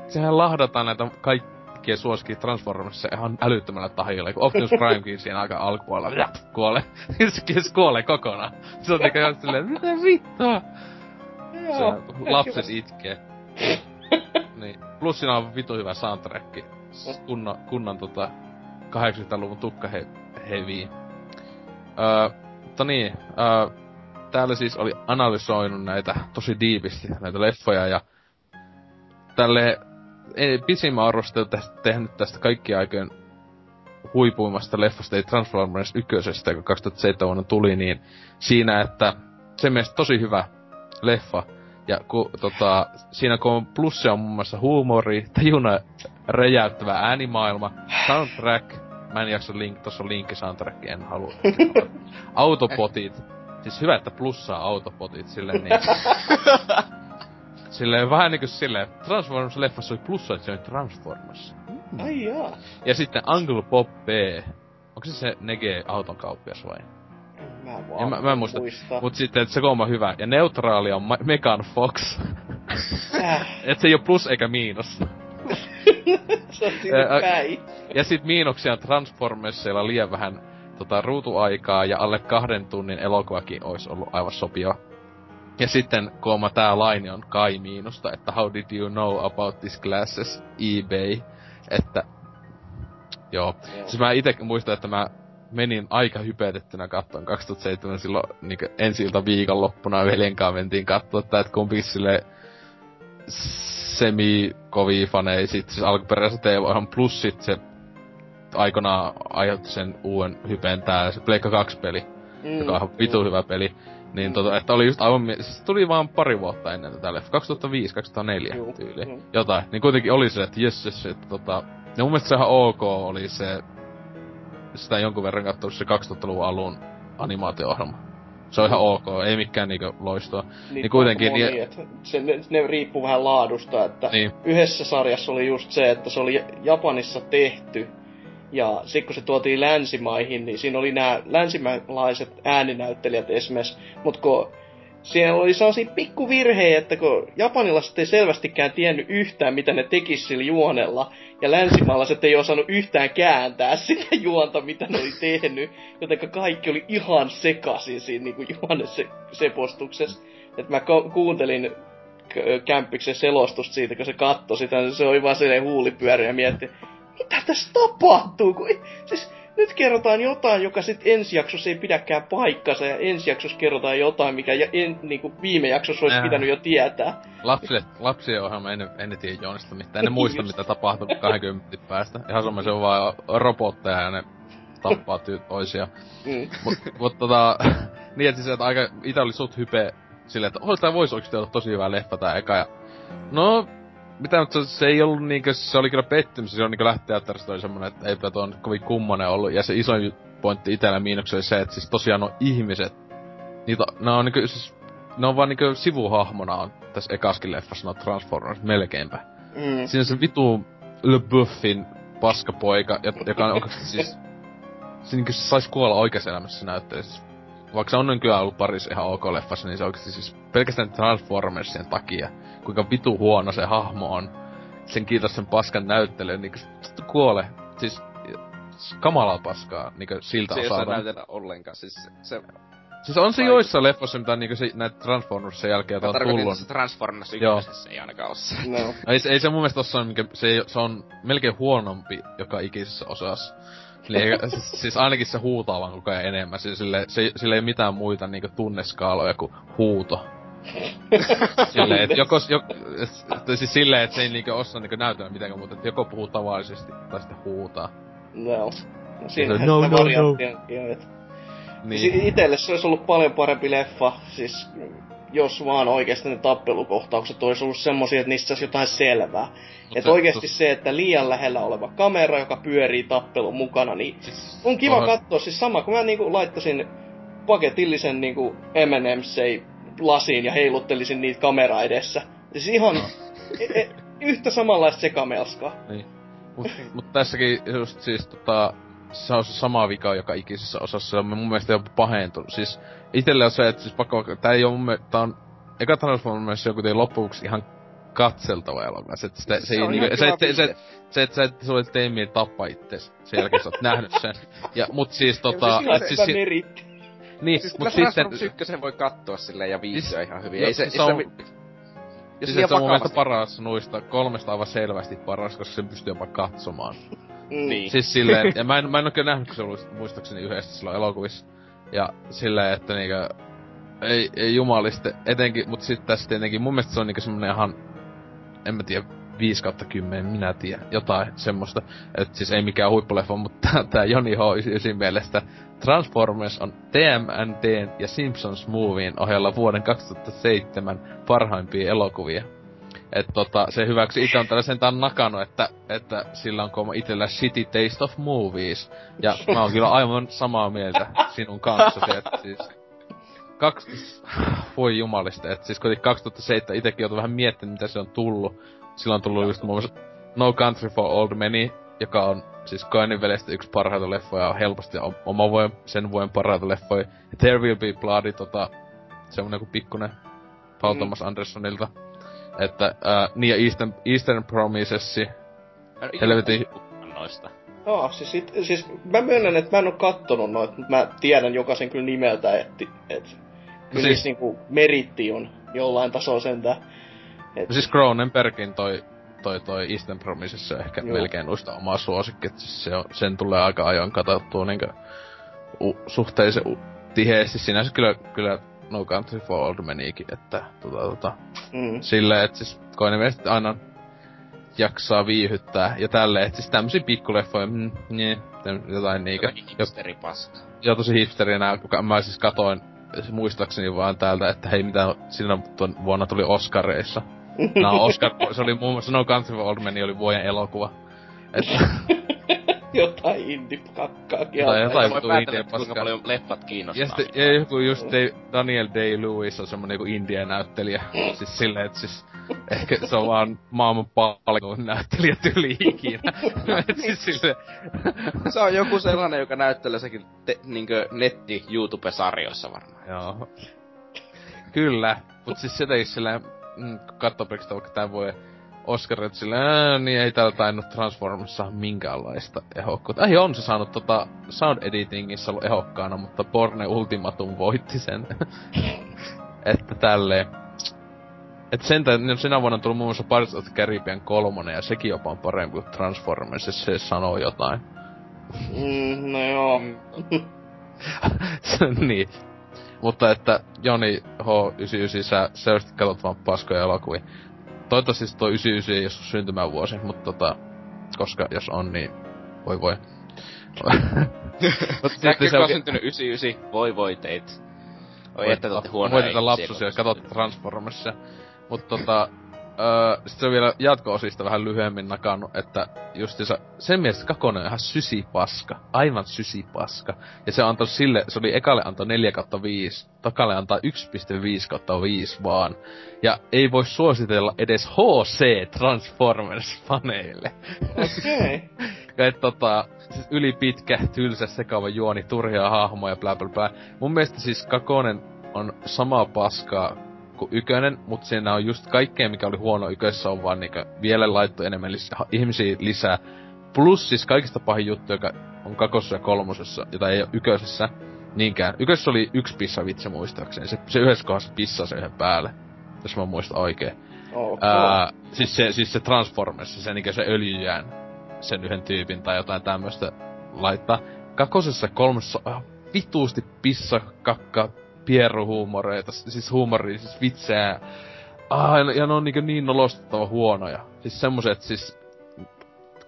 sehän lahdataan näitä kaikki kaikkien suosikki Transformersissa ihan älyttömällä tahilla, kun Optimus Primekin siinä aika alkupuolella kuolee. se kuolee kokonaan. Se on niinku ihan silleen, mitä vittua? Se lapset itkee. niin. Plus siinä on vitu hyvä soundtrack. Kunnon, kunnon tota 80-luvun tukka he, heavy. Öö, mutta niin, öö, täällä siis oli analysoinut näitä tosi diipisti, näitä leffoja ja tälle ei, pisimmän arvostelu tästä, tehnyt tästä kaikki aikojen huipuimmasta leffasta, ei Transformers 1, joka 2007 vuonna tuli, niin siinä, että se mielestä tosi hyvä leffa. Ja ku, tota, siinä kun on plussia on muun muassa huumori, tajuna räjäyttävä äänimaailma, soundtrack, mä en jaksa link, tossa on linkki soundtrack, en halua. Autopotit, siis hyvä, että plussaa autopotit, silleen niin. Silleen vähän niinku silleen, Transformers-leffassa oli plussa, että se oli Transformers. Mm. Ai jaa. Ja sitten Uncle Bob B. Onko se se Nege auton kauppias vai? Mä en vaan mä, mä en muista. muista. Mut sitten, että se on hyvä. Ja neutraali on Ma- Megan Fox. Äh. et se ei oo plus eikä miinus. se on sinne päin. Ja sit miinuksia on Transformersilla liian vähän tota, ruutuaikaa ja alle kahden tunnin elokuvakin olisi ollut aivan sopiva. Ja sitten kuoma tää laini on kai miinusta, että how did you know about this glasses eBay, että joo. joo. Siis mä ite muistan, että mä menin aika hypetettynä kattoon 2007 silloin niin ensi ilta viikonloppuna veljen kanssa mentiin katsoa, että, että kumpi sille semi kovii fanei sit siis alkuperäisessä TV plus sit se aikanaan aiheutti sen uuden hypen tää se Pleikka 2 peli, mm, joka on vitu mm. hyvä peli. Niin tota, että oli just aivan, siis tuli vaan pari vuotta ennen tätä leffa, 2005, 2004 Juh, tyyli. Juh. Jotain. Niin kuitenkin oli se, että jes, jes, että tota... Ja mun mielestä se ihan ok oli se... Sitä jonkun verran katsonut se 2000-luvun alun animaatio-ohjelma. Se on ihan ok, ei mikään niinku loistoa. Niin, niin kuitenkin... Moni, niin... että se, ne, ne riippuu vähän laadusta, että niin. yhdessä sarjassa oli just se, että se oli Japanissa tehty, ja sitten kun se tuotiin länsimaihin, niin siinä oli nämä länsimaalaiset ääninäyttelijät esimerkiksi, mutta kun siellä oli sellaisia pikkuvirheitä, että kun japanilaiset ei selvästikään tiennyt yhtään, mitä ne tekis sillä juonella, ja länsimaalaiset ei osannut yhtään kääntää sitä juonta, mitä ne oli tehnyt, joten kaikki oli ihan sekaisin siinä niin juonen se, sepostuksessa. Että mä kuuntelin kämppiksen selostusta siitä, kun se katsoi sitä, niin se oli vaan silleen huulipyörä ja mietti, mitä tässä tapahtuu? Kun, siis nyt kerrotaan jotain, joka sitten ensi jaksossa ei pidäkään paikkansa, ja ensi jaksossa kerrotaan jotain, mikä en, niin kuin viime jaksossa olisi Ää. pitänyt jo tietää. Lapsille, lapsien ohjelma en, en tiedä Joonista mitään, en muista mitä tapahtuu 20 päästä. Ihan sama se on vaan robotteja ja ne tappaa ty- toisia. Mm. Mut, mut tota, niin että siis, että aika, itä oli sut hype silleen, että oh, tää voisi oikeesti olla tosi hyvä leffa tää eka. Ja, no, mitä nyt se, ei ollut niinkö, se oli kyllä pettymys, se on niinkö lähteattarista oli semmonen, että eipä tuo kovin kummonen ollut. Ja se isoin pointti itellä miinuksella oli se, että siis tosiaan on ihmiset Niitä, ne on niinku siis, ne on vaan niinku sivuhahmona on tässä ekaskin leffassa no Transformers melkeinpä. Mm. Siinä on se vitu LeBuffin paskapoika, jo- joka on oikeesti siis... Se se sais kuolla oikeassa elämässä se näyttelijä. Siis, vaikka se on nykyään ollut parissa ihan ok leffassa, niin se oikeesti siis pelkästään Transformersien takia, kuinka vitu huono se hahmo on. Sen kiitos sen paskan näyttelyyn, se kuole. Siis kamalaa paskaa niinku siltä Se ei osalta. näytellä ollenkaan, siis se... se Siis on se Vai- joissa leffoissa, mitä niinku se, näitä Transformersin jälkeen, joita mä on tarkoitin, tullut. että se Transformers ykkösessä ei ainakaan oo se. No. Ei, se- ei se mun mielestä mikä, se, ei, se on melkein huonompi joka ikisessä osassa. Eli eikä- siis ainakin se huutaa vaan koko ajan enemmän. Siis sille, se, sille ei mitään muita niinku tunneskaaloja kuin huuto. Silleen, et joko, joko, et, siis silleen, että se ei niinku osaa niinku näytellä mitenkään, mutta et joko puhuu tavallisesti tai sitten huutaa. No. No No, sitä no, no. on, että Niin. Si- itelle se olisi ollut paljon parempi leffa, siis jos vaan oikeasti ne tappelukohtaukset olisi ollut semmosia, että niissä olisi jotain selvää. Mut Että se- oikeasti se, että liian lähellä oleva kamera, joka pyörii tappelun mukana, niin Siis, on kiva onhan- katsoa. Siis sama, kun mä niinku laittaisin paketillisen niinku M&M's lasiin ja heiluttelisin niitä kamera edessä. Siis ihan e- e- yhtä samanlaista sekamelskaa. Niin. Mut, mut tässäkin just siis tota, se on se sama vika joka ikisessä osassa, se on mun mielestä jopa pahentunut. Siis itelle on se, että siis pakko, tää ei oo mun mielestä, tää on, eka Transformers on kuitenkin loppuksi ihan katseltava elokuva. Se, se, se, Se ei niinku, se, se, se, se, että sä et sulle tee mieli tappaa itses. Sen jälkeen sä oot nähnyt sen. Ja, mut siis tota, siis et Siis siis, si- meritti. niin, Siis mut kyllä sitten, Transformers ykkösen voi katsoa silleen ja viihtyä Siis- ihan hyvin. Ei se, siis ei se se, on- mi- jos siis se on mun mielestä paras noista, kolmesta aivan selvästi paras, koska sen pystyy jopa katsomaan. Mm. Niin. Siis silleen, ja mä en, mä en oo kyllä nähnyt, kun se oli muistaakseni yhdessä silloin elokuvissa. Ja silleen, että niinkö, ei, ei jumaliste, etenkin, mut sit tässä tietenkin, mun mielestä se on niinku semmonen ihan, en mä tiedä, 5 kautta 10, minä tiedän, jotain semmoista. Et siis ei mikään huippuleffa, mutta tää, tää Joni H. mielestä Transformers on TMNTn ja Simpsons Movien ohella vuoden 2007 parhaimpia elokuvia. Et tota, se hyväksy itse on tällaisen tän nakannut, että, että sillä on itellä shitty taste of movies. Ja mä oon kyllä aivan samaa mieltä sinun kanssasi, että siis... Kaks... Voi jumalista, että siis kuitenkin 2007 itekin joutui vähän miettimään, mitä se on tullut. Silloin on tullut just muun muassa No Country for Old Men, joka on siis Koenin veljestä yksi parhaita leffoja, on helposti oma vuoden, sen vuoden parhaita leffoja. Ja There Will Be Blood, tota, semmonen kuin pikkunen Paul Mm. Thomas Andersonilta. Että, ää, niin ja Eastern, Eastern Promises, helvetin... noista. Joo, siis, it, siis mä myönnän, että mä en oo kattonut noita, mutta mä tiedän jokaisen kyllä nimeltä, että et, kyllä siis- siis... niinku meritti on jollain tasolla sentään. Et, No siis Cronenbergin toi, toi, toi Eastern Promises on ehkä Joo. melkein noista oma suosikki, että siis se on, sen tulee aika ajoin katsottua niinkö u, suhteellisen u, tiheesti. Sinänsä kyllä, kyllä No Country for Old Menikin, että tota, tota, mm, silleen, että siis koinen mielestä aina jaksaa viihyttää ja tälleen, että siis tämmösiä pikkuleffoja, mm, niin, jotain niinkö. Jotakin hipsteripaska. Ja tosi hipsterinä, kuka mä siis katoin muistaakseni vaan täältä, että hei mitä siinä tuon vuonna tuli Oscareissa. Nää Oscar, se oli muun muassa No Country for Old Men oli vuoden elokuva. Että, jotain indie-kakkaakin. Tai jotain Voi vittu indie kuinka paskaa. paljon leffat kiinnostaa. ja sitten ja joku just Dave, Daniel Day-Lewis on semmonen joku indie-näyttelijä. siis silleen, että siis ehkä se on vaan maailman palkon näyttelijä tyli ikinä. Et siis silleen, Se on joku sellainen, joka näyttelee sekin te, niinkö netti YouTube-sarjoissa varmaan. Joo. Kyllä, mut siis jotenkin silleen, mm, katsoo pelkästään vaikka tän vuoden Oscarit silleen, niin ei täällä tainnut Transformers saa minkäänlaista ehokkuutta. Ei on se saanut tota sound editingissä ollut ehokkaana, mutta Borne Ultimatum voitti sen. että tälleen. Et sentään, niin sinä vuonna on tullut muun muassa Pirates of the Caribbean kolmonen ja sekin jopa on parempi kuin Transformers, jos se sanoo jotain. Mm, no joo. niin. Mutta että Joni H99, sä selvästi katsot vaan paskoja elokuvia. Toivottavasti siis toi 99 ei ole sun syntymävuosi, mutta tota, koska jos on, niin voi voi. Mut Säkki, se on syntynyt 99, voi voi teit. Oi, että te olette huonoja Voitetaan lapsusia, katot Transformersia. Mut tota, öö, sit se on vielä jatko-osista vähän lyhyemmin nakannut, että justiinsa sen mielestä kakonen on ihan sysipaska. Aivan sysipaska. Ja se antoi sille, se oli ekalle antoi 4 kautta 5, takalle antaa 1.5 kautta 5 vaan. Ja ei voi suositella edes HC Transformers-faneille. Okei. Okay. Et tota, siis yli pitkä, tylsä, sekava juoni, turhia hahmoja, bla bla bla. Mun mielestä siis kakonen on samaa paskaa kuin ykönen, mutta siinä on just kaikkea, mikä oli huono ykössä, on vaan niinku vielä laittu enemmän lis- ihmisiä lisää. Plus siis kaikista pahin juttu, joka on kakosessa ja kolmosessa, jota ei ole yköisessä niinkään. Ykössä oli yksi pissa vitsi muistaakseni. Se, se yhdessä kohdassa pissaa se yhden päälle. Jos mä muistan oikein. Okay. Ää, siis se, siis se Transformers, se niinkö se öljyjään sen yhden tyypin tai jotain tämmöstä laittaa. Kakosessa on ihan vituusti pissa, kakka, pieruhuumoreita, siis huumoria, siis vitsejä. Ah, ja, ja ne on niin, niin nolostettava huonoja. Siis semmoset, siis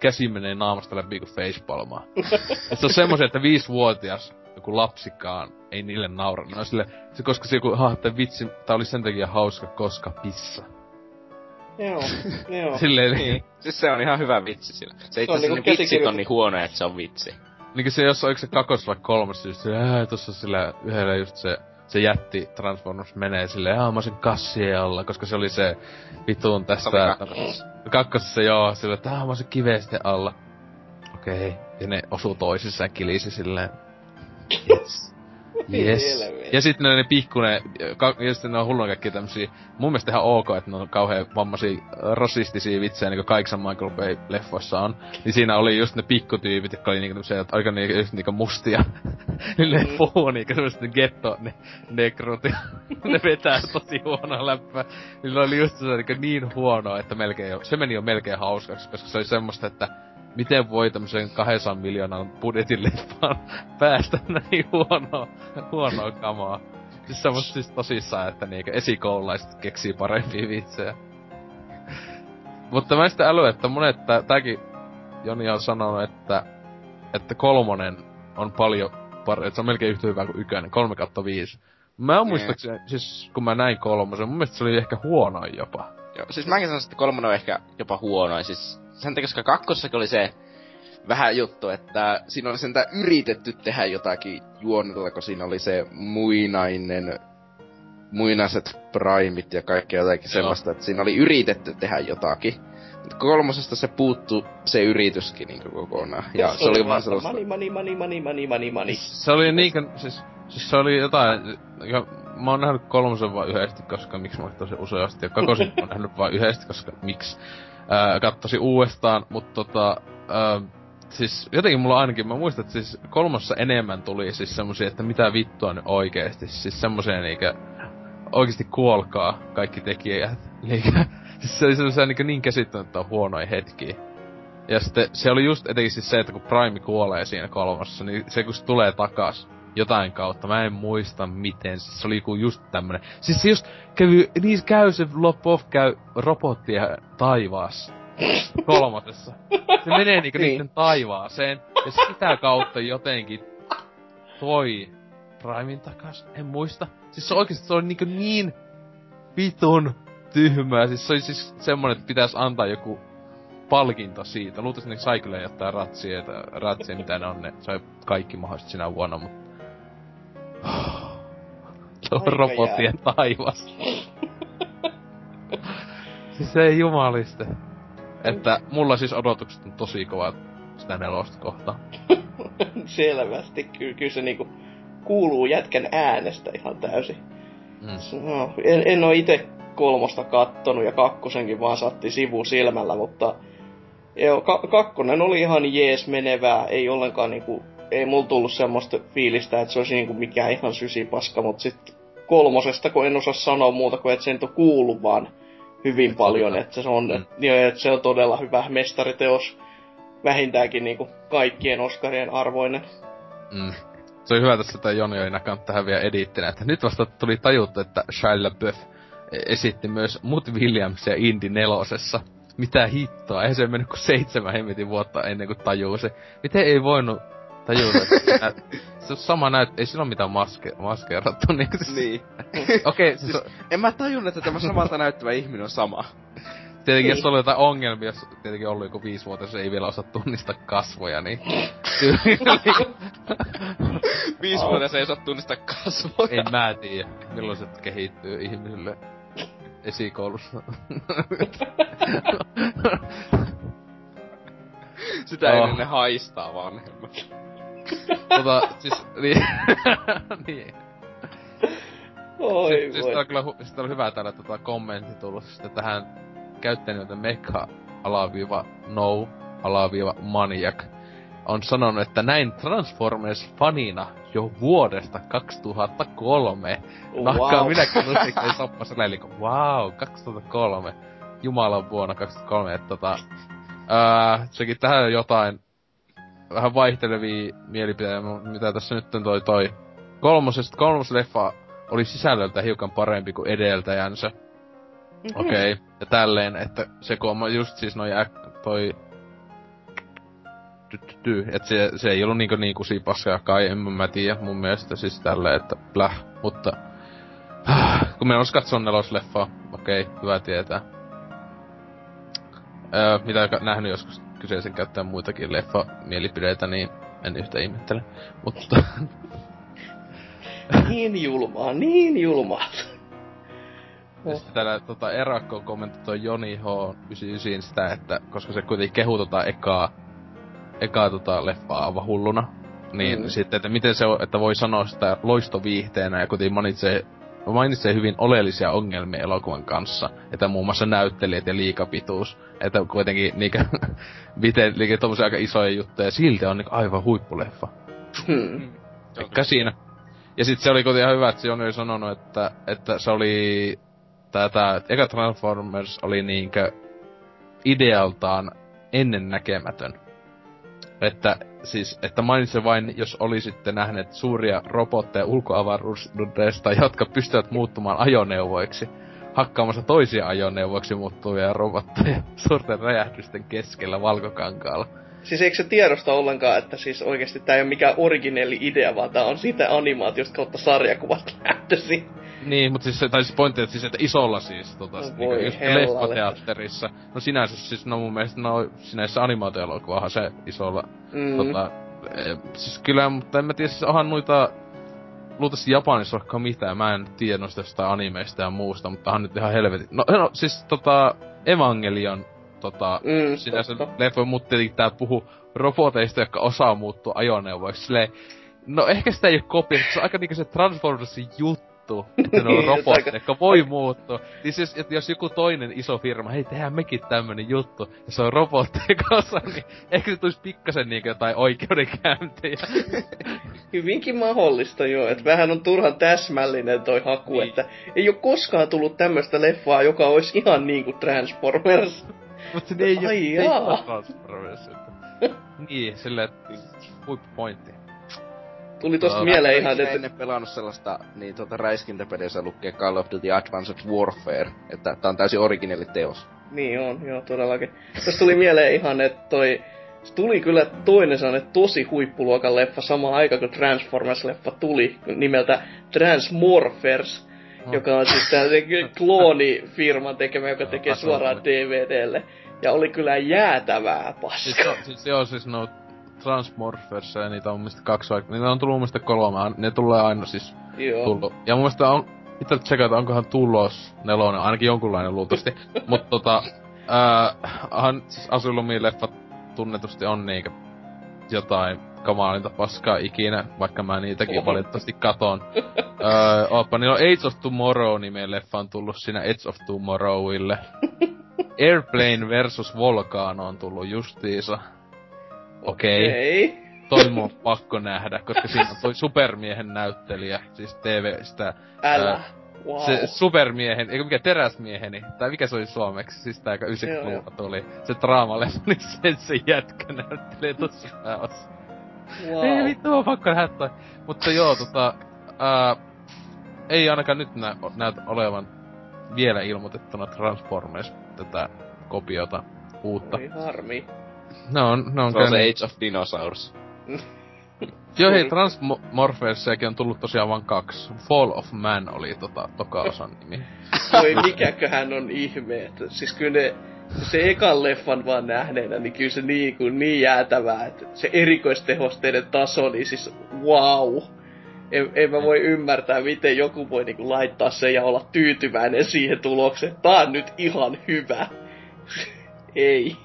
käsi menee naamasta läpi kuin facepalmaa. Et se on semmoset, että viisivuotias joku lapsikaan ei niille naura. Ne on sille, se koska se joku, ha, että vitsi, tää oli sen takia hauska, koska pissa. Joo, joo. Silleen, Niin. Siis se on ihan hyvä vitsi sillä. Se itse on asiassa niinku vitsit on niin huonoja, että se on vitsi. Niinku se, jos oliko se kakos vai kolmas, just se, ää, tossa sillä yhdellä just se, se jätti Transformers menee silleen, aa mä sen kassien alla, koska se oli se vitun tästä... Kakkosessa. Joo, sillä että mä sen kivesten alla. Okei, ja ne osuu toisissaan kilisi silleen. Yes. Yes. Ja sitten ne, ne pikkunen, ka, ja sitten ne on hullun kaikki tämmösiä, mun mielestä ihan ok, että ne on kauhean vammaisia rasistisia vitsejä, niin kuin kaikissa Michael Bay-leffoissa on. Niin siinä oli just ne pikkutyypit, jotka oli niinku tämmösiä, aika niinku, just niinku mustia. niin ne puhuu niinku semmoista getto, ne negrut, ja ne vetää tosi huonoa läppää. Niin ne oli just se niinku niin huonoa, että melkein jo, se meni jo melkein hauskaksi, koska se oli semmoista, että miten voi tämmöisen 200 miljoonan budjetin leffaan päästä näin huonoa, huonoa kamaa. Siis semmoista siis tosissaan, että niinkö esikoululaiset keksii parempia vitsejä. Mutta mä en sitä älyä, että monet, tää, tääkin Joni on sanonut, että, että kolmonen on paljon parempi, että se on melkein yhtä hyvä kuin ykönen, 3 kautta 5. Mä oon Niin. muistaakseni, siis kun mä näin kolmosen, mun mielestä se oli ehkä huonoin jopa. Joo, siis mäkin sanoisin, että kolmonen on ehkä jopa huonoin. Siis sen takia, koska kakkosessakin oli se vähän juttu, että siinä oli sentään yritetty tehdä jotakin juonella, kun siinä oli se muinainen, muinaiset primit ja kaikkea jotakin Joo. sellaista, että siinä oli yritetty tehdä jotakin. Mutta kolmosesta se puuttu se yrityskin niin kokonaan. Ja se oli vaan sellaista... Money, money, money, money, money, money, money. Se oli niinkö, siis, siis se oli jotain, ja mä oon nähnyt kolmosen vaan yhdesti, koska miksi mä tosi useasti, ja kakosen mä oon nähnyt vaan yhdesti, koska miksi. Ää, kattosin uudestaan, mutta tota, ää, siis jotenkin mulla ainakin, mä muistan, että siis kolmossa enemmän tuli siis semmosia, että mitä vittua nyt oikeesti, siis semmosia niinkö, oikeesti kuolkaa kaikki tekijät. Niinkö, siis se oli semmosia niinkö niin käsittämättä huonoja hetkiä. Ja sitten se oli just etenkin siis se, että kun Prime kuolee siinä kolmassa, niin se kun se tulee takas jotain kautta, mä en muista miten, siis se oli joku just tämmönen. Siis se just kävi, niin käy se Lopov käy robottia taivaassa. Kolmosessa. Se menee niinku Niin. niiden taivaaseen, ja sitä kautta jotenkin toi Primein takas, en muista. Siis se oikeesti se oli niinku niin vitun tyhmää. Siis se oli siis semmonen, että pitäisi antaa joku palkinto siitä. Luultavasti ne sai kyllä jotain ratsia, että ratsia mitä ne on, ne sai kaikki mahdollisesti sinä vuonna, mutta... Se on Aika robottien taivas. siis ei jumaliste. Että mulla siis odotukset on tosi kovat sitä nelosta kohtaan. Selvästi. Kyllä, kyllä se niinku kuuluu jätkän äänestä ihan täysin. Mm. No, en, en oo itse kolmosta kattonut ja kakkosenkin vaan satti sivu silmällä, mutta joo, ka- kakkonen oli ihan jees menevää, ei ollenkaan niinku, ei mulla tullut semmoista fiilistä, että se olisi niinku mikään ihan sysipaska, mutta sitten kolmosesta, kun en osaa sanoa muuta kuin, että se nyt on kuullut vaan hyvin Et paljon, että se on, Mm. mm. että se on todella hyvä mestariteos, vähintäänkin niinku kaikkien Oscarien arvoinen. Mm. Se oli hyvä tässä, että Joni oli näkään tähän vielä edittinä, että nyt vasta tuli tajuttu, että Shia LaBeouf esitti myös Mut Williamsia Indy nelosessa. Mitä hittoa, eihän se mennyt kuin seitsemän hemmetin vuotta ennen kuin tajusi. Miten ei voinut Tajuu, että se on sama näyt, ei sillä ole mitään maske, maskeerattu niin. Niin. Okei, okay, siis, Siis, en mä tajunnut, että tämä samalta näyttävä ihminen on sama. tietenkin Niin. jos oli jotain ongelmia, jos tietenkin ollut joku viisi vuotta, jos ei vielä osaa tunnistaa kasvoja, niin... Viisi Oh. vuotta se ei osaa tunnistaa kasvoja. en mä tiedä, milloin se kehittyy ihmisille esikoulussa. Sitä ei Oh. ennen ne haistaa vanhemmat. Tota, siis, niin, niin. Oi Sitten siis voi. tää on kyllä hu- sit on hyvä täällä tota kommentti tullut sitten tähän käyttäjän mekha alaviiva no alaviiva maniac on sanonut, että näin Transformers-fanina jo vuodesta 2003. Nakkaa Wow. minäkin musiikkeja soppassa leiliko. Wow, 2003. Jumalan vuonna 2003. Että tota, ää, sekin tähän jotain vähän vaihtelevia mielipiteitä, mitä tässä nyt on toi toi kolmosesta, kolmos leffa oli sisällöltä hiukan parempi kuin edeltäjänsä. Mhm. Okei. Okay. Ja tälleen, että se kun on just siis noi äk- toi... Ty, ty, ty, et se, se ei ollut niinku niinku paskaa kai, en mä tiedä mun mielestä siis tälleen, että pläh, mutta... kun me olisi katsoa nelosleffaa, okei, okay, hyvä tietää. Öö, mitä nähnyt joskus kyseisen käyttäjän muitakin leffa-mielipideitä, niin en yhtä ihmettele. Mutta Niin julmaa, niin julmaa. Sitten täällä tota, Erakko kommentoi Joni H99 sitä, että koska se kuitenkin kehu tota ekaa, ekaa tota leffaa aivan hulluna, niin Mm. sitten, että miten se on, että voi sanoa sitä loistoviihteenä ja kuitenkin mainitsee, mainitsee hyvin oleellisia ongelmia elokuvan kanssa, että muun muassa näyttelijät ja liikapituus, että kuitenkin niinkö, miten liikä tommosia aika isoja juttuja, ja silti on niinku aivan huippuleffa. Hmm. Eikä siinä. Ja sit se oli kuitenkin ihan hyvä, että Joni oli sanonut, että, että se oli... Tää, tää, eka Transformers oli niinkö idealtaan ennennäkemätön. Että siis, että mainitsen vain, jos olisitte nähneet suuria robotteja ulkoavaruudesta, jotka pystyvät muuttumaan ajoneuvoiksi. Hakkaamassa toisia ajoneuvoiksi muuttuvia robotteja suurten räjähdysten keskellä valkokankaalla. Siis eikö se tiedosta ollenkaan, että siis oikeasti tää ei ole mikään origineeli idea, vaan tää on sitä animaatiosta kautta sarjakuvat lähtösi. Niin, mutta siis, tai siis pointti, että, siis, että isolla siis, tota, No niin just leffateatterissa. No sinänsä siis, no mun mielestä, no sinänsä animaatioelokuvahan se isolla, Mm. tota, e, siis kyllä, mutta en mä tiedä, siis onhan noita, luultavasti Japanissa vaikka mitään, mä en tiedä noista jostain animeista ja muusta, mutta onhan nyt ihan helvetin. No, no siis tota, Evangelion, tota, Mm, sinänsä leffa, mutta tietenkin tää puhuu roboteista, jotka osaa muuttua ajoneuvoiksi. Silleen, no ehkä sitä ei ole kopio, se on aika niinku se Transformersin juttu, että ne on Niin, robotteja, aika- jotka voi muuttua. Niin siis, että jos joku toinen iso firma, hei tehdään mekin tämmönen juttu, ja se on robotteja kanssa, niin ehkä se tulisi pikkasen niinku jotain oikeudenkäyntejä. Hyvinkin mahdollista joo, että vähän on turhan täsmällinen toi haku, Niin. että ei ole koskaan tullut tämmöistä leffaa, joka olisi ihan niinku Transformers. Mutta se ei, oo Transformers. niin, silleen, huippupointti. Tuli tosta Joo. mieleen ihan, että ennen pelannut sellaista, niin tuota räiskintäpelissä lukee Call of Duty Advanced Warfare, että tää on täysin originelli teos. Niin on, joo todellakin. Tästä tuli mieleen ihan, että toi... Se tuli kyllä toinen sellainen tosi huippuluokan leffa samaan aikaan, kun Transformers-leffa tuli, nimeltä Transmorphers, Oh. joka on siis se kloonifirman tekemä, joka tekee suoraan. DVDlle. Ja oli kyllä jäätävää Siis, paskaa. se, siis se on siis no Transmorphers ja niitä on mun mielestä kaksi vaikka. Niitä on tullut mun mielestä kolme. Ne tulee aina siis Joo. tullut. Ja mun mielestä on, pitää tsekata, onkohan tulos nelonen, ainakin jonkunlainen luultavasti. Mut tota, ää, hän, siis Asylumi leffat tunnetusti on niinkö jotain kamalinta paskaa ikinä, vaikka mä niitäkin Oho. valitettavasti katon. öö, ooppa, niillä on Age of Tomorrow nimeen leffa on tullut siinä Age of Tomorrowille. Airplane versus Volcano on tullut justiisa. Okei. Okay. Toi mun on pakko nähdä, koska siinä on toi supermiehen näyttelijä, siis TV-stä. Älä. Ää, Wow. Se supermiehen, eikö mikä teräsmieheni, tai mikä se oli suomeksi, siis tää joka Joo, 90-luvulla tuli. Se draamaleffa, niin sen se jätkä näyttelee tossa pääossa. wow. Ei vittu, on pakko nähdä toi. Mutta joo, tota, ää, ei ainakaan nyt nä, näytä olevan vielä ilmoitettuna Transformers tätä kopiota uutta. Oi harmi. Ne on, ne on Se on se niin- Age of Dinosaurs. Joo hei, Transmorphersiakin on tullut tosiaan vain kaksi. Fall of Man oli tota, toka osan nimi. Voi mikäköhän on ihme, että siis kyllä ne, se ekan leffan vaan nähneenä, niin kyllä se niin, kuin, niin jäätävää, että se erikoistehosteiden taso, niin siis wow. En, en mä voi ymmärtää, miten joku voi niinku laittaa sen ja olla tyytyväinen siihen tulokseen. Tää on nyt ihan hyvä. Ei.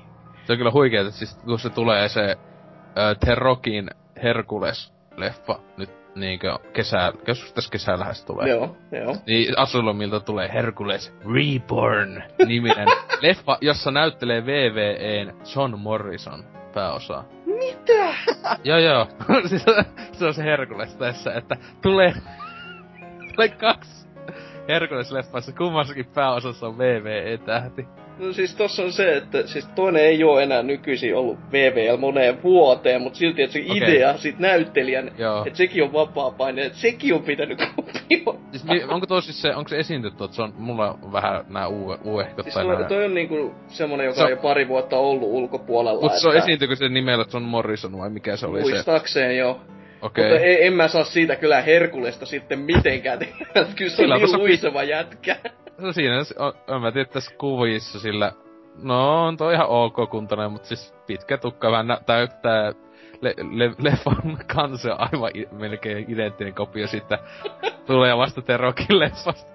Se on kyllä huikea, että siis kun se tulee se äh, The Rockin Hercules-leffa nyt niinkö kesä, jos tässä kesä lähes tulee. Joo, joo. Niin Asulomilta tulee Hercules Reborn niminen leffa, jossa näyttelee VVEn John Morrison pääosaa. Mitä? joo joo, siis se on se Hercules tässä, että tulee, tulee kaksi Hercules-leffassa, kummassakin pääosassa on VVE-tähti. No siis tossa on se, että siis toinen ei ole enää nykyisin ollut VVL moneen vuoteen, mutta silti, että se okay. idea sit näyttelijän, Joo. että sekin on vapaa paine, että sekin on pitänyt kopioida. Siis mi, onko toi siis se, onko se esiintytty, että se on, mulla on vähän nää uu, uuehkot siis tai nää... toi on niinku semmonen, joka se on jo pari vuotta ollut ulkopuolella. Mutta että... se on esiintykö se nimellä John Morrison vai mikä se oli Muistaakseen se? jo. Okay. Mutta en, en mä saa siitä kyllä Herkulesta sitten mitenkään Kyllä se on niin luiseva jätkä. No siinä on, on mä tiedä tässä kuvissa sillä... No, on toi ihan ok kuntoinen, mutta siis pitkä tukka vähän nä- tää, tää le, le, leffan kansi on aivan i, melkein identtinen kopio siitä tulee vasta Terokin leffasta.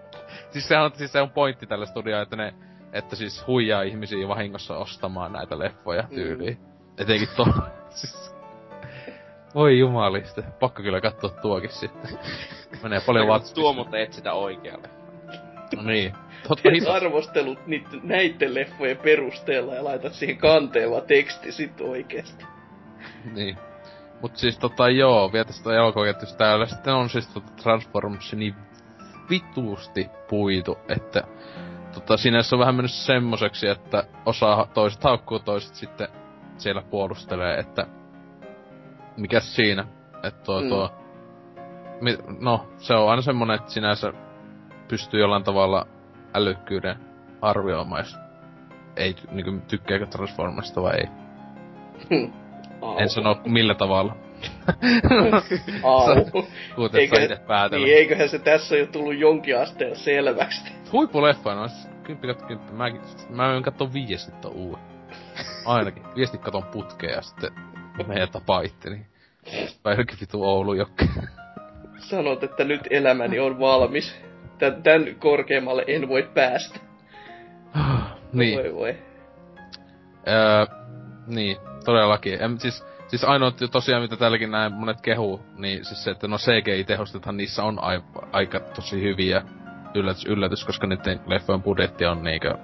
Siis se on, siis se on pointti tällä studiolla, että ne, että siis huijaa ihmisiä vahingossa ostamaan näitä leffoja tyyliin. Mm. Etenkin to, siis voi jumaliste. Pakko kyllä katsoa tuokin sitten. Menee paljon vatskista. Tuo mutta et sitä oikealle. No niin. Totta hito. arvostelut niitä, näitten leffojen perusteella ja laitat siihen kanteella teksti sit oikeesti. Niin. Mut siis tota joo, vielä tästä elokuvaketjusta täällä sitten on siis tota Transformers niin vituusti puitu, että tota sinänsä on vähän mennyt semmoseksi, että osa toiset haukkuu, toiset sitten siellä puolustelee, että mikäs siinä? Että tuo, mm. tuo, mi, no, se on aina semmonen, että sinänsä pystyy jollain tavalla älykkyyden arvioimaan, jos ei niinku tykkääkö Transformersista vai ei. en sano millä tavalla. Au. Eikö, niin, eiköhän se tässä jo tullut jonkin asteen selväksi. Huippuleffa, no siis kymppi katso kymppi. Mäkin, mä en katso viiestit ton uuden. Ainakin. Viestit katon putkeen ja sitten meidän tapaa itteni. Päiväkin vitu Oulu. Sanot, että nyt elämäni on valmis. Tän, tän korkeammalle en voi päästä. niin. Voi voi. Öö, niin, todellakin. En, siis, siis ainoa tosiaan, mitä täälläkin näin monet kehuu, niin siis se, että no CGI-tehostethan niissä on a, aika tosi hyviä yllätys, yllätys, koska niiden leffojen budjetti on niinkö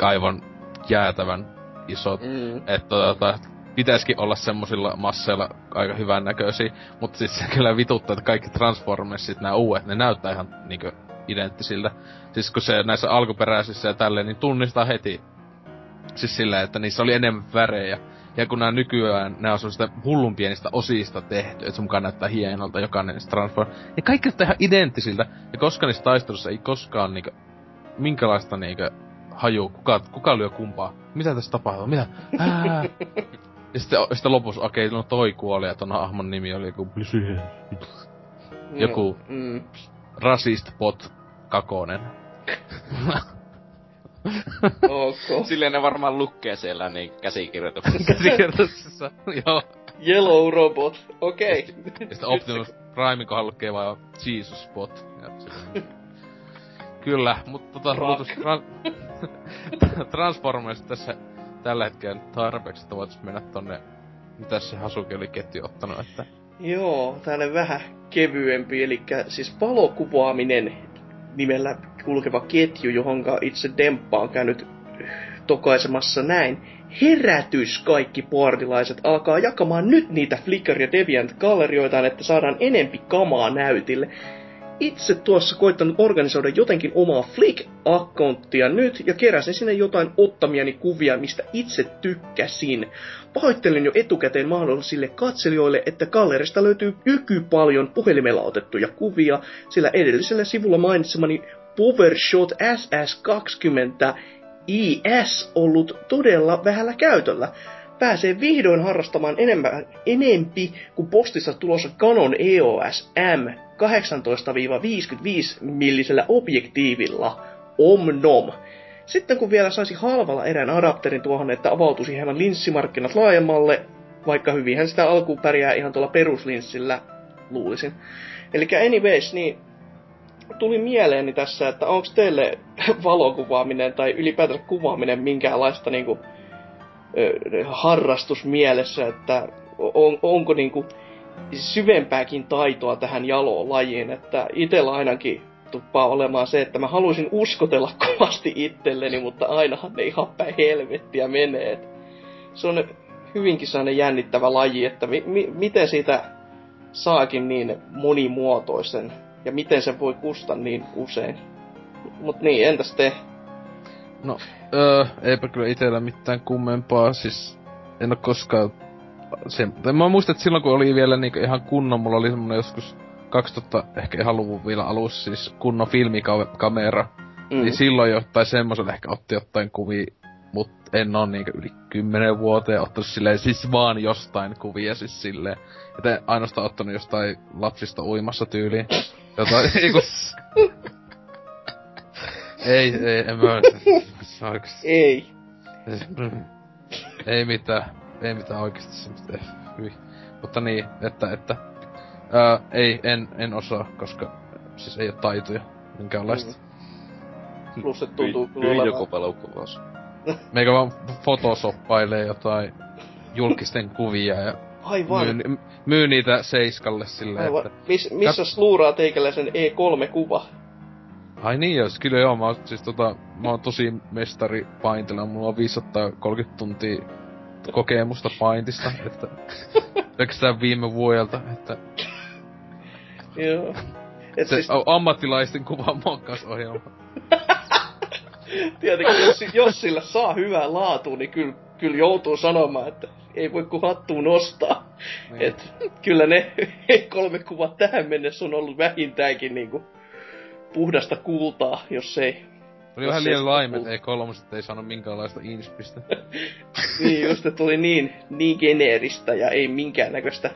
aivan jäätävän isot. Mm. Että tota, pitäisikin olla semmosilla masseilla aika hyvän näköisiä, mutta siis se kyllä vituttaa, että kaikki Transformersit, nämä uudet, ne näyttää ihan niinkö identtisiltä. Siis kun se näissä alkuperäisissä ja tälleen, niin tunnistaa heti. Siis sillä, että niissä oli enemmän värejä. Ja kun nämä nykyään, nämä on semmoista hullun pienistä osista tehty, että se mukaan näyttää hienolta jokainen Transform. Ja kaikki näyttää ihan identtisiltä. Ja koska niissä taistelussa ei koskaan niinkö, minkälaista niinkö haju, kuka, kuka lyö kumpaa, mitä tässä tapahtuu, mitä, Ää! Ja sitten, sitten lopussa, okei, okay, no toi kuoli ja ton hahmon nimi oli joku... Joku... Mm. Rasist pot kakonen. ok. Silleen ne varmaan lukee siellä niin käsikirjoituksessa. käsikirjoituksessa, joo. Yellow robot, okei. Okay. Ja sitten Optimus Prime kohan lukee vaan Jesus bot. Ja Kyllä, mutta tota, tra- Transformers tässä tällä hetkellä tarpeeksi, että voitais mennä tonne... Mitä se Hasuki oli ketju ottanut, että... Joo, täällä vähän kevyempi, eli siis valokuvaaminen nimellä kulkeva ketju, johonka itse Demppa on käynyt tokaisemassa näin. Herätys kaikki puardilaiset alkaa jakamaan nyt niitä Flickr ja Deviant-gallerioitaan, että saadaan enempi kamaa näytille itse tuossa koittanut organisoida jotenkin omaa Flick-accounttia nyt ja keräsin sinne jotain ottamiani kuvia, mistä itse tykkäsin. Pahoittelin jo etukäteen mahdollisille katselijoille, että gallerista löytyy yky paljon puhelimella otettuja kuvia, sillä edellisellä sivulla mainitsemani Powershot SS20 IS ollut todella vähällä käytöllä. pääsee vihdoin harrastamaan enemmän, enempi kuin postissa tulossa Canon EOS M 18-55 millisellä objektiivilla. Om nom. Sitten kun vielä saisi halvalla erään adapterin tuohon, että avautuisi hieman linssimarkkinat laajemmalle, vaikka hyvinhän sitä alkuun pärjää ihan tuolla peruslinssillä, luulisin. Eli anyways, niin tuli mieleeni tässä, että onko teille valokuvaaminen tai ylipäätänsä kuvaaminen minkäänlaista niinku, harrastus mielessä, että on, onko niinku syvempääkin taitoa tähän jaloon lajiin, että itellä ainakin tuppaa olemaan se, että mä haluaisin uskotella kovasti itselleni, mutta ainahan ne ihan päin helvettiä menee. Se on hyvinkin sellainen jännittävä laji, että mi- mi- miten siitä saakin niin monimuotoisen ja miten se voi kustaa niin usein. Mut niin, entäs te? No, öö, eipä kyllä itellä mitään kummempaa, siis en oo koskaan... Se, tai mä muistan, että silloin kun oli vielä niinku ihan kunnon, mulla oli semmonen joskus 2000, ehkä ihan luvun vielä alussa, siis kunnon filmikamera. Mm. Niin silloin jo, tai semmoisen ehkä otti jotain kuvia, mut en oo niinku yli kymmenen vuoteen ottanut silleen, siis vaan jostain kuvia siis silleen. Et en ainoastaan ottanut jostain lapsista uimassa tyyliin. Jotain, eiku... ei, ei, en mä... Ei. ei mitään, ei mitään oikeesti hyi. Mutta niin, että, että, ää, ei, en, en osaa, koska siis ei oo taitoja minkäänlaista. Mm. Plus se tuntuu kyllä Kyllä olevan. joku valokuvaus. Meikä vaan photoshoppailee jotain julkisten kuvia ja Aivan. myy, myy niitä Seiskalle silleen, Aivan. että... Mis, missä sluuraa teikäläisen E3-kuva? Ai niin jos, kyllä joo, mä oon siis tota, mä oon tosi mestari paintilla, mulla on 530 tuntia kokemusta paintista, että pelkästään viime vuodelta, että Joo. Et se siis, ammattilaisten kuvan mokkausohjelma. tietenkin, jos, jos sillä saa hyvää laatua, niin kyllä, kyllä joutuu sanomaan, että ei voi kuin hattuun nostaa. Niin. Et, kyllä ne kolme kuvat tähän mennessä on ollut vähintäänkin niinku puhdasta kultaa, jos ei... Jos vähän liian laimet, kuulu. ei kolmoset ei saanut minkäänlaista inspistä. Niin, just, että tuli niin, niin geneeristä ja ei minkäännäköistä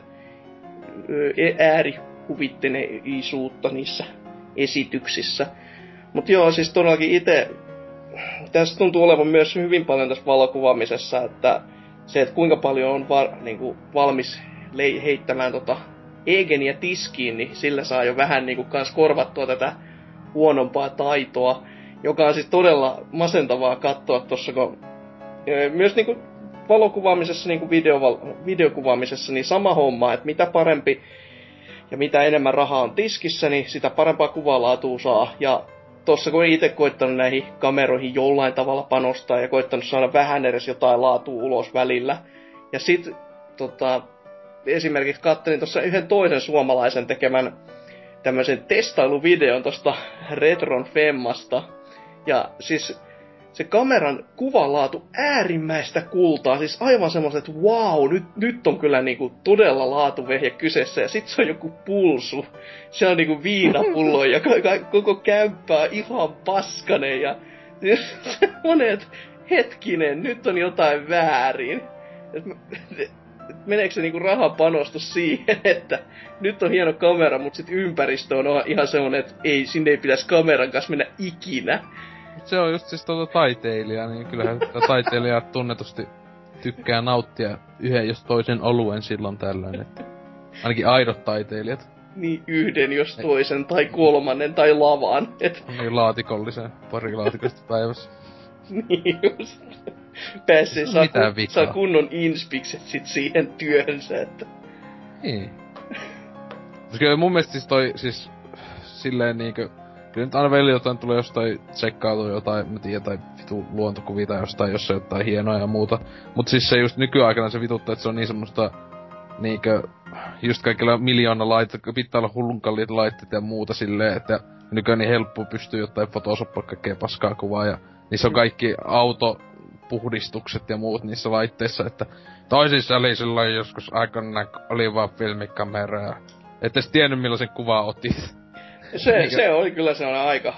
e- äärikuvitteneisuutta niissä esityksissä. Mutta joo, siis todellakin itse, tässä tuntuu olevan myös hyvin paljon tässä valokuvaamisessa, että se, että kuinka paljon on var, niinku, valmis lei, heittämään tota Egeniä tiskiin, niin sillä saa jo vähän niinku kans korvattua tätä huonompaa taitoa, joka on siis todella masentavaa katsoa tuossa, kun Ö, myös niinku valokuvaamisessa, niinku videoval- videokuvaamisessa, niin sama homma, että mitä parempi ja mitä enemmän rahaa on tiskissä, niin sitä parempaa kuvalaatua saa. Ja tossa kun itse koittanut näihin kameroihin jollain tavalla panostaa ja koittanut saada vähän edes jotain laatua ulos välillä. Ja sit tota, esimerkiksi kattelin tuossa yhden toisen suomalaisen tekemän tämmöisen testailuvideon tosta Retron Femmasta. Ja siis se kameran kuvanlaatu äärimmäistä kultaa, siis aivan semmoiset, että wow, nyt, nyt on kyllä niinku todella laatuvehje kyseessä, ja sit se on joku pulsu, se on niinku viinapullo, ja ka- ka- koko kämppää ihan paskanen, ja semmonen, että hetkinen, nyt on jotain väärin. Et, meneekö se niinku rahan panostus siihen, että nyt on hieno kamera, mutta sit ympäristö on ihan semmonen, että ei, sinne ei pitäisi kameran kanssa mennä ikinä. Mut se on just siis tuota taiteilija, niin kyllähän tää taiteilijat tunnetusti tykkää nauttia yhden jos toisen oluen silloin tällöin, että ainakin aidot taiteilijat, Niin yhden jos toisen, tai kolmannen, tai lavan. Et niin laatikollisen, pari laatikosta päivässä. niin just. Pääsee saa, kun, vikaa. saa kunnon inspikset sit siihen työhönsä, että... Niin. Koska kyllä mun mielestä siis toi, siis silleen niinkö, kyllä nyt aina välillä jotain tulee jostain tsekkautua jotain, mä tiedän, tai vitu luontokuvia tai jostain, jos on jotain hienoa ja muuta. Mut siis se just nykyaikana se vituttaa, että se on niin semmoista niinkö, just kaikilla miljoona laitteita, pitää olla hullun kalliit laitteet ja muuta silleen, että nykyään niin helppo pystyy jotain photoshoppaa kaikkea paskaa kuvaa ja niissä on kaikki autopuhdistukset ja muut niissä laitteissa, että toisissa oli silloin joskus aikana oli vaan filmikamera ja et edes tiennyt millaisen kuvan otit. Se, Niinkö? se oli kyllä sellainen aika,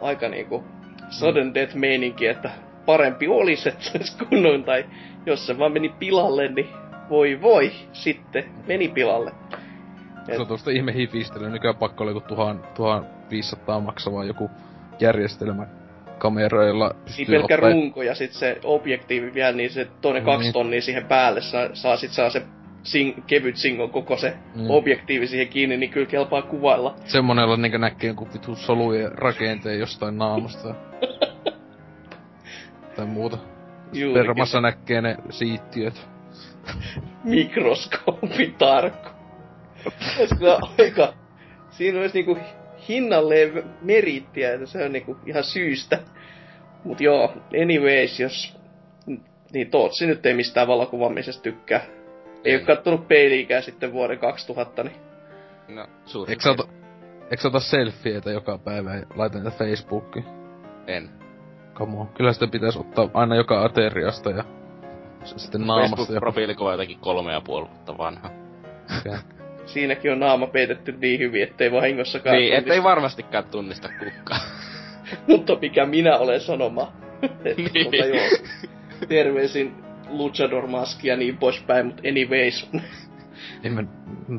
aika niinku sudden death meininki, että parempi olisi, että se olisi kunnon, tai jos se vaan meni pilalle, niin voi voi, sitten meni pilalle. Se on tuosta ihme hifistely, nykyään pakko oli joku 1500 maksavaa joku järjestelmä kameroilla. Niin pelkkä ottaa... runko ja sitten se objektiivi vielä, niin se toinen niin. kaksi tonnia siihen päälle saa, saa sit saa se sing, kevyt singon koko se mm. objektiivi siihen kiinni, niin kyllä kelpaa kuvailla. Semmonella niin näkee joku vitu solujen rakenteen jostain naamasta. tai muuta. Permassa näkee ne siittiöt. Mikroskoopi tarkku. aika... Siinä olisi niinku hinnalleen merittiä, että se on niinku ihan syystä. Mut joo, anyways, jos... Niin Tootsi nyt ei mistään valokuvaamisesta tykkää. Ei, oo kattonut peiliikään sitten vuoden 2000, niin... No, suurin Eikö ota, eikö ota selfieitä joka päivä ja laita niitä Facebookiin? En. Come on. Kyllä sitä pitäisi ottaa aina joka ateriasta ja sitten naamasta. Facebook-profiilikuva jotenkin kolme ja puoli vuotta vanha. Okay. Siinäkin on naama peitetty niin hyvin, ettei vahingossakaan Niin, tunnista. ettei varmastikaan tunnista kukkaa. Mutta mikä minä olen sanoma. niin. Mutta joo, terveisin Luchador Maski ja niin poispäin, mutta anyways. Emme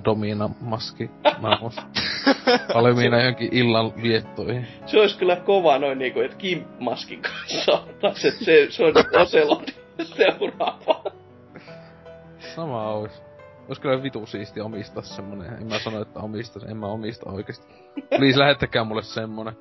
Domina Maski naamos. Valmiina johonkin illan viettoihin. Se olisi kyllä kova noin niinku, että Kim Maskin kanssa ottais, että se, se on Oselot seuraava. Sama olisi. Ois kyllä vitu siisti omistaa semmonen. En mä sano, että omistas. En mä omista oikeesti. Please lähettäkää mulle semmonen.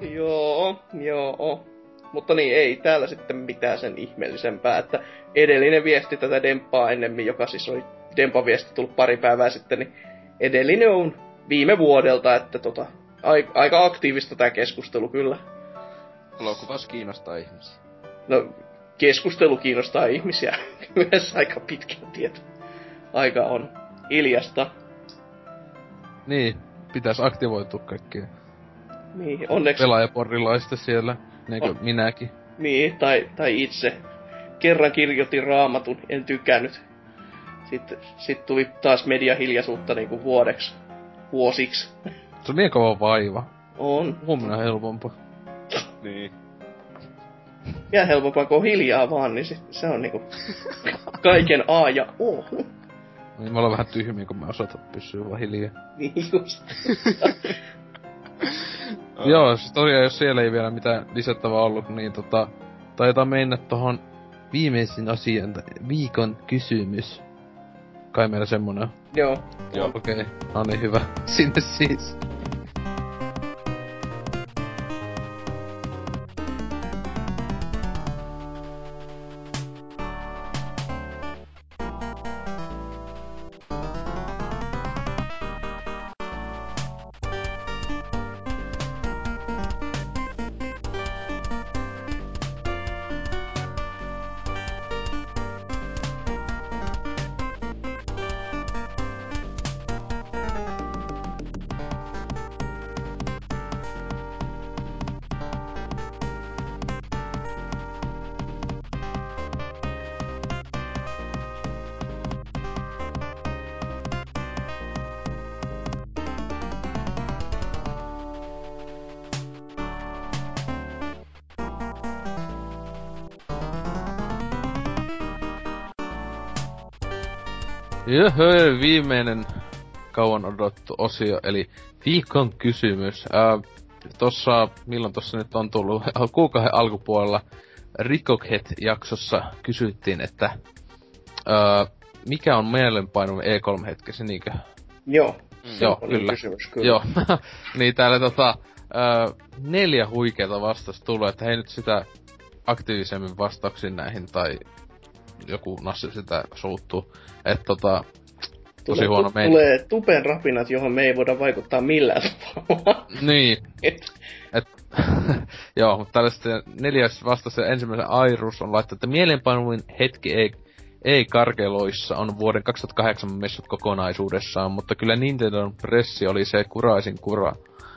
joo, joo. Mutta niin, ei täällä sitten mitään sen ihmeellisempää, että edellinen viesti tätä Dempaa ennemmin, joka siis oli Dempa-viesti tullut pari päivää sitten, niin edellinen on viime vuodelta, että tota, aika aktiivista tämä keskustelu kyllä. Elokuvaus kiinnostaa ihmisiä. No, keskustelu kiinnostaa ihmisiä myös aika pitkän tieto. Aika on hiljasta. Niin, pitäisi aktivoitua kaikkia. Niin, onneksi... Pelaajaporrilaista siellä, niin kuin on. minäkin. Niin, tai, tai itse. Kerran kirjoitin raamatun, en tykännyt. Sitten sit tuli taas mediahiljaisuutta niinku vuodeksi. Vuosiksi. Se on niin kova vaiva. On. Huomenna helpompaa. niin vielä helpompaa, kun on hiljaa vaan, niin se, se on niinku kaiken A ja O. Niin mä olen vähän tyhmiä, kun mä osata pysyä vaan hiljaa. Niin just. Joo, siis tosiaan jos siellä ei vielä mitään lisättävää ollut, niin tota, taitaa mennä tohon viimeisin asian, viikon kysymys. Kai meillä semmonen Joo. Joo. Okei, okay. no niin hyvä. Sinne siis. Jöhö, viimeinen kauan odottu osio, eli viikon kysymys. Ää, tossa, milloin tossa nyt on tullut, kuukauden alkupuolella Rikokhet-jaksossa kysyttiin, että ää, mikä on mielenpainun E3-hetkesi, niinkö? Joo. Mm. Joo, kyllä. Kysymys, kyllä. Joo. niin täällä tota, ää, neljä huikeata vastausta tulee, että hei nyt sitä aktiivisemmin vastauksin näihin, tai joku nassi sitä suuttuu. Että tota, tosi tulee, huono meni. Tulee tupen rapinat, johon me ei voida vaikuttaa millään tavalla. Niin. et. Et, joo, mutta tällaista neljäs vastaus ensimmäisen Airus on laittanut, että mielenpainuin hetki ei, ei karkeloissa on vuoden 2008 messut kokonaisuudessaan, mutta kyllä Nintendon pressi oli se kuraisin kura.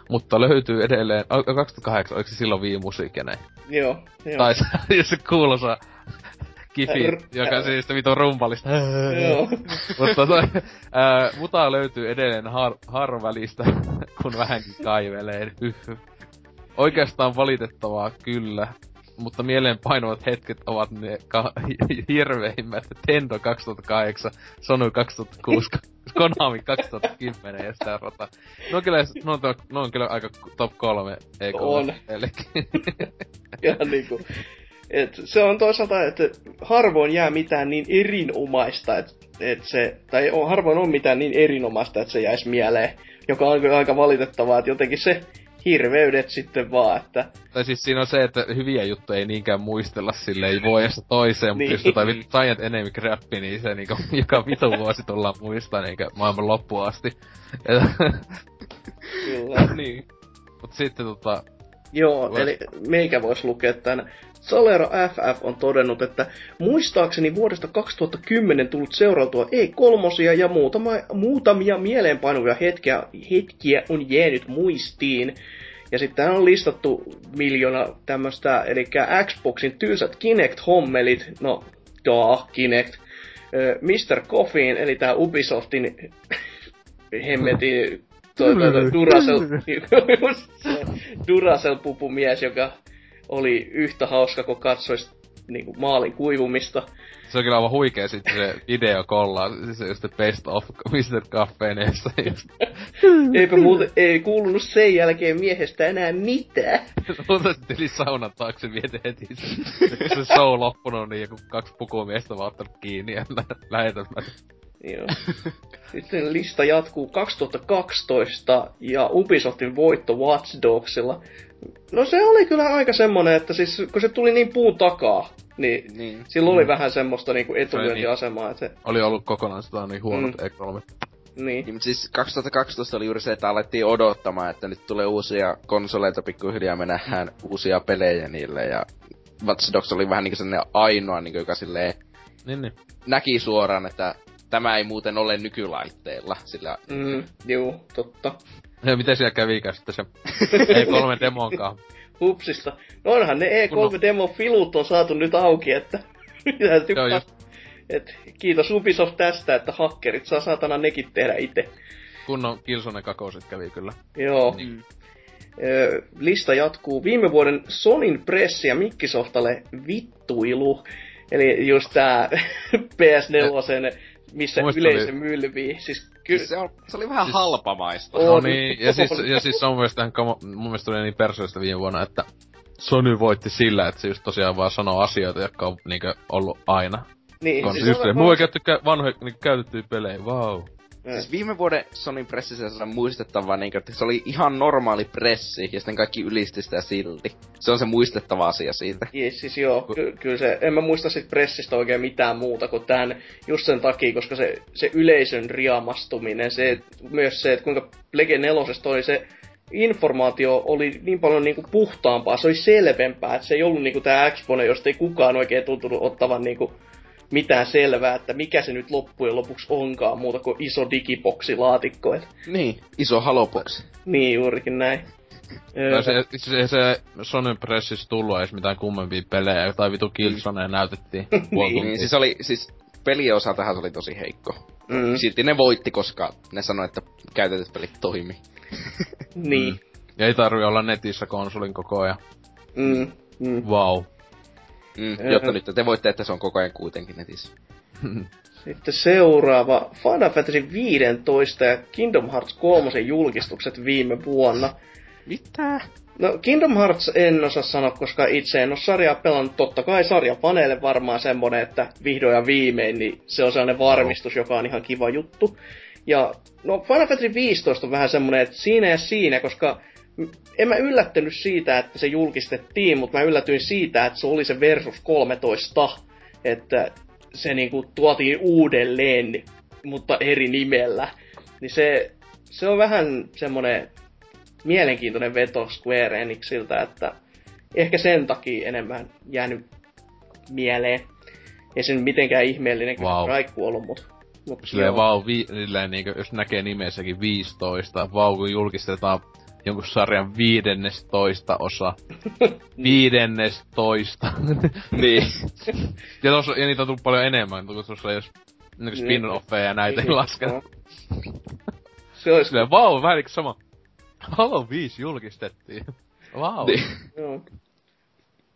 Mutta löytyy edelleen, 2008, oliko se silloin viime musiikkia Joo, joo. Tai se kuulosaa kifi, joka siis vitun rumpalista. Mutta toi, ää, mutaa löytyy edelleen har, harvälistä, kun vähänkin kaivelee. Oikeastaan valitettavaa kyllä, mutta mieleenpainuvat hetket ovat ne ka- hirveimmät Tendo 2008, Sony 2006, Konami 2010 ja sitä rota. Ne on kyllä, ne on, ne on kyllä aika top kolme e On. Eli Ihan niinku. Et se on toisaalta, että harvoin jää mitään niin erinomaista, että et se, tai on, harvoin on mitään niin erinomaista, että se jäisi mieleen, joka on kyllä aika valitettavaa, että jotenkin se hirveydet sitten vaan, että Tai siis siinä on se, että hyviä juttuja ei niinkään muistella silleen vuodesta toiseen, mutta Niin. just jotain Giant Enemy Crappi, niin se niinku joka vitu vuosi tullaan muistaa niinkö maailman loppuun asti. Kyllä. niin. Mut sitten tota, Joo, Vois- eli meikä voisi lukea tämän. Salero FF on todennut, että muistaakseni vuodesta 2010 tullut seurautua E3 ja muutama, muutamia mieleenpainuvia hetkiä, hetkiä on jäänyt muistiin. Ja sitten on listattu miljoona tämmöstä, eli Xboxin tylsät Kinect-hommelit, no, daa, Kinect, Mr. Coffin, eli tää Ubisoftin hemmetin toi, Duracell, just se Duracell-pupumies, joka oli yhtä hauska, kun katsois niinku maalin kuivumista. se on kyllä aivan huikea sitten se video kollaa, siis se just best of Mr. Caffeineissa just. Eipä muuten, ei kuulunut sen jälkeen miehestä enää mitään. Mutta sitten yli saunan taakse viety heti se, se show loppunut, niin joku kaksi pukumiestä vaan ottanut kiinni ja lä- lähetämään. Joo. Sitten lista jatkuu 2012 ja Ubisoftin voitto Watch Dogsilla. No se oli kyllä aika semmonen, että siis kun se tuli niin puun takaa, niin Niin. sillä oli Mm. vähän semmoista niinku etulyöntiasemaa, että se, Oli ollut kokonaan sitä niin huonot Mm. E3. niin. Niin, mutta siis 2012 oli juuri se, että alettiin odottamaan, että nyt tulee uusia konsoleita pikkuhiljaa, me nähdään uusia pelejä niille, ja Watch Dogs oli vähän niinku sellainen ainoa, niinku, joka silleen Niin, niin. näki suoraan, että tämä ei muuten ole nykylaitteilla, sillä Mm, juu, totta. Ja miten siellä kävikään sitten se E3 demonkaan? Hupsista. No onhan ne E3-demo-filut on saatu nyt auki, että... Joo, just. et, kiitos Ubisoft tästä, että hakkerit saa saatana nekin tehdä itse. Kunnon Killzone kakoset kävi kyllä. Joo. Mm. Ö, lista jatkuu. Viime vuoden Sonin pressi ja Mikkisoftalle vittuilu. Eli just tää PS4, missä Muistan, yleisö oli- mylvii. Siis Kyllä kyllä... se, on, se oli vähän Siis- siis... halpamaista. On. No niin, ja siis, on. ja siis se on mun mielestä, ihan kamo, mun mielestä oli niin persoista viime vuonna, että Sony voitti sillä, että se just tosiaan vaan sanoo asioita, jotka on niinkö ollut aina. Niin, Kon, siis siis just on- se, mulla ei käytetty kä- vanhoja niinku käytettyjä pelejä, wow. Siis viime vuoden Sonin pressissä se on muistettavaa, niin että se oli ihan normaali pressi, ja sitten kaikki ylisti sitä silti. Se on se muistettava asia siitä. Yes, siis joo, ky- kyllä se, en mä muista sit pressistä oikein mitään muuta kuin tämän, just sen takia, koska se, se yleisön riamastuminen, se, myös se, että kuinka Plege 4 oli se informaatio oli niin paljon niinku puhtaampaa, se oli selvempää, että se ei ollut niinku tää Xbone, josta ei kukaan oikein tuntunut ottavan niinku mitään selvää, että mikä se nyt loppujen lopuksi onkaan muuta kuin iso digiboksilaatikko. Et, Niin, iso haloboksi. niin juurikin näin. Öö, No se, se, se Sonyn pressissä tullut edes mitään kummempia pelejä, tai vitu Killzone näytettiin puoli Niin. Niin, siis oli, siis pelien osaltahan se oli tosi heikko. mm, Silti ne voitti, koska ne sanoi, että käytetyt pelit toimi. niin. Ja ei tarvi olla netissä konsolin koko ajan. Mm, mm. Wow. Mm, jotta nyt te voitte, että se on koko ajan kuitenkin netissä. Sitten seuraava Final Fantasy 15 ja Kingdom Hearts 3 julkistukset viime vuonna. Mitä? No Kingdom Hearts en osaa sanoa, koska itse en ole sarjaa pelannut. Totta kai sarjapaneelle varmaan semmonen, että vihdoin ja viimein, niin se on sellainen varmistus, joka on ihan kiva juttu. Ja no Final Fantasy 15 on vähän semmonen, että siinä ja siinä, koska en mä yllättynyt siitä, että se julkistettiin, mutta mä yllätyin siitä, että se oli se Versus 13, että se niinku tuotiin uudelleen, mutta eri nimellä. Niin se, se on vähän semmonen mielenkiintoinen veto Square Enixiltä, että ehkä sen takia enemmän jäänyt mieleen. Ei se nyt mitenkään ihmeellinen wow. raikku ollut, mut, mut Silleen vau, vi, silleen niinkö, jos näkee nimessäkin 15, vau kun julkistetaan jonkun sarjan viidennestoista osa. viidennestoista. niin. ja, tossa, ja niitä on tullut paljon enemmän, kun tuossa jos niinku spin-offeja ja näitä ei Niin, lasketa. Se olisi, Silleen vau, vähän niinku sama. Halo 5 julkistettiin. Wow. Niin. Joo.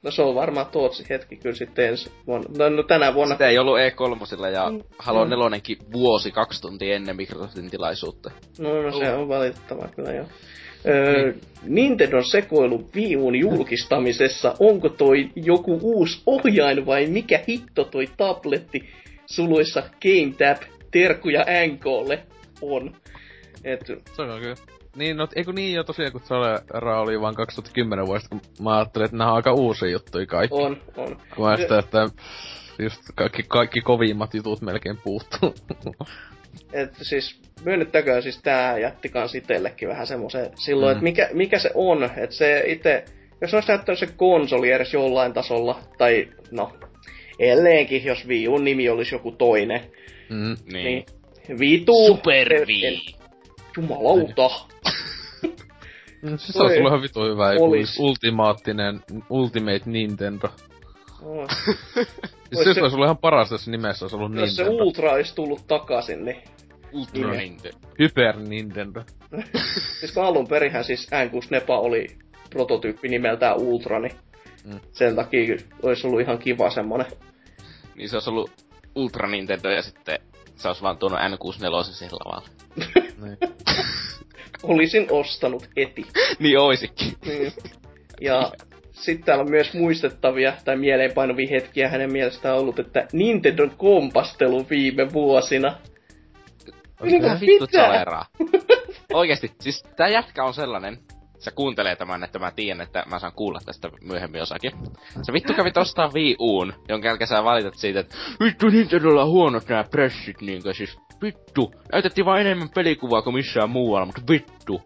No se on varmaan Tootsi hetki kyllä sitten ensi vuonna. No, no tänä vuonna. Sitä ei ollut E3 ja Mm, Halo joo. 4 vuosi kaksi tuntia ennen Microsoftin tilaisuutta. No, no se on valitettavaa kyllä joo. Öö, Nintendon sekoilu Wii Uun julkistamisessa, onko toi joku uusi ohjain vai mikä hitto toi tabletti suluissa Game Tap, terkkuja NKlle on? Et, Se on kyllä. Niin, no, eikö niin jo tosiaan, kun Solera oli vaan 2010 vuodesta, kun mä ajattelin, että nämä on aika uusia juttuja kaikki. on, on. Kun mä sitä, että just kaikki, kaikki kovimmat jutut melkein puuttuu. Et siis myönnettäköön siis tää jätti kans itellekin vähän semmoisen silloin, Mm. että mikä, mikä se on, että se itse, jos olisi näyttänyt se konsoli edes jollain tasolla, tai no, elleenkin, jos Wii Uun nimi olisi joku toinen, mm. Niin. niin vitu. Super en- Wii. en- Jumalauta. Mm, Siis se olisi ollut ihan vitu hyvä, Olis. olisi ultimaattinen, Ultimate Nintendo. No, Siis Ois se olisi ollut ihan paras, jos nimessä olisi ollut jos se Nintendo. Ultra olisi tullut takaisin, niin Ultra Niin. Nintendo. Hyper Nintendo. siis kun alun perinhän siis N6 Nepa oli prototyyppi nimeltään Ultra, niin Mm. sen takia olisi ollut ihan kiva semmonen. Niin se olisi ollut Ultra Nintendo ja sitten se olisi vaan tuonut N64 siihen lavalle. niin. Olisin ostanut heti. niin oisikin. Niin. Ja sitten täällä on myös muistettavia tai mieleenpainuvia hetkiä hänen mielestään ollut, että Nintendon kompastelu viime vuosina. Niin Mitä vittu pitää. saleraa? Oikeesti, siis tää jätkä on sellainen, se kuuntelee tämän, että mä tiedän, että mä saan kuulla tästä myöhemmin osakin. Se vittu kävi ostaa Wii Uun, jonka jälkeen sä valitat siitä, että vittu Nintendolla on huonot nää pressit, niinkö siis vittu. Näytettiin vaan enemmän pelikuvaa kuin missään muualla, mutta vittu.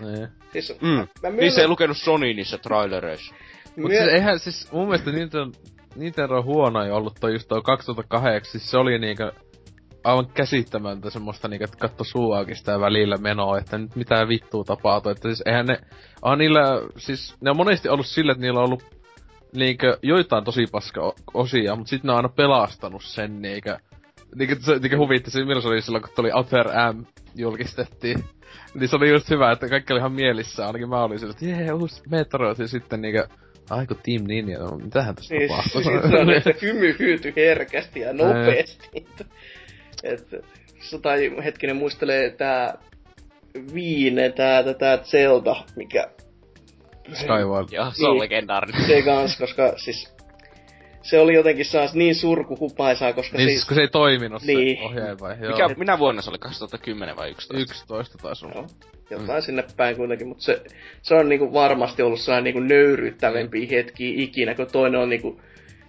niin. Siis, Mm. mä Niin myönnän, se ei lukenut Sony niissä trailereissa. Mut myö- siis eihän siis mun mielestä Nintendo, Nintendo on huonoin ollut toi just toi 2008, siis se oli niinkö aivan käsittämätöntä semmoista niinkö, että katto suuaukista ja välillä menoa, että nyt mitä vittua tapahtuu, että siis eihän ne, on niillä, siis ne on monesti ollut sillä, että niillä on ollut niinkö joitain tosi paska osia, mutta sitten ne on aina pelastanut sen niinkö, niinkö, se, niinkö huvitti se, milloin se oli silloin, kun tuli Outer M julkistettiin. Niin se oli just hyvä, että kaikki oli ihan mielissä, ainakin mä olin sillä, että jee, uusi Metroid, ja sitten niinkö, Aiku Team Ninja, no, mitähän tässä Siis, tapahtuu? siis se on, että hymy hyytyi herkästi ja nopeasti. Et, tai hetkinen muistelee tää Viine, tää, tää, tää Zelda, mikä Skyward. Joo, se on Niin. legendaarinen. se kans, koska siis se oli jotenkin saas niin surkuhupaisaa, koska Niin siis... siis kun se ei toiminut Niin. se ohjaaja vai? Joo. Mikä, minä vuonna se oli? 2010 vai 11? 11 taisi olla. Joo, jotain sinne päin kuitenkin, mutta se, se on niinku varmasti ollut sellainen niinku nöyryyttävämpiä hetkiä ikinä, kun toinen on niinku,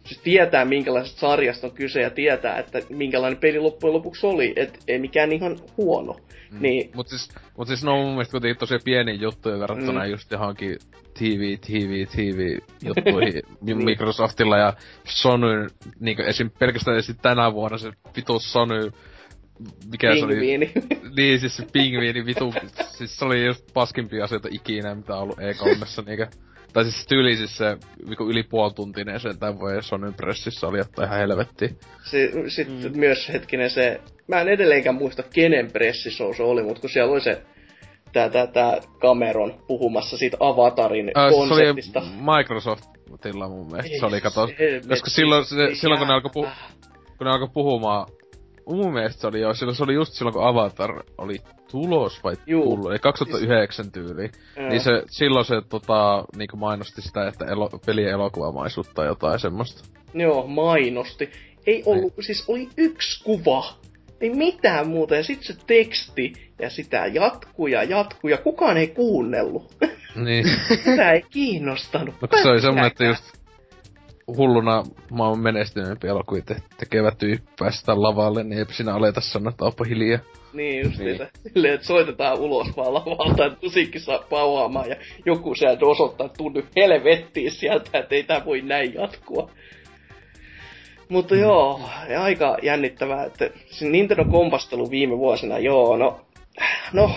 siis tietää minkälaisesta sarjasta on kyse ja tietää, että minkälainen peli loppujen lopuksi oli, et ei mikään ihan huono. Mm. Niin, Mut siis, mut siis ne on mun mielestä kuitenkin tosi pieniä juttuja verrattuna Mm. just johonkin TV, TV, TV juttuihin Niin. Microsoftilla ja Sony, niinku esim. pelkästään esim. tänä vuonna se vitu Sony, mikä se oli, niin siis se pingviini vitu, siis se oli just paskimpia asioita ikinä, mitä on ollut E3, niinkö. Tai siis tyyli siis se viku yli puoltuntinen sen tämän voi Sonyn pressissä oli, että ihan helvettiä. Se, sitten mm. myös hetkinen se, mä en edelleenkään muista kenen pressishow se oli, mutta kun siellä oli se tää, tää, tää Cameron puhumassa siitä Avatarin Äh, se oli konseptista. Microsoftilla mun mielestä, se oli kato, helvetti. koska silloin, se, Ei silloin kun ne alkoi, pu, jää. kun ne alkoi puhumaan, mun mielestä se oli jo, silloin se oli just silloin kun Avatar oli tulos vai Juu. tullut, eli 2009 tyyli. Joo. Niin se, silloin se tota, niinku mainosti sitä, että elo, pelien elokuvamaisuutta tai jotain semmoista. Joo, mainosti. Ei ollut, siis oli yksi kuva. Ei mitään muuta. Ja sitten se teksti. Ja sitä jatkuu ja jatkuu. Ja kukaan ei kuunnellut. Niin. Sitä ei kiinnostanut. No se oli semmonen, että just hulluna maailman menestyneempi elokuvia te- tekevä tyyppi päästään lavalle, niin eipä siinä aleta sanoa, että onpa hiljaa. Niin just Niin. niin. Silleen, että soitetaan ulos vaan lavalta, että musiikki saa pauhaamaan ja joku sieltä osoittaa, että tunnu helvettiin sieltä, että ei tää voi näin jatkua. Mutta Mm. joo, ja aika jännittävää, että se Nintendo kompastelu viime vuosina, joo, no, no,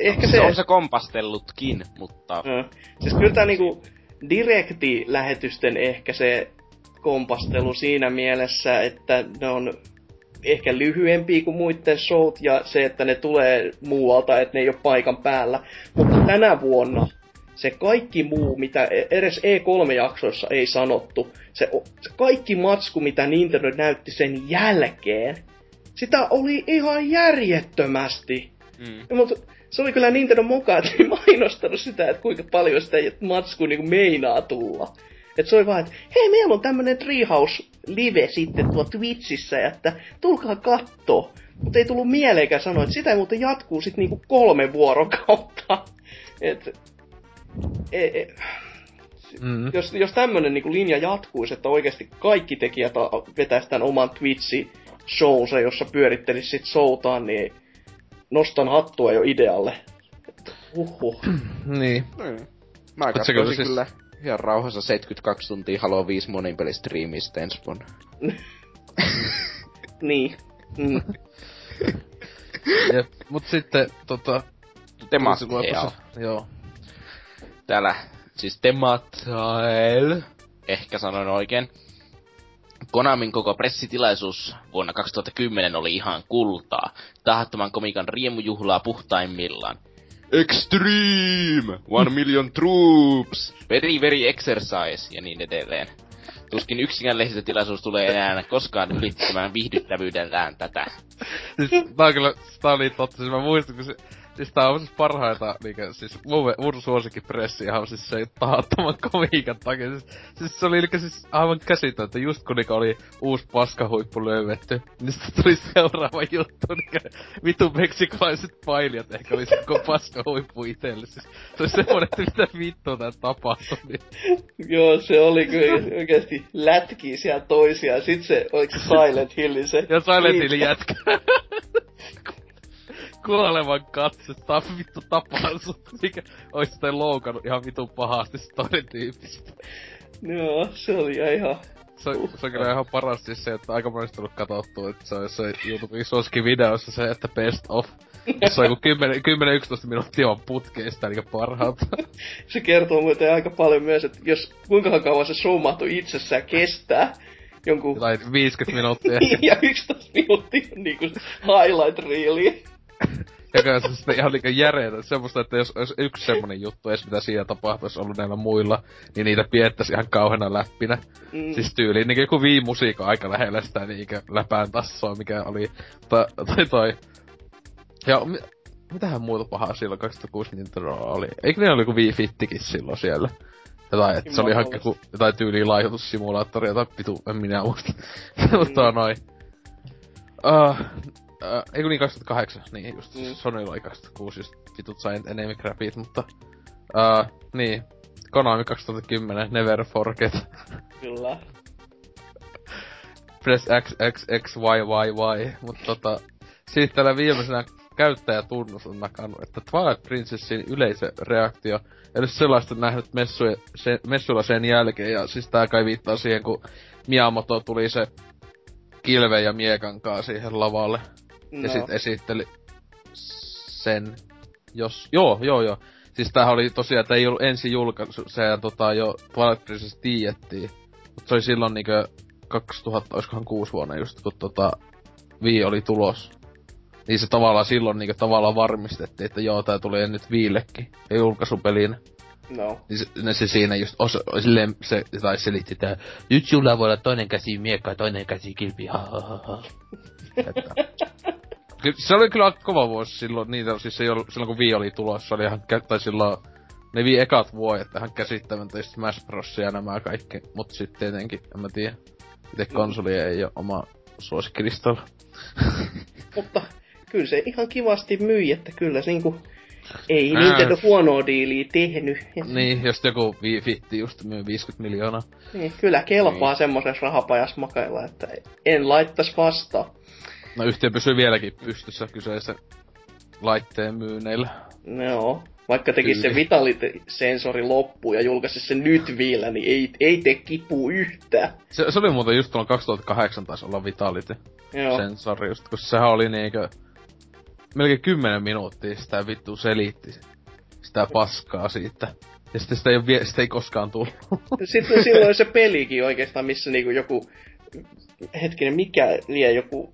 ehkä Se se, on se kompastellutkin, mutta... Mm. Siis kyllä tää niinku direkti-lähetysten ehkä se kompastelu siinä mielessä, että ne on ehkä lyhyempiä kuin muiden showt ja se, että ne tulee muualta, että ne ei ole paikan päällä. Mutta tänä vuonna se kaikki muu, mitä e- edes E3-jaksoissa ei sanottu, se, se kaikki matsku, mitä Nintendo näytti sen jälkeen, sitä oli ihan järjettömästi. Mm. Mutta se oli kyllä Nintendo mukaan, että ei mainostanut sitä, että kuinka paljon sitä matsku niin meinaa tulla. Et se oli vaan, että hei, meillä on tämmönen Treehouse live sitten tuo Twitchissä, että tulkaa katto. Mutta ei tullut mieleenkään sanoa, että sitä muuten jatkuu sitten niinku kolme vuorokautta. Et, e, e, mm. Jos, jos tämmönen niinku linja jatkuisi, että oikeasti kaikki tekijät vetäisi tämän oman Twitchi showse, jossa pyörittelisi sit showtaan, niin nostan hattua jo idealle. Uhuh. niin. Mm. Mä katsoisin siis... kyllä ihan rauhassa 72 tuntia Halo 5 monipelistriimistä ensi vuonna. niin. Mm. Jep, mut sitten tota... Temattail. Joo. Täällä siis Temattail. Ehkä sanoin oikein. Konamin koko pressitilaisuus vuonna 2010 oli ihan kultaa. Tahattoman komikan riemujuhlaa puhtaimmillaan. Extreme! One million troops! Very very exercise! Ja niin edelleen. Tuskin yksikään lehdistötilaisuus tulee enää koskaan ylittämään viihdyttävyydellään tätä. Siis tää on kyllä, tää oli totta, siis mä muistan, kun se, Siis tää on siis parhaita, niinkö, siis mun, mun suosikkipressi ihan siis se tahattoman komiikan takia. Siis, siis se oli niinkö siis aivan käsittää, just kun niinkö oli uusi paskahuippu löydetty, niin sitten tuli seuraava juttu, niinkö vitu meksikolaiset pailijat ehkä oli se koko paskahuippu itelle. Siis se oli semmonen, että mitä vittua tää tapahtui. Niin. Joo, se oli kyllä oikeesti lätkii siellä toisiaan. Sit se, oliko se Silent Hill se? Ja Silent Hill jätkä kuolevan katse, tää vittu tapaa sut, mikä ois sitten loukannut ihan vitun pahasti toinen tyyppistä. Joo, se oli ihan... Se, se on kyllä ihan paras siis se, että aika monesti tullut katsottu, että se on se YouTuben suosikin videossa se, että best of. Se on 10-11 minuuttia on putkeista, eli parhaat. se kertoo muuten aika paljon myös, että jos kuinka kauan se show mahtui itsessään kestää, jonkun... Tai 50 minuuttia. ja 11 minuuttia on niinku highlight reeli joka on sitten ihan liikaa järeetä. Semmoista, että jos olisi yksi semmonen juttu edes mitä siinä tapahtuisi ollut näillä muilla, niin niitä piettäisi ihan kauheana läppinä. Mm. Siis tyyliin niin joku vii musiikka aika lähellä sitä niinkö läpään tassoa, mikä oli ta, toi toi. Ja mi, mitähän muuta pahaa silloin 2006 Nintendo oli? Eikö ne oli joku Wii Fittikin silloin siellä? Jotain, että se oli ihan joku, jotain tyyliin laihutussimulaattoria tai pitu, en minä muista. Mutta mm. noin. Uh, äh, ei kun niin 2008, niin just mm. Sony oli 2006, just vitut sain enemmän crapit, mutta äh, niin, Konami 2010, Never Forget. Kyllä. Press X, X, X, Y, Y, Y, mutta tota, siitä tällä viimeisenä käyttäjätunnus on nakannut, että Twilight Princessin yleisöreaktio ei ole sellaista nähnyt messuja, se, messuilla sen jälkeen, ja siis tää kai viittaa siihen, kun Miyamoto tuli se kilve ja miekan siihen lavalle. No. Ja sit esitteli sen, jos... Joo, joo, joo. Siis tämähän oli tosiaan, että ei ollut ensi julkaisu, se tota jo Twilight Princess tiedettiin. Mutta se oli silloin niinkö 2000, oiskohan kuusi vuonna just, kun tota Wii oli tulos. Niin se tavallaan silloin niinkö tavallaan varmistettiin, että joo, tää tulee nyt Viillekin. Ja julkaisupeliin. No. Niin se, se siinä just os, silleen se, tai selitti tää, nyt sulla voi olla toinen käsi miekka ja toinen käsi kilpi, ha ha ha ha. se oli kyllä kova vuosi silloin, niitä siis se, ollut, silloin kun Wii oli tulossa, oli ihan, tai silloin ne vii ekat vuodet ihan käsittämättä, Smash Bros. ja nämä kaikki, mut sitten tietenkin, en mä tiedä, itse mm. konsoli ei ole oma suosikkilistalla. Mutta kyllä se ihan kivasti myi, että kyllä se niinku ei Ää... Nintendo huonoa diiliä tehnyt. Niin, jos joku Fitti just myy 50 miljoonaa. Niin, kyllä kelpaa niin. semmosessa rahapajassa makailla, että en laittas vastaan. No yhtiö pysyy vieläkin pystyssä kyseessä laitteen myynneillä. No, vaikka tekisi se Vitality-sensori loppu ja julkaisi sen nyt vielä, niin ei, ei tee kipu yhtään. Se, se oli muuten just tuolla 2008 taisi olla Vitality-sensori, just kun sehän oli niinkö melkein 10 minuuttia sitä vittu selitti sitä paskaa siitä. Ja sitten sitä ei, vie, sitä ei koskaan tullut. Sitten silloin se pelikin oikeastaan, missä niinku joku hetkinen, mikä liian joku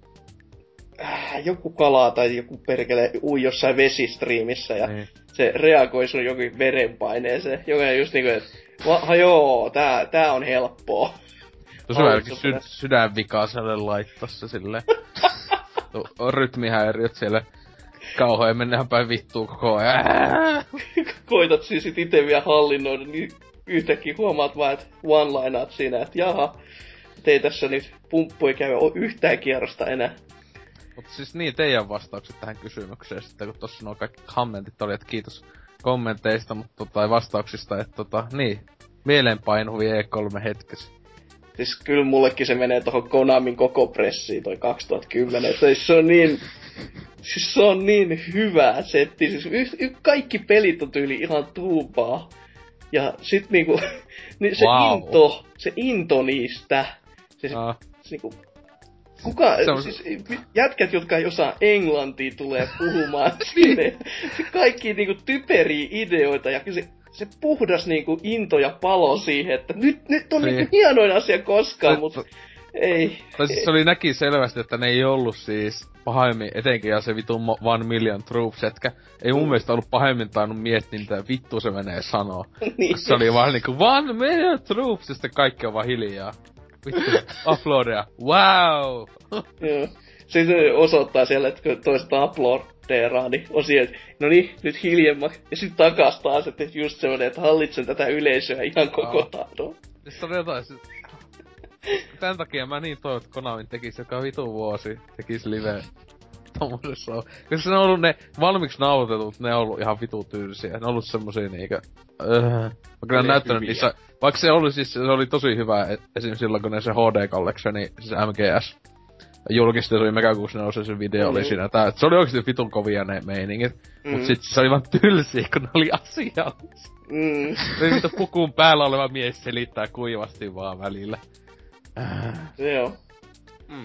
joku kala tai joku perkele ui jossain vesistriimissä ja niin. se reagoi sun jokin verenpaineeseen, joka on just niinku, että joo, tää, tää on helppoa. Tuossa on ainakin sy- sydänvikaiselle laittaa se silleen. on rytmihäiriöt siellä kauhoja mennään päin vittuun koko ajan. Koitat siis itse vielä hallinnoida, niin yhtäkkiä huomaat vaan, että one-lineat siinä, että jaha, ei tässä nyt pumppu ei käy yhtään kierrosta enää. Mutta siis niin, teidän vastaukset tähän kysymykseen sitten, kun tossa nuo kaikki kommentit oli, että kiitos kommenteista mutta, tota, tai vastauksista, että tota, niin, mieleenpainuvi E3 hetkessä. Siis kyllä mullekin se menee tuohon Konamin koko pressiin toi 2010, että se on niin, siis se on niin hyvä setti, siis y- y- kaikki pelit on tyyli ihan tuupaa. Ja sit niinku, niin se wow. into, se into niistä, se, ah. se niinku, Kuka, on... siis jätkät, jotka ei osaa englantia, tulee puhumaan sinne. Se kaikki niinku typeriä ideoita ja se, se puhdas niinku into ja palo siihen, että nyt, nyt on niin. niinku hienoin asia koskaan, mutta ei. Tai siis se oli näki selvästi, että ne ei ollut siis pahemmin, etenkin ja se vitun One Million Troops, etkä ei mun mm. mielestä ollut pahemmin tainnut miettiä, mitä vittu se menee sanoa. niin. Se oli vaan niinku One Million Troops, ja sitten kaikki on vaan hiljaa. Vittu, uploadia. Wow! Joo. Osoittaa siellä, että kun toiset uploadeeraa, niin on siellä, että no niin, nyt hiljemmaksi. Ja sitten takas taas, että just semmonen, että hallitsen tätä yleisöä ihan koko tahdon. Siis on jotain, siis... Tän takia mä niin toivon, että Konami tekisi joka vitu vuosi, tekisi live tommosessa on. Koska ne on ollut ne valmiiksi nauhoitetut, ne on ollut ihan vitu tyylisiä. Ne on ollut semmosia niinkö... Öö, mä kyllä näyttänyt hyviä. niissä... Vaikka se oli siis, se oli tosi hyvä, et, esim. silloin kun ne se HD Collectioni, siis MGS, julkisti, se oli Megakuusi se video mm. oli siinä. Tää, se oli oikeesti vitun kovia ne meiningit. Mm. Mut sit se oli vaan tylsiä, kun ne oli asiallisia. Mm. Se vittu pukuun päällä oleva mies selittää kuivasti vaan välillä. Joo. Mm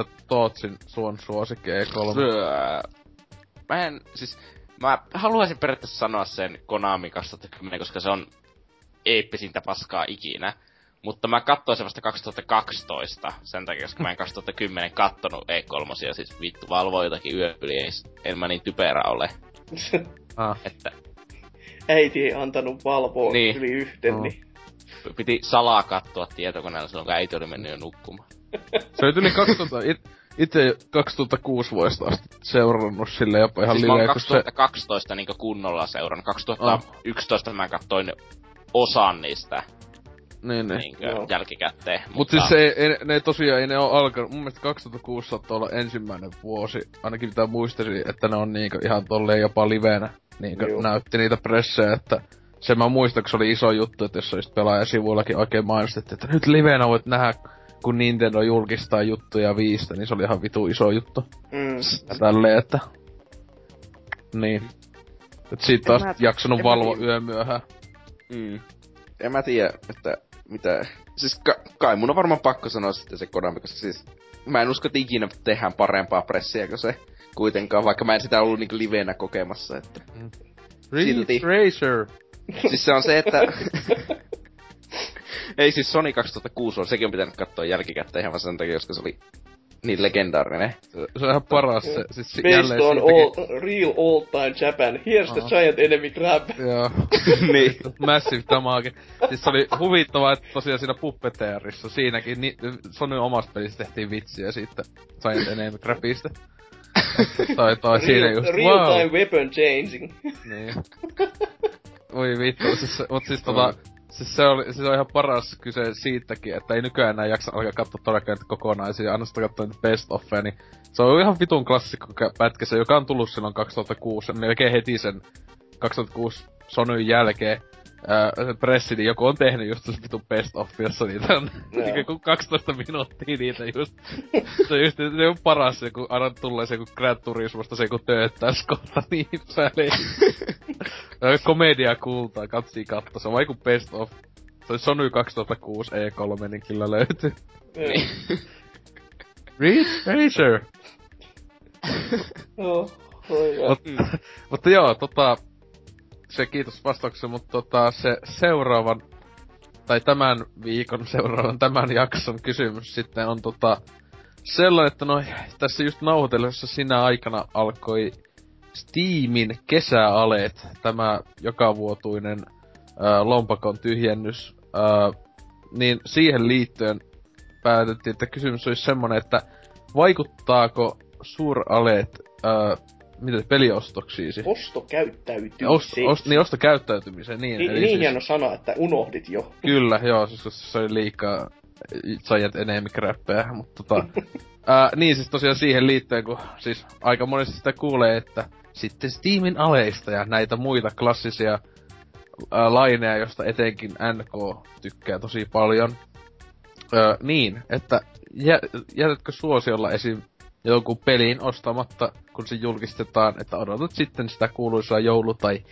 että Tootsin suon suosikki E3? Mä en, siis, mä haluaisin periaatteessa sanoa sen Konami 2010, koska se on eeppisintä paskaa ikinä. Mutta mä katsoin se vasta 2012, sen takia, koska mä en 2010 kattonut E3, ja siis vittu valvoi jotakin yöpyli, ei, en mä niin typerä ole. ah. Että... Äiti ei antanut valvoa niin. yli yhten, oh. niin... Piti salaa katsoa tietokoneella silloin, kun äiti oli mennyt jo nukkumaan. Se oli yli 2000, it, itse 2006 vuodesta asti seurannut sille jopa ihan siis liveä, mä 2012 se... niin kunnolla seurannut. 2011 oh. mä katsoin osan niistä niin, niin. Niinkö, no. jälkikäteen. Mut mutta... siis se ei, ei, ne tosiaan ei ne oo alkanut, mun mielestä 2006 saattaa olla ensimmäinen vuosi, ainakin mitä muistaisin, että ne on niinkö ihan tolleen jopa livenä niinkö Joo. näytti niitä pressejä, että se mä muistan, kun se oli iso juttu, että jos olisi pelaajasivuillakin oikein mainostettu, että nyt livenä voit nähdä kun Nintendo julkistaa juttuja viistä, niin se oli ihan vitu iso juttu. Mm. Tälleen, että... Niin. Et siitä taas jaksanut valvoa yö myöhään. Mm. En mä tiedä, että mitä... Siis ka- kai mun on varmaan pakko sanoa sitten se Konami, koska siis... Mä en usko, että ikinä tehdään parempaa pressiä kuin se kuitenkaan, vaikka mä en sitä ollut niinku livenä kokemassa, että... Mm. Silti. Racer! Siis se on se, että... Ei siis Sony 2006 on, sekin on pitänyt katsoa jälkikäteen ihan sen takia, koska se oli niin legendaarinen. Se, se on ihan paras se. Siis Based on all, real old time Japan. Here's the giant enemy crab. Joo. niin. Massive damage. Siis se oli huvittavaa, että tosiaan siinä Puppeteerissa siinäkin ni, Sony omasta pelistä tehtiin vitsiä siitä giant enemy crabista. tai, tai real, siinä just, Real wow. time weapon changing. niin. Oi vittu, siis, mut siis tota, Siis se, oli, siis on ihan paras kyse siitäkin, että ei nykyään enää jaksa alkaa katsoa todellakaan niitä kokonaisia, ainoastaan katsoa niitä best offeja, niin se on ihan vitun klassikko pätkä, se, joka on tullut silloin 2006, melkein heti sen 2006 Sonyn jälkeen. Se pressi, niin joku on tehnyt just se vitun best of, jossa niitä on niinku 12 minuuttia niitä just. se on just se on paras se, kun aina tulee se, kun Grand Turismosta se, kun tööttää skolla niin väliin. komedia kultaa, katsii katto, se on vaiku best of. Se on Sony 2006 E3, niin kyllä löytyy. Niin. Reed Racer! Mut, mutta joo, tota, se kiitos vastauksen, mutta tota, se seuraavan, tai tämän viikon seuraavan, tämän jakson kysymys sitten on tota, sellainen, että no, tässä just nauhoitellessa sinä aikana alkoi Steamin kesäaleet, tämä jokavuotuinen ää, lompakon tyhjennys, ää, niin siihen liittyen päätettiin, että kysymys olisi semmonen, että vaikuttaako suuraleet ää, miten peliostoksiisi? Ostokäyttäytymiseen. Ost, ost, niin ostokäyttäytymiseen, niin. Niin, eli niin siis, hieno sana, että unohdit jo. Kyllä, joo, siis se oli liikaa Giant enemmän mutta tota... ää, niin siis tosiaan siihen liittyen, kun siis aika monesti sitä kuulee, että sitten Steamin aleista ja näitä muita klassisia ää, laineja, josta etenkin NK tykkää tosi paljon. Ää, niin, että jä, jätätkö suosiolla esim. Jonkun pelin ostamatta, kun se julkistetaan, että odotat sitten sitä kuuluisaa joulu- tai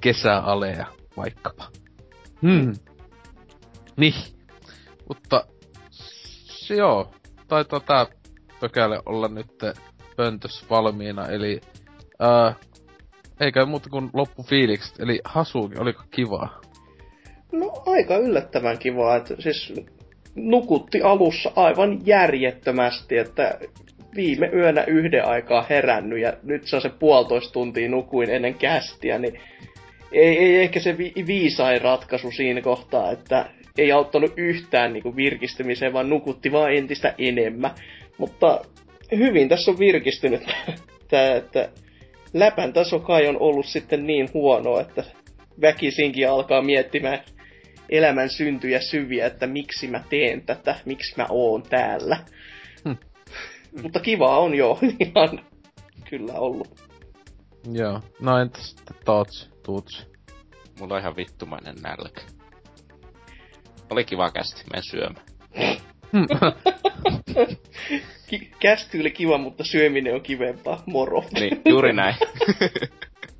kesäalea vaikkapa. Hmm. Niin. Mutta se joo, taitaa tää pökäle olla nyt pöntös valmiina, eli ää, eikä muuta kuin loppufiilikset, eli Hasuki, oliko kivaa? No aika yllättävän kivaa, että siis nukutti alussa aivan järjettömästi, että viime yönä yhden aikaa herännyt ja nyt se on se puolitoista tuntia nukuin ennen kästiä, niin ei, ei ehkä se vi- viisain ratkaisu siinä kohtaa, että ei auttanut yhtään niin kuin virkistymiseen, vaan nukutti vaan entistä enemmän. Mutta hyvin tässä on virkistynyt tämä, että läpän taso kai on ollut sitten niin huono, että väkisinkin alkaa miettimään elämän syntyjä syviä, että miksi mä teen tätä, miksi mä oon täällä. Hmm. Mutta kiva on jo ihan kyllä ollut. Joo. No entäs sitten Tots, Tuts? Mulla on ihan vittumainen nälkä. Oli kiva kästi, menen syömään. Ki- kästy oli kiva, mutta syöminen on kivempaa. Moro. Niin, juuri näin.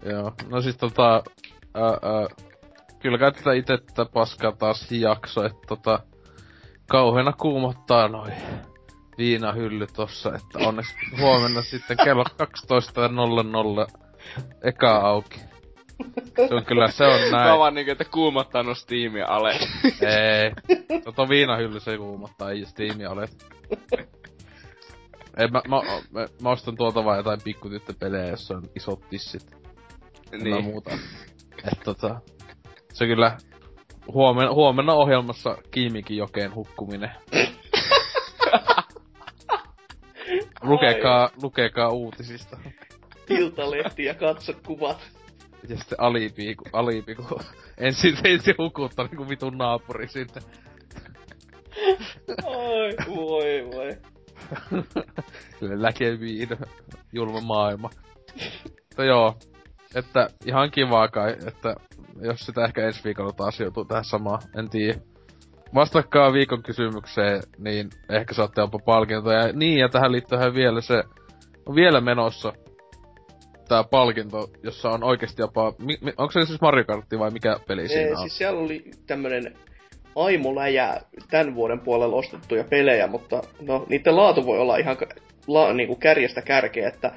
Joo. No siis tota... Ää, ää, kyllä kai tätä itse tätä paskaa taas jakso, että tota... Kauheena kuumottaa noin viinahylly tossa, että onneksi huomenna sitten kello 12.00 eka auki. Se on kyllä, se on Mä näin. vaan niinku, että kuumottaa no Steamia ale. Ei. Tota viinahylly se kuumottaa, ei Steamia ole. Ei, mä, mä, mä, mä, ostan tuolta vaan jotain pikkutyttöpelejä, jossa on isot tissit. niin. niin. muuta. Et tota, se kyllä huomenna, huomenna ohjelmassa Kiimikin jokeen hukkuminen. Lukekaa, lukekaa uutisista. Iltalehti ja katso kuvat. Ja sitten alibi, kun, alibi, kun ensin, ensin hukuttaa niinku vitun naapuri sinne. Ai, voi voi. Läkeviin, julma maailma. Mutta joo, että ihan kivaa kai, että jos sitä ehkä ensi viikolla taas joutuu tähän samaan, en tiedä. Vastatkaa viikon kysymykseen, niin ehkä saatte jopa palkintoja. Niin, ja tähän liittyy vielä se, on vielä menossa tää palkinto, jossa on oikeasti jopa, mi, mi, onko se siis Mario Kart vai mikä peli siinä Ee, on? siis siellä oli tämmönen aimoläjä tämän vuoden puolella ostettuja pelejä, mutta no, niiden laatu voi olla ihan la, niinku kärjestä kärkeä, että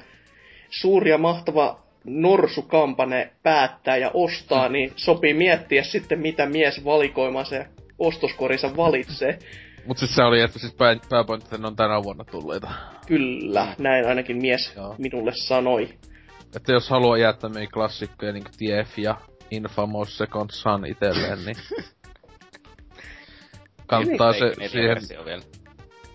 suuri ja mahtava norsukampane päättää ja ostaa, niin sopii miettiä sitten, mitä mies valikoimansa ja ostoskorinsa valitsee. Mut siis se oli, että siis pää, pääpointti, on tänä vuonna tulleita. Kyllä, näin ainakin mies Joo. minulle sanoi. Että jos haluaa jättää meidän klassikkoja niinku TF ja Infamous Second Son itselleen, niin... Kannattaa se siihen... vielä.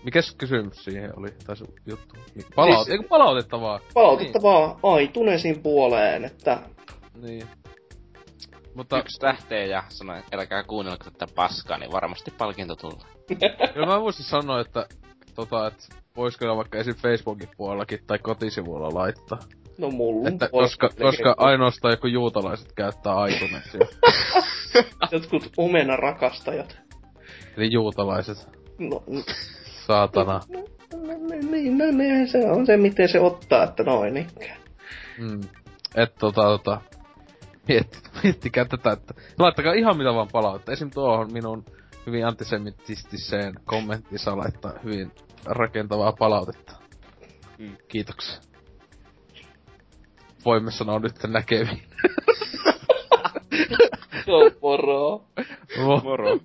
Mikäs kysymys siihen oli? Tai se juttu? Mi- Palaut... Siis- palautettavaa. Palautetta vaan Aitunesin puoleen, että Niin. Mutta Yksi tähteä ja sanoi, että älkää kuunnelko tätä paskaa, niin varmasti palkinto tulee. kyllä mä voisin sanoa, että tota, et vois kyllä vaikka esim. Facebookin puolellakin tai kotisivuilla laittaa. no mulla Että koska, koska ainoastaan joku juutalaiset käyttää iTunesia. jotkut omena rakastajat. Eli juutalaiset. No, Saatana. no, no, niin, no, niin, se on se, miten se ottaa, että noin ikään. Mm. Et tota tota... Mietti, miettikää tätä, että laittakaa ihan mitä vaan palautetta. Esim. tuohon minun hyvin antisemitistiseen kommenttiin saa laittaa hyvin rakentavaa palautetta. Mm. Kiitoksia. Voimme sanoa nyt näkeviin. Joo, moro. Moro.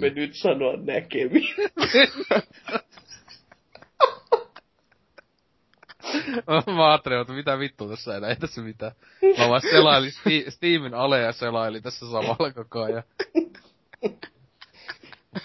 Voimme nyt sanoa näkemiin. mä ajattelin, että mitä vittua tässä enää, ei tässä mitään. Mä vaan selailin Steamin aleja selailin tässä samalla koko ajan.